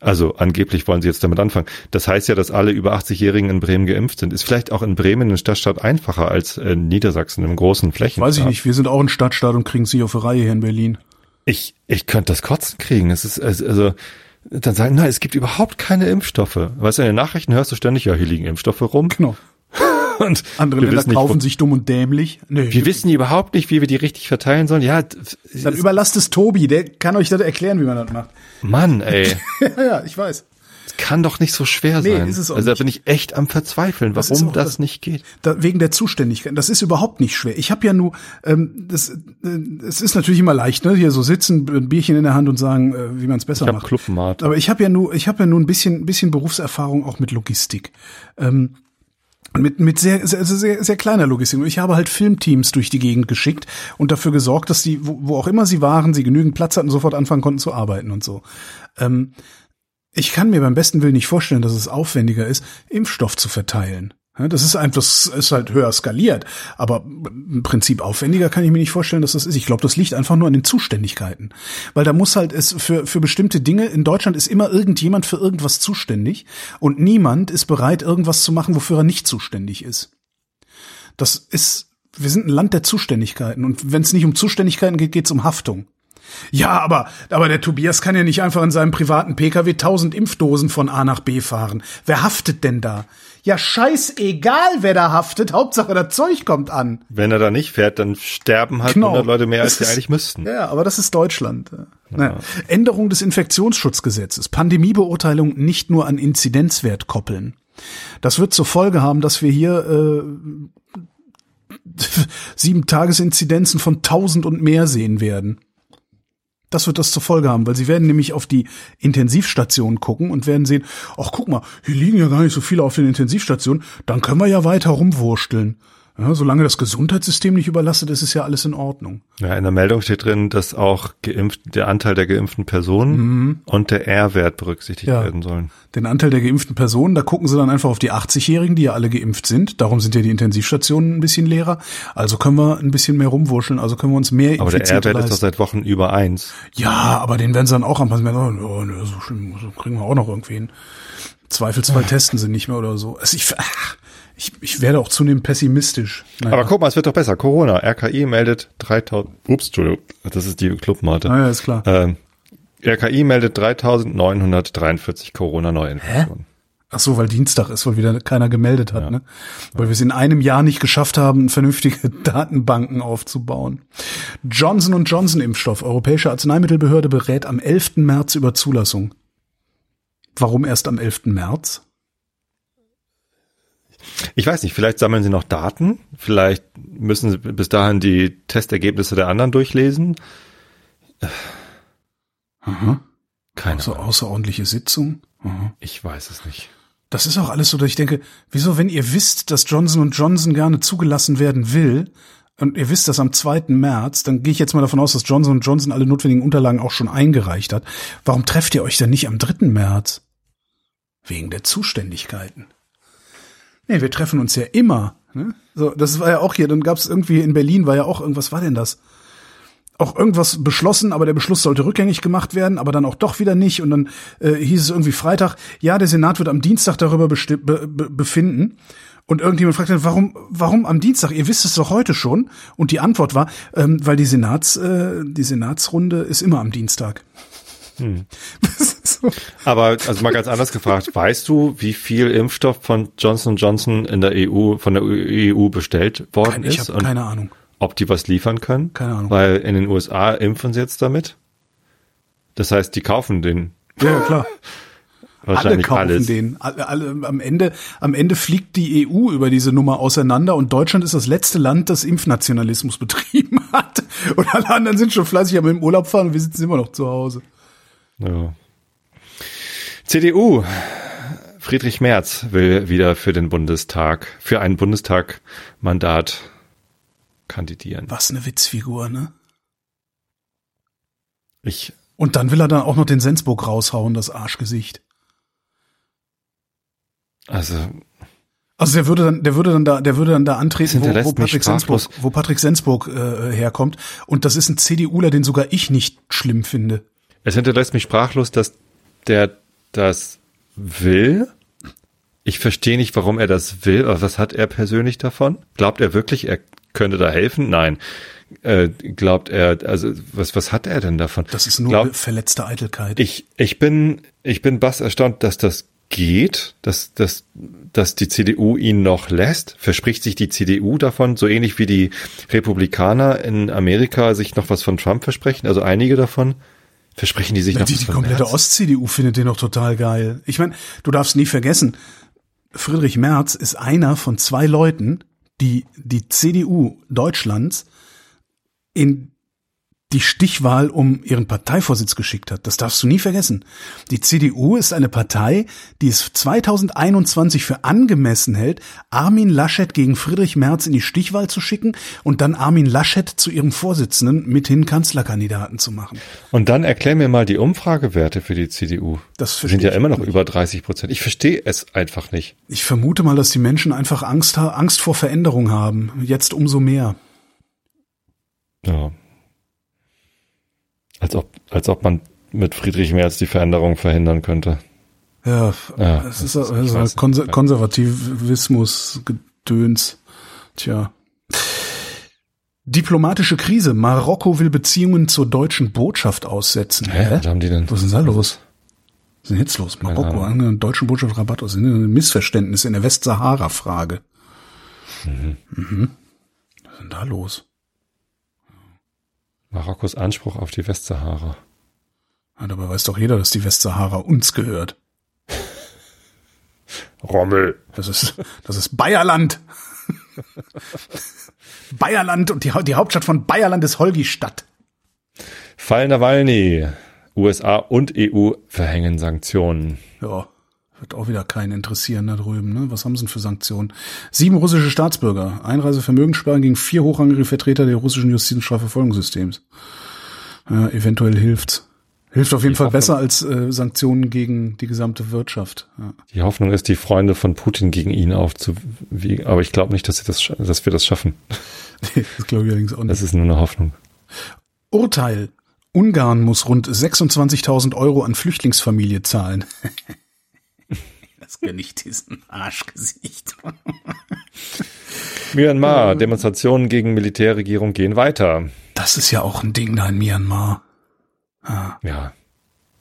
Also angeblich wollen sie jetzt damit anfangen. Das heißt ja, dass alle über 80-Jährigen in Bremen geimpft sind. Ist vielleicht auch in Bremen in Stadtstaat einfacher als in Niedersachsen im großen Flächen. Weiß ich nicht. Wir sind auch in Stadtstaat und kriegen sie auf die Reihe hier in Berlin. Ich, ich könnte das kotzen kriegen. Es ist, also, dann sagen, nein, es gibt überhaupt keine Impfstoffe. Weißt du, in den Nachrichten hörst du ständig, ja, hier liegen Impfstoffe rum. Genau. Und Andere Länder nicht, kaufen sich dumm und dämlich. Nee, Wir wissen überhaupt nicht, wie wir die richtig verteilen sollen. Ja, dann überlasst es Tobi, der kann euch das erklären, wie man das macht. Mann, ey, ja, ja, ich weiß. das kann doch nicht so schwer Nee, sein. ist es auch also da bin ich echt am Verzweifeln, Das warum auch das, das- nicht geht. Da, wegen der Zuständigkeit. Das ist überhaupt nicht schwer. Ich habe ja nur, ähm, das, äh, es ist natürlich immer leicht, ne? Hier so sitzen, ein Bierchen in der Hand und sagen, äh, wie man es besser Ich macht. Clubmate. Aber ich habe ja nur, ich habe ja nur ein bisschen, ein bisschen Berufserfahrung auch mit Logistik. Ähm, mit, mit sehr, sehr, sehr, sehr kleiner Logistik. Und ich habe halt Filmteams durch die Gegend geschickt und dafür gesorgt, dass die, wo, wo auch immer sie waren, sie genügend Platz hatten, sofort anfangen konnten zu arbeiten und so. Ähm, ich kann mir beim besten Willen nicht vorstellen, dass es aufwendiger ist, Impfstoff zu verteilen. Das ist einfach, ist halt höher skaliert. Aber im Prinzip aufwendiger kann ich mir nicht vorstellen, dass das ist. Ich glaube, das liegt einfach nur an den Zuständigkeiten. Weil da muss halt es für, für bestimmte Dinge, in Deutschland ist immer irgendjemand für irgendwas zuständig und niemand ist bereit, irgendwas zu machen, wofür er nicht zuständig ist. Das ist, wir sind ein Land der Zuständigkeiten und wenn es nicht um Zuständigkeiten geht, geht es um Haftung. Ja, aber, aber der Tobias kann ja nicht einfach in seinem privaten Pkw tausend Impfdosen von A nach B fahren. Wer haftet denn da? Ja, scheißegal, wer da haftet. Hauptsache, das Zeug kommt an. Wenn er da nicht fährt, dann sterben halt Genau. 100 Leute mehr, als sie eigentlich müssten. Ja, aber das ist Deutschland. Naja. Änderung des Infektionsschutzgesetzes. Pandemiebeurteilung nicht nur an Inzidenzwert koppeln. Das wird zur Folge haben, dass wir hier äh, sieben Tagesinzidenzen von 1000 und mehr sehen werden. Das wird das zur Folge haben, weil sie werden nämlich auf die Intensivstationen gucken und werden sehen, ach guck mal, hier liegen ja gar nicht so viele auf den Intensivstationen, dann können wir ja weiter rumwursteln. Ja, solange das Gesundheitssystem nicht überlastet ist, ist ja alles in Ordnung. Ja, in der Meldung steht drin, dass auch geimpft, der Anteil der geimpften Personen und der R-Wert berücksichtigt Mhm. Ja. werden sollen. Den Anteil der geimpften Personen, da gucken sie dann einfach auf die 80-Jährigen, die ja alle geimpft sind. Darum sind ja die Intensivstationen ein bisschen leerer. Also können wir ein bisschen mehr rumwurscheln, also können wir uns mehr Aber der R-Wert ist doch seit Wochen über eins. Ja, aber den werden sie dann auch anpassen. Oh, ne, so schlimm, so kriegen wir auch noch irgendwie hin. Zweifelsfall testen sie nicht mehr oder so. Also ich, ach, ich, ich werde auch zunehmend pessimistisch. Naja. Aber guck mal, es wird doch besser. Corona. RKI meldet 3000, ups, Entschuldigung, das ist die Clubmate. Ah, ja, ist klar. Ähm, RKI meldet 3943 Corona-Neuinfektionen. Ach so, weil Dienstag ist, weil wieder keiner gemeldet hat, ne? Weil wir es in einem Jahr nicht geschafft haben, vernünftige Datenbanken aufzubauen. Johnson Johnson Impfstoff. Europäische Arzneimittelbehörde berät am 11. März über Zulassung. Warum erst am 11. März? Ich weiß nicht, vielleicht sammeln sie noch Daten, vielleicht müssen sie bis dahin die Testergebnisse der anderen durchlesen. Aha. Keine So Ahnung. außerordentliche Sitzung. Aha. Ich weiß es nicht. Das ist auch alles so, dass ich denke, wieso, wenn ihr wisst, dass Johnson Johnson gerne zugelassen werden will, und ihr wisst das am 2. März, dann gehe ich jetzt mal davon aus, dass Johnson Johnson alle notwendigen Unterlagen auch schon eingereicht hat. Warum trefft ihr euch denn nicht am 3. März? Wegen der Zuständigkeiten. Nee, wir treffen uns ja immer. Ne? So, das war ja auch hier, dann gab es irgendwie in Berlin, war ja auch irgendwas, war denn das? auch irgendwas beschlossen, aber der Beschluss sollte rückgängig gemacht werden, aber dann auch doch wieder nicht. Und dann äh, hieß es irgendwie Freitag, ja, der Senat wird am Dienstag darüber be be befinden. Und irgendjemand fragte, warum, warum am Dienstag? Ihr wisst es doch heute schon. Und die Antwort war, ähm, weil die Senats, äh, die Senatsrunde ist immer am Dienstag. Ist so. Aber also mal ganz anders gefragt, weißt du, wie viel Impfstoff von Johnson Johnson in der EU, von der EU bestellt worden Kein, ich ist keine Ahnung. ob die was liefern können? Keine Ahnung. Weil in den USA impfen sie jetzt damit. Das heißt, die kaufen den Ja, klar. Alle wahrscheinlich kaufen alles. den. Alle, alle, am Ende, am Ende fliegt die EU über diese Nummer auseinander und Deutschland ist das letzte Land, das Impfnationalismus betrieben hat. Und alle anderen sind schon fleißig am im Urlaub fahren und wir sitzen immer noch zu Hause. Ja. CDU. Friedrich Merz will wieder für den Bundestag, für ein Bundestagmandat kandidieren. Was eine Witzfigur, ne? Ich, Und dann will er dann auch noch den Sensburg raushauen, das Arschgesicht. also, Also der würde dann, der würde dann da, der würde dann da antreten, wo, wo Patrick Sensburg, wo Patrick Sensburg äh, herkommt. Und das ist ein CDUler, den sogar ich nicht schlimm finde. Es hinterlässt mich sprachlos, dass der das will. Ich verstehe nicht, warum er das will, aber was hat er persönlich davon? Glaubt er wirklich, er könnte da helfen? Nein. Äh, glaubt er, also was, was hat er denn davon? Das ist nur Glaub, verletzte Eitelkeit. ich, ich bin, ich bin bass erstaunt, dass das geht, dass, dass, dass die CDU ihn noch lässt. Verspricht sich die CDU davon, so ähnlich wie die Republikaner in Amerika sich noch was von Trump versprechen, also einige davon. Versprechen die sich noch die, die komplette? Ost-CDU findet den doch total geil. Ich meine, du darfst nie vergessen, Friedrich Merz ist einer von zwei Leuten, die die CDU Deutschlands in die Stichwahl um ihren Parteivorsitz geschickt hat. Das darfst du nie vergessen. Die CDU ist eine Partei, die es 2021 für angemessen hält, Armin Laschet gegen Friedrich Merz in die Stichwahl zu schicken und dann Armin Laschet zu ihrem Vorsitzenden mithin Kanzlerkandidaten zu machen. Und dann erklär mir mal die Umfragewerte für die CDU. Das sind ja immer noch nicht. über 30 Prozent. Ich verstehe es einfach nicht. Ich vermute mal, dass die Menschen einfach Angst, Angst vor Veränderung haben. Jetzt umso mehr. Ja. Als ob, als ob man mit Friedrich Merz die Veränderung verhindern könnte. Ja, Ja, es ist, ich ist Konser Konservativismus, Gedöns. Tja. Diplomatische Krise. Marokko will Beziehungen zur deutschen Botschaft aussetzen. Hä? Was haben die denn? Was ist denn da los? Was ist denn jetzt los? Marokko, eine deutsche Botschaft Rabatt aus. Missverständnisse in der Westsahara-Frage. Mhm. Was ist denn da los? Marokkos Anspruch auf die Westsahara. Ja, dabei weiß doch jeder, dass die Westsahara uns gehört. Rommel. Das ist, das ist Bayerland. Bayerland und die, die Hauptstadt von Bayerland ist Holgistadt. Fall Nawalny. USA und EU verhängen Sanktionen. Ja, wird auch wieder keinen interessieren da drüben. Ne? Was haben sie denn für Sanktionen? Sieben russische Staatsbürger. Einreisevermögenssperren gegen vier hochrangige Vertreter der russischen Justiz- und Strafverfolgungssystems. Ja, eventuell hilft's. Hilft auf jeden Fall Hoffnung- besser als äh, Sanktionen gegen die gesamte Wirtschaft. Ja. Die Hoffnung ist, die Freunde von Putin gegen ihn aufzuwiegen. Aber ich glaube nicht, dass, das, dass wir das schaffen. das glaube ich allerdings auch nicht. Das ist nur eine Hoffnung. Urteil. Ungarn muss rund 26.000 Euro an Flüchtlingsfamilie zahlen. das gönn ich diesen Arschgesicht. Myanmar. Demonstrationen gegen Militärregierung gehen weiter. Das ist ja auch ein Ding da in Myanmar. Ja.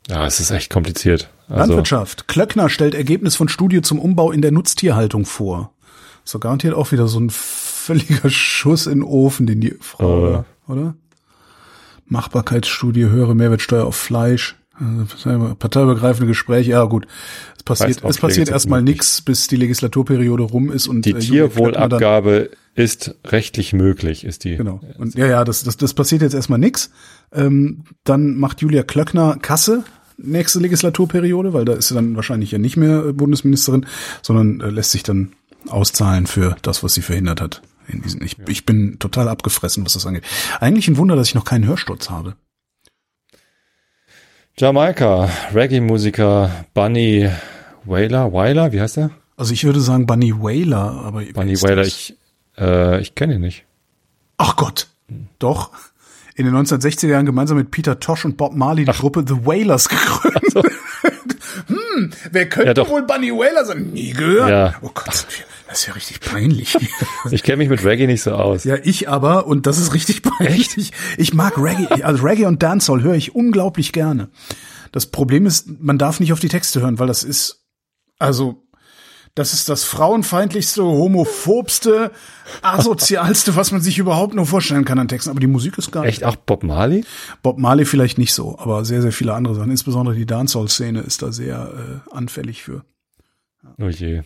Ja, es ist echt kompliziert. Also, Landwirtschaft. Klöckner stellt Ergebnis von Studie zum Umbau in der Nutztierhaltung vor. So garantiert auch wieder so ein völliger Schuss in den Ofen, den die Frau, da, oder? Machbarkeitsstudie, höhere Mehrwertsteuer auf Fleisch, äh, parteiübergreifende Gespräche, ja gut. Es passiert, es passiert erstmal nichts, bis die Legislaturperiode rum ist und die äh, Tierwohlabgabe ist rechtlich möglich, ist die. Genau. Und ja, ja, das, das, das passiert jetzt erstmal nix. Ähm, dann macht Julia Klöckner Kasse nächste Legislaturperiode, weil da ist sie dann wahrscheinlich ja nicht mehr äh, Bundesministerin, sondern äh, lässt sich dann auszahlen für das, was sie verhindert hat. In diesen, ich, ich bin total abgefressen, was das angeht. Eigentlich ein Wunder, dass ich noch keinen Hörsturz habe. Jamaika, Reggae-Musiker Bunny Wailer, Weiler, wie heißt er? Also ich würde sagen Bunny Wailer, aber Bunny Wailer, ich, äh, ich kenne ihn nicht. Ach Gott, doch. In den 1960er Jahren gemeinsam mit Peter Tosh und Bob Marley die Gruppe The Wailers gegründet. hm, wer könnte Ja, wohl Bunny Wailer sein? Nie gehört. Ja. Oh Gott, das ist ja richtig peinlich. Ich kenne mich mit Reggae nicht so aus. ja, ich aber, und das ist richtig peinlich. Ich, ich mag Reggae, also Reggae und Dancehall höre ich unglaublich gerne. Das Problem ist, man darf nicht auf die Texte hören, weil das ist, also, das ist das frauenfeindlichste, homophobste, asozialste, was man sich überhaupt nur vorstellen kann an Texten. Aber die Musik ist geil. Echt auch Bob Marley? Bob Marley vielleicht nicht so, aber sehr, sehr viele andere Sachen. Insbesondere die Dancehall-Szene ist da sehr äh, anfällig für. Oh je.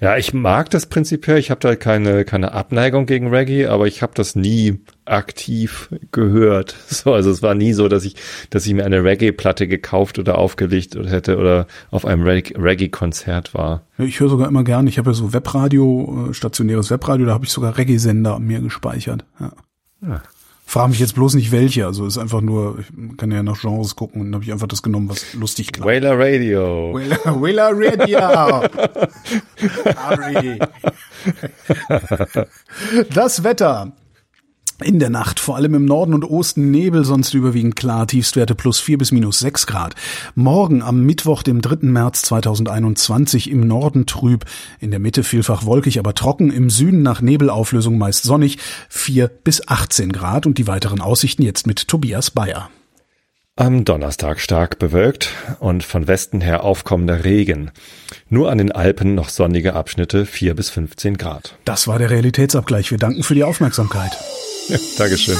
Ja, ich mag das prinzipiell. Ich habe da keine, keine Abneigung gegen Reggae, aber ich habe das nie aktiv gehört. So, also es war nie so, dass ich, dass ich mir eine Reggae-Platte gekauft oder aufgelegt hätte oder auf einem Reg- Reggae-Konzert war. Ich höre sogar immer gerne, ich habe ja so Webradio, äh, stationäres Webradio, da habe ich sogar Reggae-Sender mir gespeichert. Ja. Ja. Frage mich jetzt bloß nicht welche. Also ist einfach nur, ich kann ja nach Genres gucken und dann habe ich einfach das genommen, was lustig klang. Whaler Radio. Whaler, Whaler Radio. Das Wetter. In der Nacht, vor allem im Norden und Osten Nebel, sonst überwiegend klar, Tiefstwerte plus 4 bis minus 6 Grad. Morgen am Mittwoch, dem 3. März 2021 im Norden trüb, in der Mitte vielfach wolkig, aber trocken, im Süden nach Nebelauflösung meist sonnig, 4 bis 18 Grad und die weiteren Aussichten jetzt mit Tobias Bayer. Am Donnerstag stark bewölkt und von Westen her aufkommender Regen. Nur an den Alpen noch sonnige Abschnitte 4 bis 15 Grad. Das war der Realitätsabgleich. Wir danken für die Aufmerksamkeit. Dankeschön.